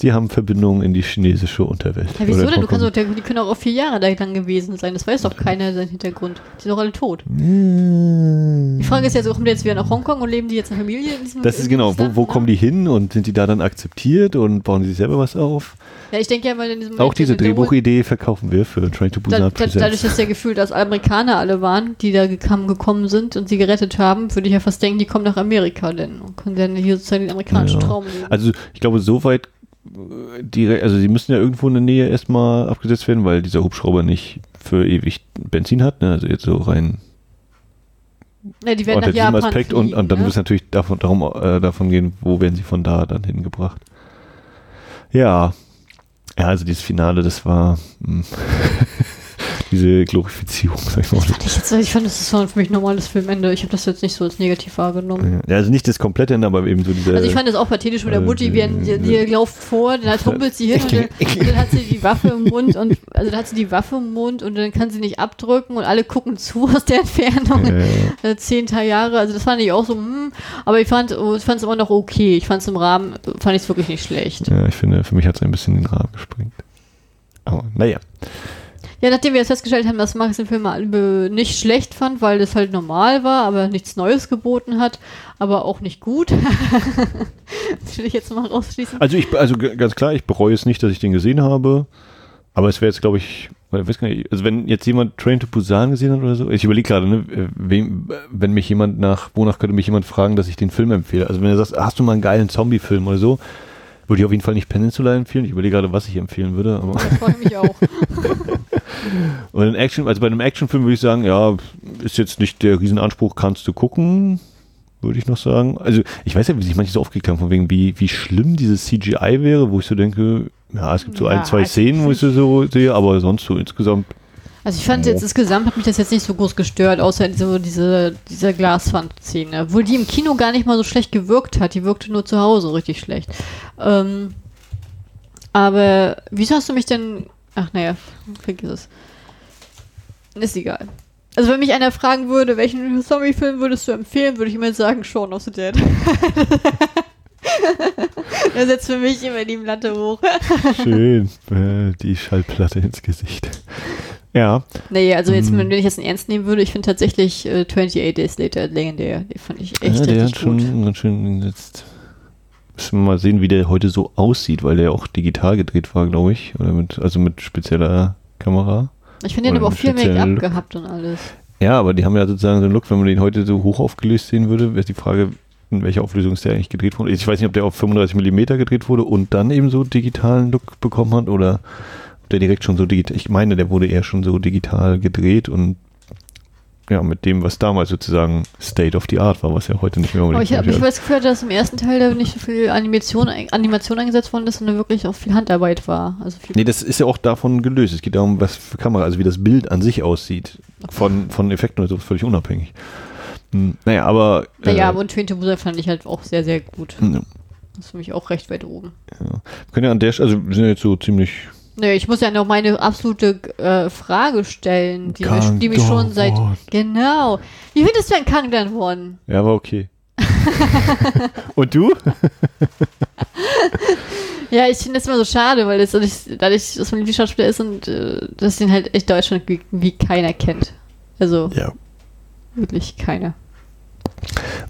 Sie haben Verbindungen in die chinesische Unterwelt. Ja, wieso denn? Du kannst doch, die können auch auf vier Jahre da lang gewesen sein. Das weiß doch keiner seinen Hintergrund. Die sind doch alle tot. Die Frage ist ja so, kommen die jetzt wieder nach Hongkong und leben die jetzt eine Familie in diesem Das ist genau, wo, wo kommen die hin und sind die da dann akzeptiert und bauen die sich selber was auf? Ja, ich denke ja mal in diesem Auch diese Drehbuchidee verkaufen wir für Train to Da, Busan da, Presents. dadurch, dass ja gefühlt, dass Amerikaner alle waren, die da gekommen sind und sie gerettet haben, würde ich ja fast denken, die kommen nach Amerika denn und können dann hier sozusagen den amerikanischen Ja. Traum leben. Also ich glaube, soweit äh, direkt, also sie müssen ja irgendwo in der Nähe erstmal abgesetzt werden, weil dieser Hubschrauber nicht für ewig Benzin hat, ne? also jetzt so rein ja, die werden unter nach diesem Japan Aspekt und, fliegen, und dann ne? muss natürlich davon, darum, äh, davon gehen, wo werden sie von da dann hingebracht. Ja, ja, also dieses Finale, das war mh, diese Glorifizierung, sag ich mal. Ich, jetzt, ich fand, das ist ein für mich normales Filmende. Ich habe das jetzt nicht so als negativ wahrgenommen. Ja, also nicht das komplette Ende, aber eben so diese. Also ich fand es auch pathetisch mit der äh, Mutti, wie ein- die, die lauft vor, dann humpelt sie hin und dann, dann hat sie die Waffe im Mund und also dann hat sie die Waffe im Mund und dann kann sie nicht abdrücken und alle gucken zu aus der Entfernung. äh, äh, zehn Jahre, also das fand ich auch so, hm, aber ich fand ich fand es immer noch okay. Ich fand es im Rahmen, fand ich es wirklich nicht schlecht. ja, ich finde, für mich hat es ein bisschen den Rahmen gesprengt. Aber naja. Ja, nachdem wir jetzt festgestellt haben, dass Max den Film alle nicht schlecht fand, weil das halt normal war, aber nichts Neues geboten hat, aber auch nicht gut. Will ich jetzt mal rausschließen. Also ich, also ganz klar, ich bereue es nicht, dass ich den gesehen habe. Aber es wäre jetzt, glaube ich, nicht, also wenn jetzt jemand Train to Busan gesehen hat oder so, ich überlege gerade, ne, äh, wem, wenn mich jemand nach, wonach könnte mich jemand fragen, dass ich den Film empfehle? Also wenn er sagt, hast du mal einen geilen Zombie-Film oder so, würde ich auf jeden Fall nicht Peninsula empfehlen. Ich überlege gerade, was ich empfehlen würde. Aber Das freut mich auch. und ein Action, also bei einem Actionfilm würde ich sagen, ja, ist jetzt nicht der Riesenanspruch, kannst du gucken, würde ich noch sagen. Also ich weiß ja, wie sich manche so aufgeregt haben, von wegen, wie, wie schlimm dieses CGI wäre, wo ich so denke, ja, es gibt so Ja, ein, zwei Szenen, wo ich so, so sehe, aber sonst so insgesamt, Also ich fand Oh. jetzt insgesamt hat mich das jetzt nicht so groß gestört, außer so diese, diese Glaswand-Szene. Obwohl die im Kino gar nicht mal so schlecht gewirkt hat. Die wirkte nur zu Hause richtig schlecht. Ähm, aber wieso hast du mich denn. Ach naja, vergiss es. Ist egal. Also wenn mich einer fragen würde, welchen Zombie-Film würdest du empfehlen, würde ich immer sagen, Shaun of the Dead. Der setzt für mich immer die Latte hoch. schön, äh, die Schallplatte ins Gesicht. Ja, Nee, also jetzt, Mhm. wenn ich jetzt einen ernst nehmen würde, ich finde tatsächlich äh, 28 Days Later legendär. Den fand ich echt ja der hat richtig gut. schon ganz schön jetzt. Müssen wir mal sehen, wie der heute so aussieht, weil der auch digital gedreht war, glaube ich. Oder mit, also mit spezieller Kamera. Ich finde den aber auch viel Make-up gehabt und alles. Ja, aber die haben ja sozusagen so einen Look, wenn man den heute so hoch aufgelöst sehen würde, wäre die Frage, in welcher Auflösung ist der eigentlich gedreht wurde. Ich weiß nicht, ob der auf 35 mm gedreht wurde und dann eben so digitalen Look bekommen hat oder ob der direkt schon so digital, ich meine, der wurde eher schon so digital gedreht und ja, mit dem, was damals sozusagen State of the Art war, was ja heute nicht mehr Aber ich habe das Gefühl, dass im ersten Teil da nicht so viel Animation, Animation eingesetzt worden ist, sondern wirklich auch viel Handarbeit war. Also viel Nee, das ist ja auch davon gelöst. Es geht darum, was für Kamera, also wie das Bild an sich aussieht. Von, von Effekten oder so, völlig unabhängig. Hm, naja, aber. naja, äh, aber und Train to Busan fand ich halt auch sehr, sehr gut. ja, Das ist für mich auch recht weit oben. ja. Wir können ja an der Stelle, also wir sind ja jetzt so ziemlich Nee, ich muss ja noch meine absolute äh, Frage stellen, die, mich, die mich schon seit. Genau. Wie findest du ein Kangdan Won? Ja, war okay. Und du? Ja, ich finde das immer so schade, weil das dadurch, dadurch dass man Lieblingsschauspieler ist und äh, dass den halt echt Deutschland wie, wie keiner kennt. Also Ja. wirklich keiner.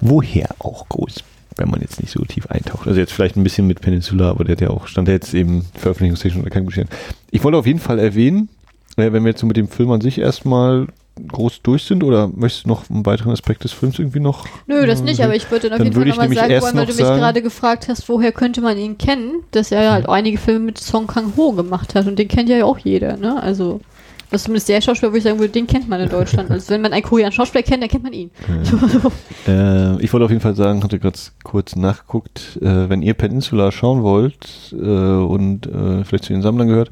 Woher auch groß, wenn man jetzt nicht so tief eintaucht. Also jetzt vielleicht ein bisschen mit Peninsula, aber der hat ja auch, stand ja jetzt eben Veröffentlichungstechnisch unter keinem Geschehen. Ich wollte auf jeden Fall erwähnen, äh, wenn wir jetzt so mit dem Film an sich erstmal groß durch sind, oder möchtest du noch einen weiteren Aspekt des Films irgendwie noch? Nö, das nicht, aber ich würde dann auf jeden Fall nochmal sagen wollen, weil du mich sagen- gerade gefragt hast, woher könnte man ihn kennen, dass er halt einige Filme mit Song Kang-ho gemacht hat und den kennt ja auch jeder, ne? Also, das ist zumindest der Schauspieler, wo ich sagen würde, den kennt man in Deutschland. Also, wenn man einen koreanischen Schauspieler kennt, dann kennt man ihn. Äh, ich wollte auf jeden Fall sagen, hatte gerade kurz nachgeguckt, äh, wenn ihr Peninsula schauen wollt äh, und äh, vielleicht zu den Sammlern gehört,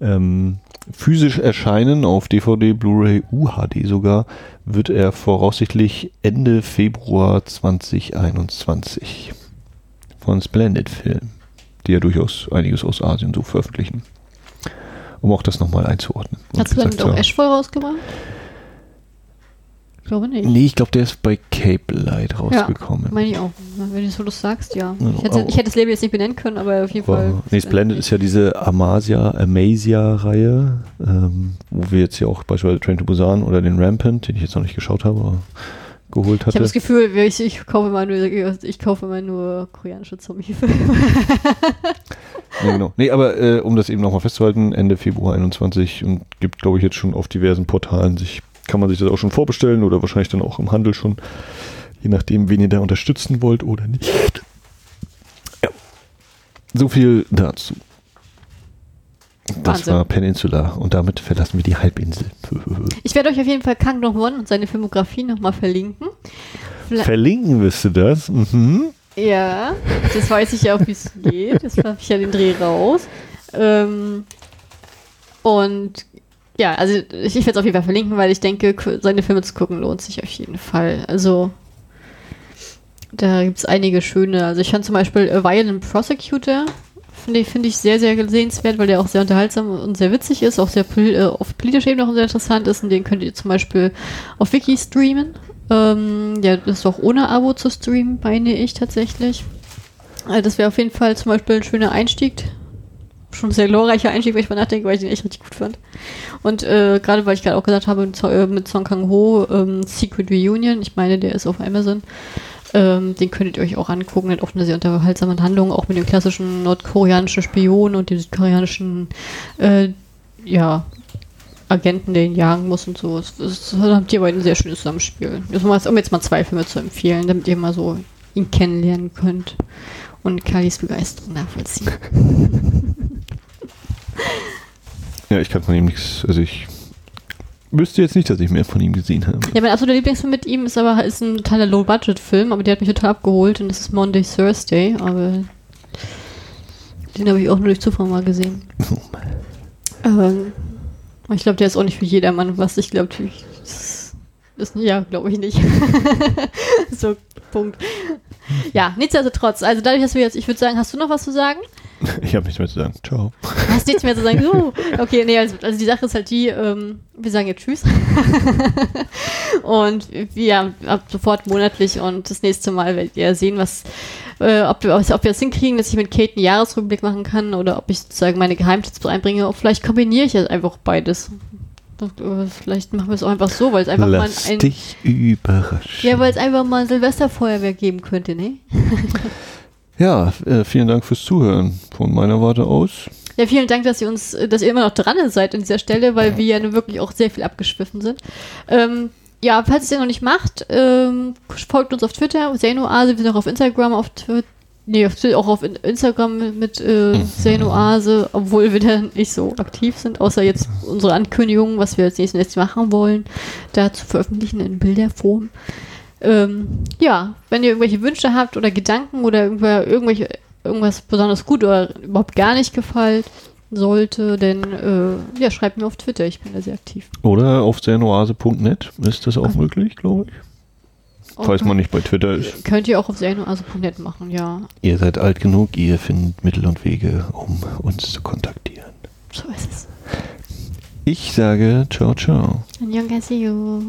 ähm, physisch erscheinen auf DVD, Blu-ray, UHD sogar, wird er voraussichtlich Ende Februar 2021 von Splendid Film, die ja durchaus einiges aus Asien so veröffentlichen. Um auch das nochmal einzuordnen. Und Hast du damit auch ja, Ashfall rausgebracht? glaube nicht. Nee, ich glaube, der ist bei Cape Light rausgekommen. Meine ich auch. Wenn du so das sagst, ja. Ja, Ich hätte, aber- ich hätte das Label jetzt nicht benennen können, aber auf jeden Fall. Wow. Nee, Splendid ist ja diese Amasia, Amasia-Reihe, ähm, wo wir jetzt ja auch beispielsweise Train to Busan oder den Rampant, den ich jetzt noch nicht geschaut habe, aber geholt Ich hatte. habe das Gefühl, ich, ich kaufe immer nur, ich kaufe immer nur koreanische Zombie-Filme. Nee, genau. Nee, aber äh, um das eben nochmal festzuhalten, Ende Februar 21 und gibt, glaube ich, jetzt schon auf diversen Portalen sich, kann man sich das auch schon vorbestellen oder wahrscheinlich dann auch im Handel schon, je nachdem, wen ihr da unterstützen wollt oder nicht. Ja. So viel dazu. Das Wahnsinn. war Peninsula und damit verlassen wir die Halbinsel. Ich werde euch auf jeden Fall Kang Dong Won und seine Filmografie nochmal verlinken. Vielleicht- Verlinken wirst du das? Mhm. Ja, das weiß ich ja auch, wie es geht. Das habe ich ja den Dreh raus. Ähm, und ja, also ich, ich werde es auf jeden Fall verlinken, weil ich denke, seine Filme zu gucken lohnt sich auf jeden Fall. Also da gibt es einige schöne. Also ich fand zum Beispiel A Violent Prosecutor, finde ich, finde ich sehr, sehr sehenswert, weil der auch sehr unterhaltsam und sehr witzig ist, auch sehr äh, auf politischer Ebene auch sehr interessant ist. Und den könnt ihr zum Beispiel auf Wiki streamen. Ähm, ja, das ist auch ohne Abo zu streamen, meine ich tatsächlich. Also das wäre auf jeden Fall zum Beispiel ein schöner Einstieg. Schon ein sehr glorreicher Einstieg, wenn ich mal nachdenke, weil ich den echt richtig gut fand. Und äh, gerade weil ich gerade auch gesagt habe, mit, äh, mit Song Kang Ho, ähm, Secret Reunion, ich meine, der ist auf Amazon. Ähm, den könntet ihr euch auch angucken. Der hat auch eine sehr unterhaltsame Handlung, auch mit dem klassischen nordkoreanischen Spion und dem südkoreanischen äh, ja, Agenten, der ihn jagen muss und so. Das, habt ihr beide ein sehr schönes Zusammenspiel. Das mal, um jetzt mal zwei Filme zu empfehlen, damit ihr mal so ihn kennenlernen könnt und Kalis Begeisterung nachvollziehen. Ja, ich kann von ihm nichts, also ich wüsste jetzt nicht, dass ich mehr von ihm gesehen habe. Ja, mein absoluter Lieblingsfilm mit ihm ist aber ist ein totaler Low-Budget-Film, aber der hat mich total abgeholt und das ist Monday Thursday, aber den habe ich auch nur durch Zufall mal gesehen. Ähm, ich glaube, der ist auch nicht für jedermann was. Ich glaube, ist, ja, glaube ich nicht. so, Punkt. Ja, nichtsdestotrotz. Also dadurch, dass wir jetzt, ich würde sagen, hast du noch was zu sagen? Ich habe nichts mehr zu sagen. Ciao. Du hast nichts mehr zu sagen. So. Okay, nee, also, also die Sache ist halt die, ähm, wir sagen jetzt Tschüss. und wir ab sofort monatlich und das nächste Mal werdet ihr sehen, was, äh, ob, wir- ob wir es hinkriegen, dass ich mit Kate einen Jahresrückblick machen kann oder ob ich sozusagen meine Geheimtipps einbringe. Oder vielleicht kombiniere ich jetzt einfach beides. Äh, Vielleicht machen wir es auch einfach so, weil es einfach Lass mal ein. dich überraschen. Ja, weil es einfach mal ein Silvesterfeuerwerk geben könnte, ne? Ja, äh, vielen Dank fürs Zuhören von meiner Warte aus. Ja, vielen Dank, dass ihr uns, dass ihr immer noch dran seid an dieser Stelle, weil wir ja nun wirklich auch sehr viel abgeschwiffen sind. Ähm, ja, falls ihr es ja noch nicht macht, ähm, folgt uns auf Twitter, Zenoase, wir sind auch auf Instagram, auf Twitter. Nee, auch auf In- Instagram mit äh, Zenoase, obwohl wir da nicht so aktiv sind, außer jetzt unsere Ankündigung, was wir als nächstes machen wollen, da zu veröffentlichen in Bilderform. Ähm, ja, wenn ihr irgendwelche Wünsche habt oder Gedanken oder irgendwelche, irgendwas besonders gut oder überhaupt gar nicht gefallen sollte, dann äh, ja, schreibt mir auf Twitter, ich bin da sehr aktiv. Oder auf sernoase.net ist das auch möglich, glaube ich. Falls man nicht bei Twitter ist. Könnt ihr auch auf sernoase.net machen, ja. Ihr seid alt genug, ihr findet Mittel und Wege, um uns zu kontaktieren. So ist es. Ich sage ciao, ciao. Annyeonghaseyo.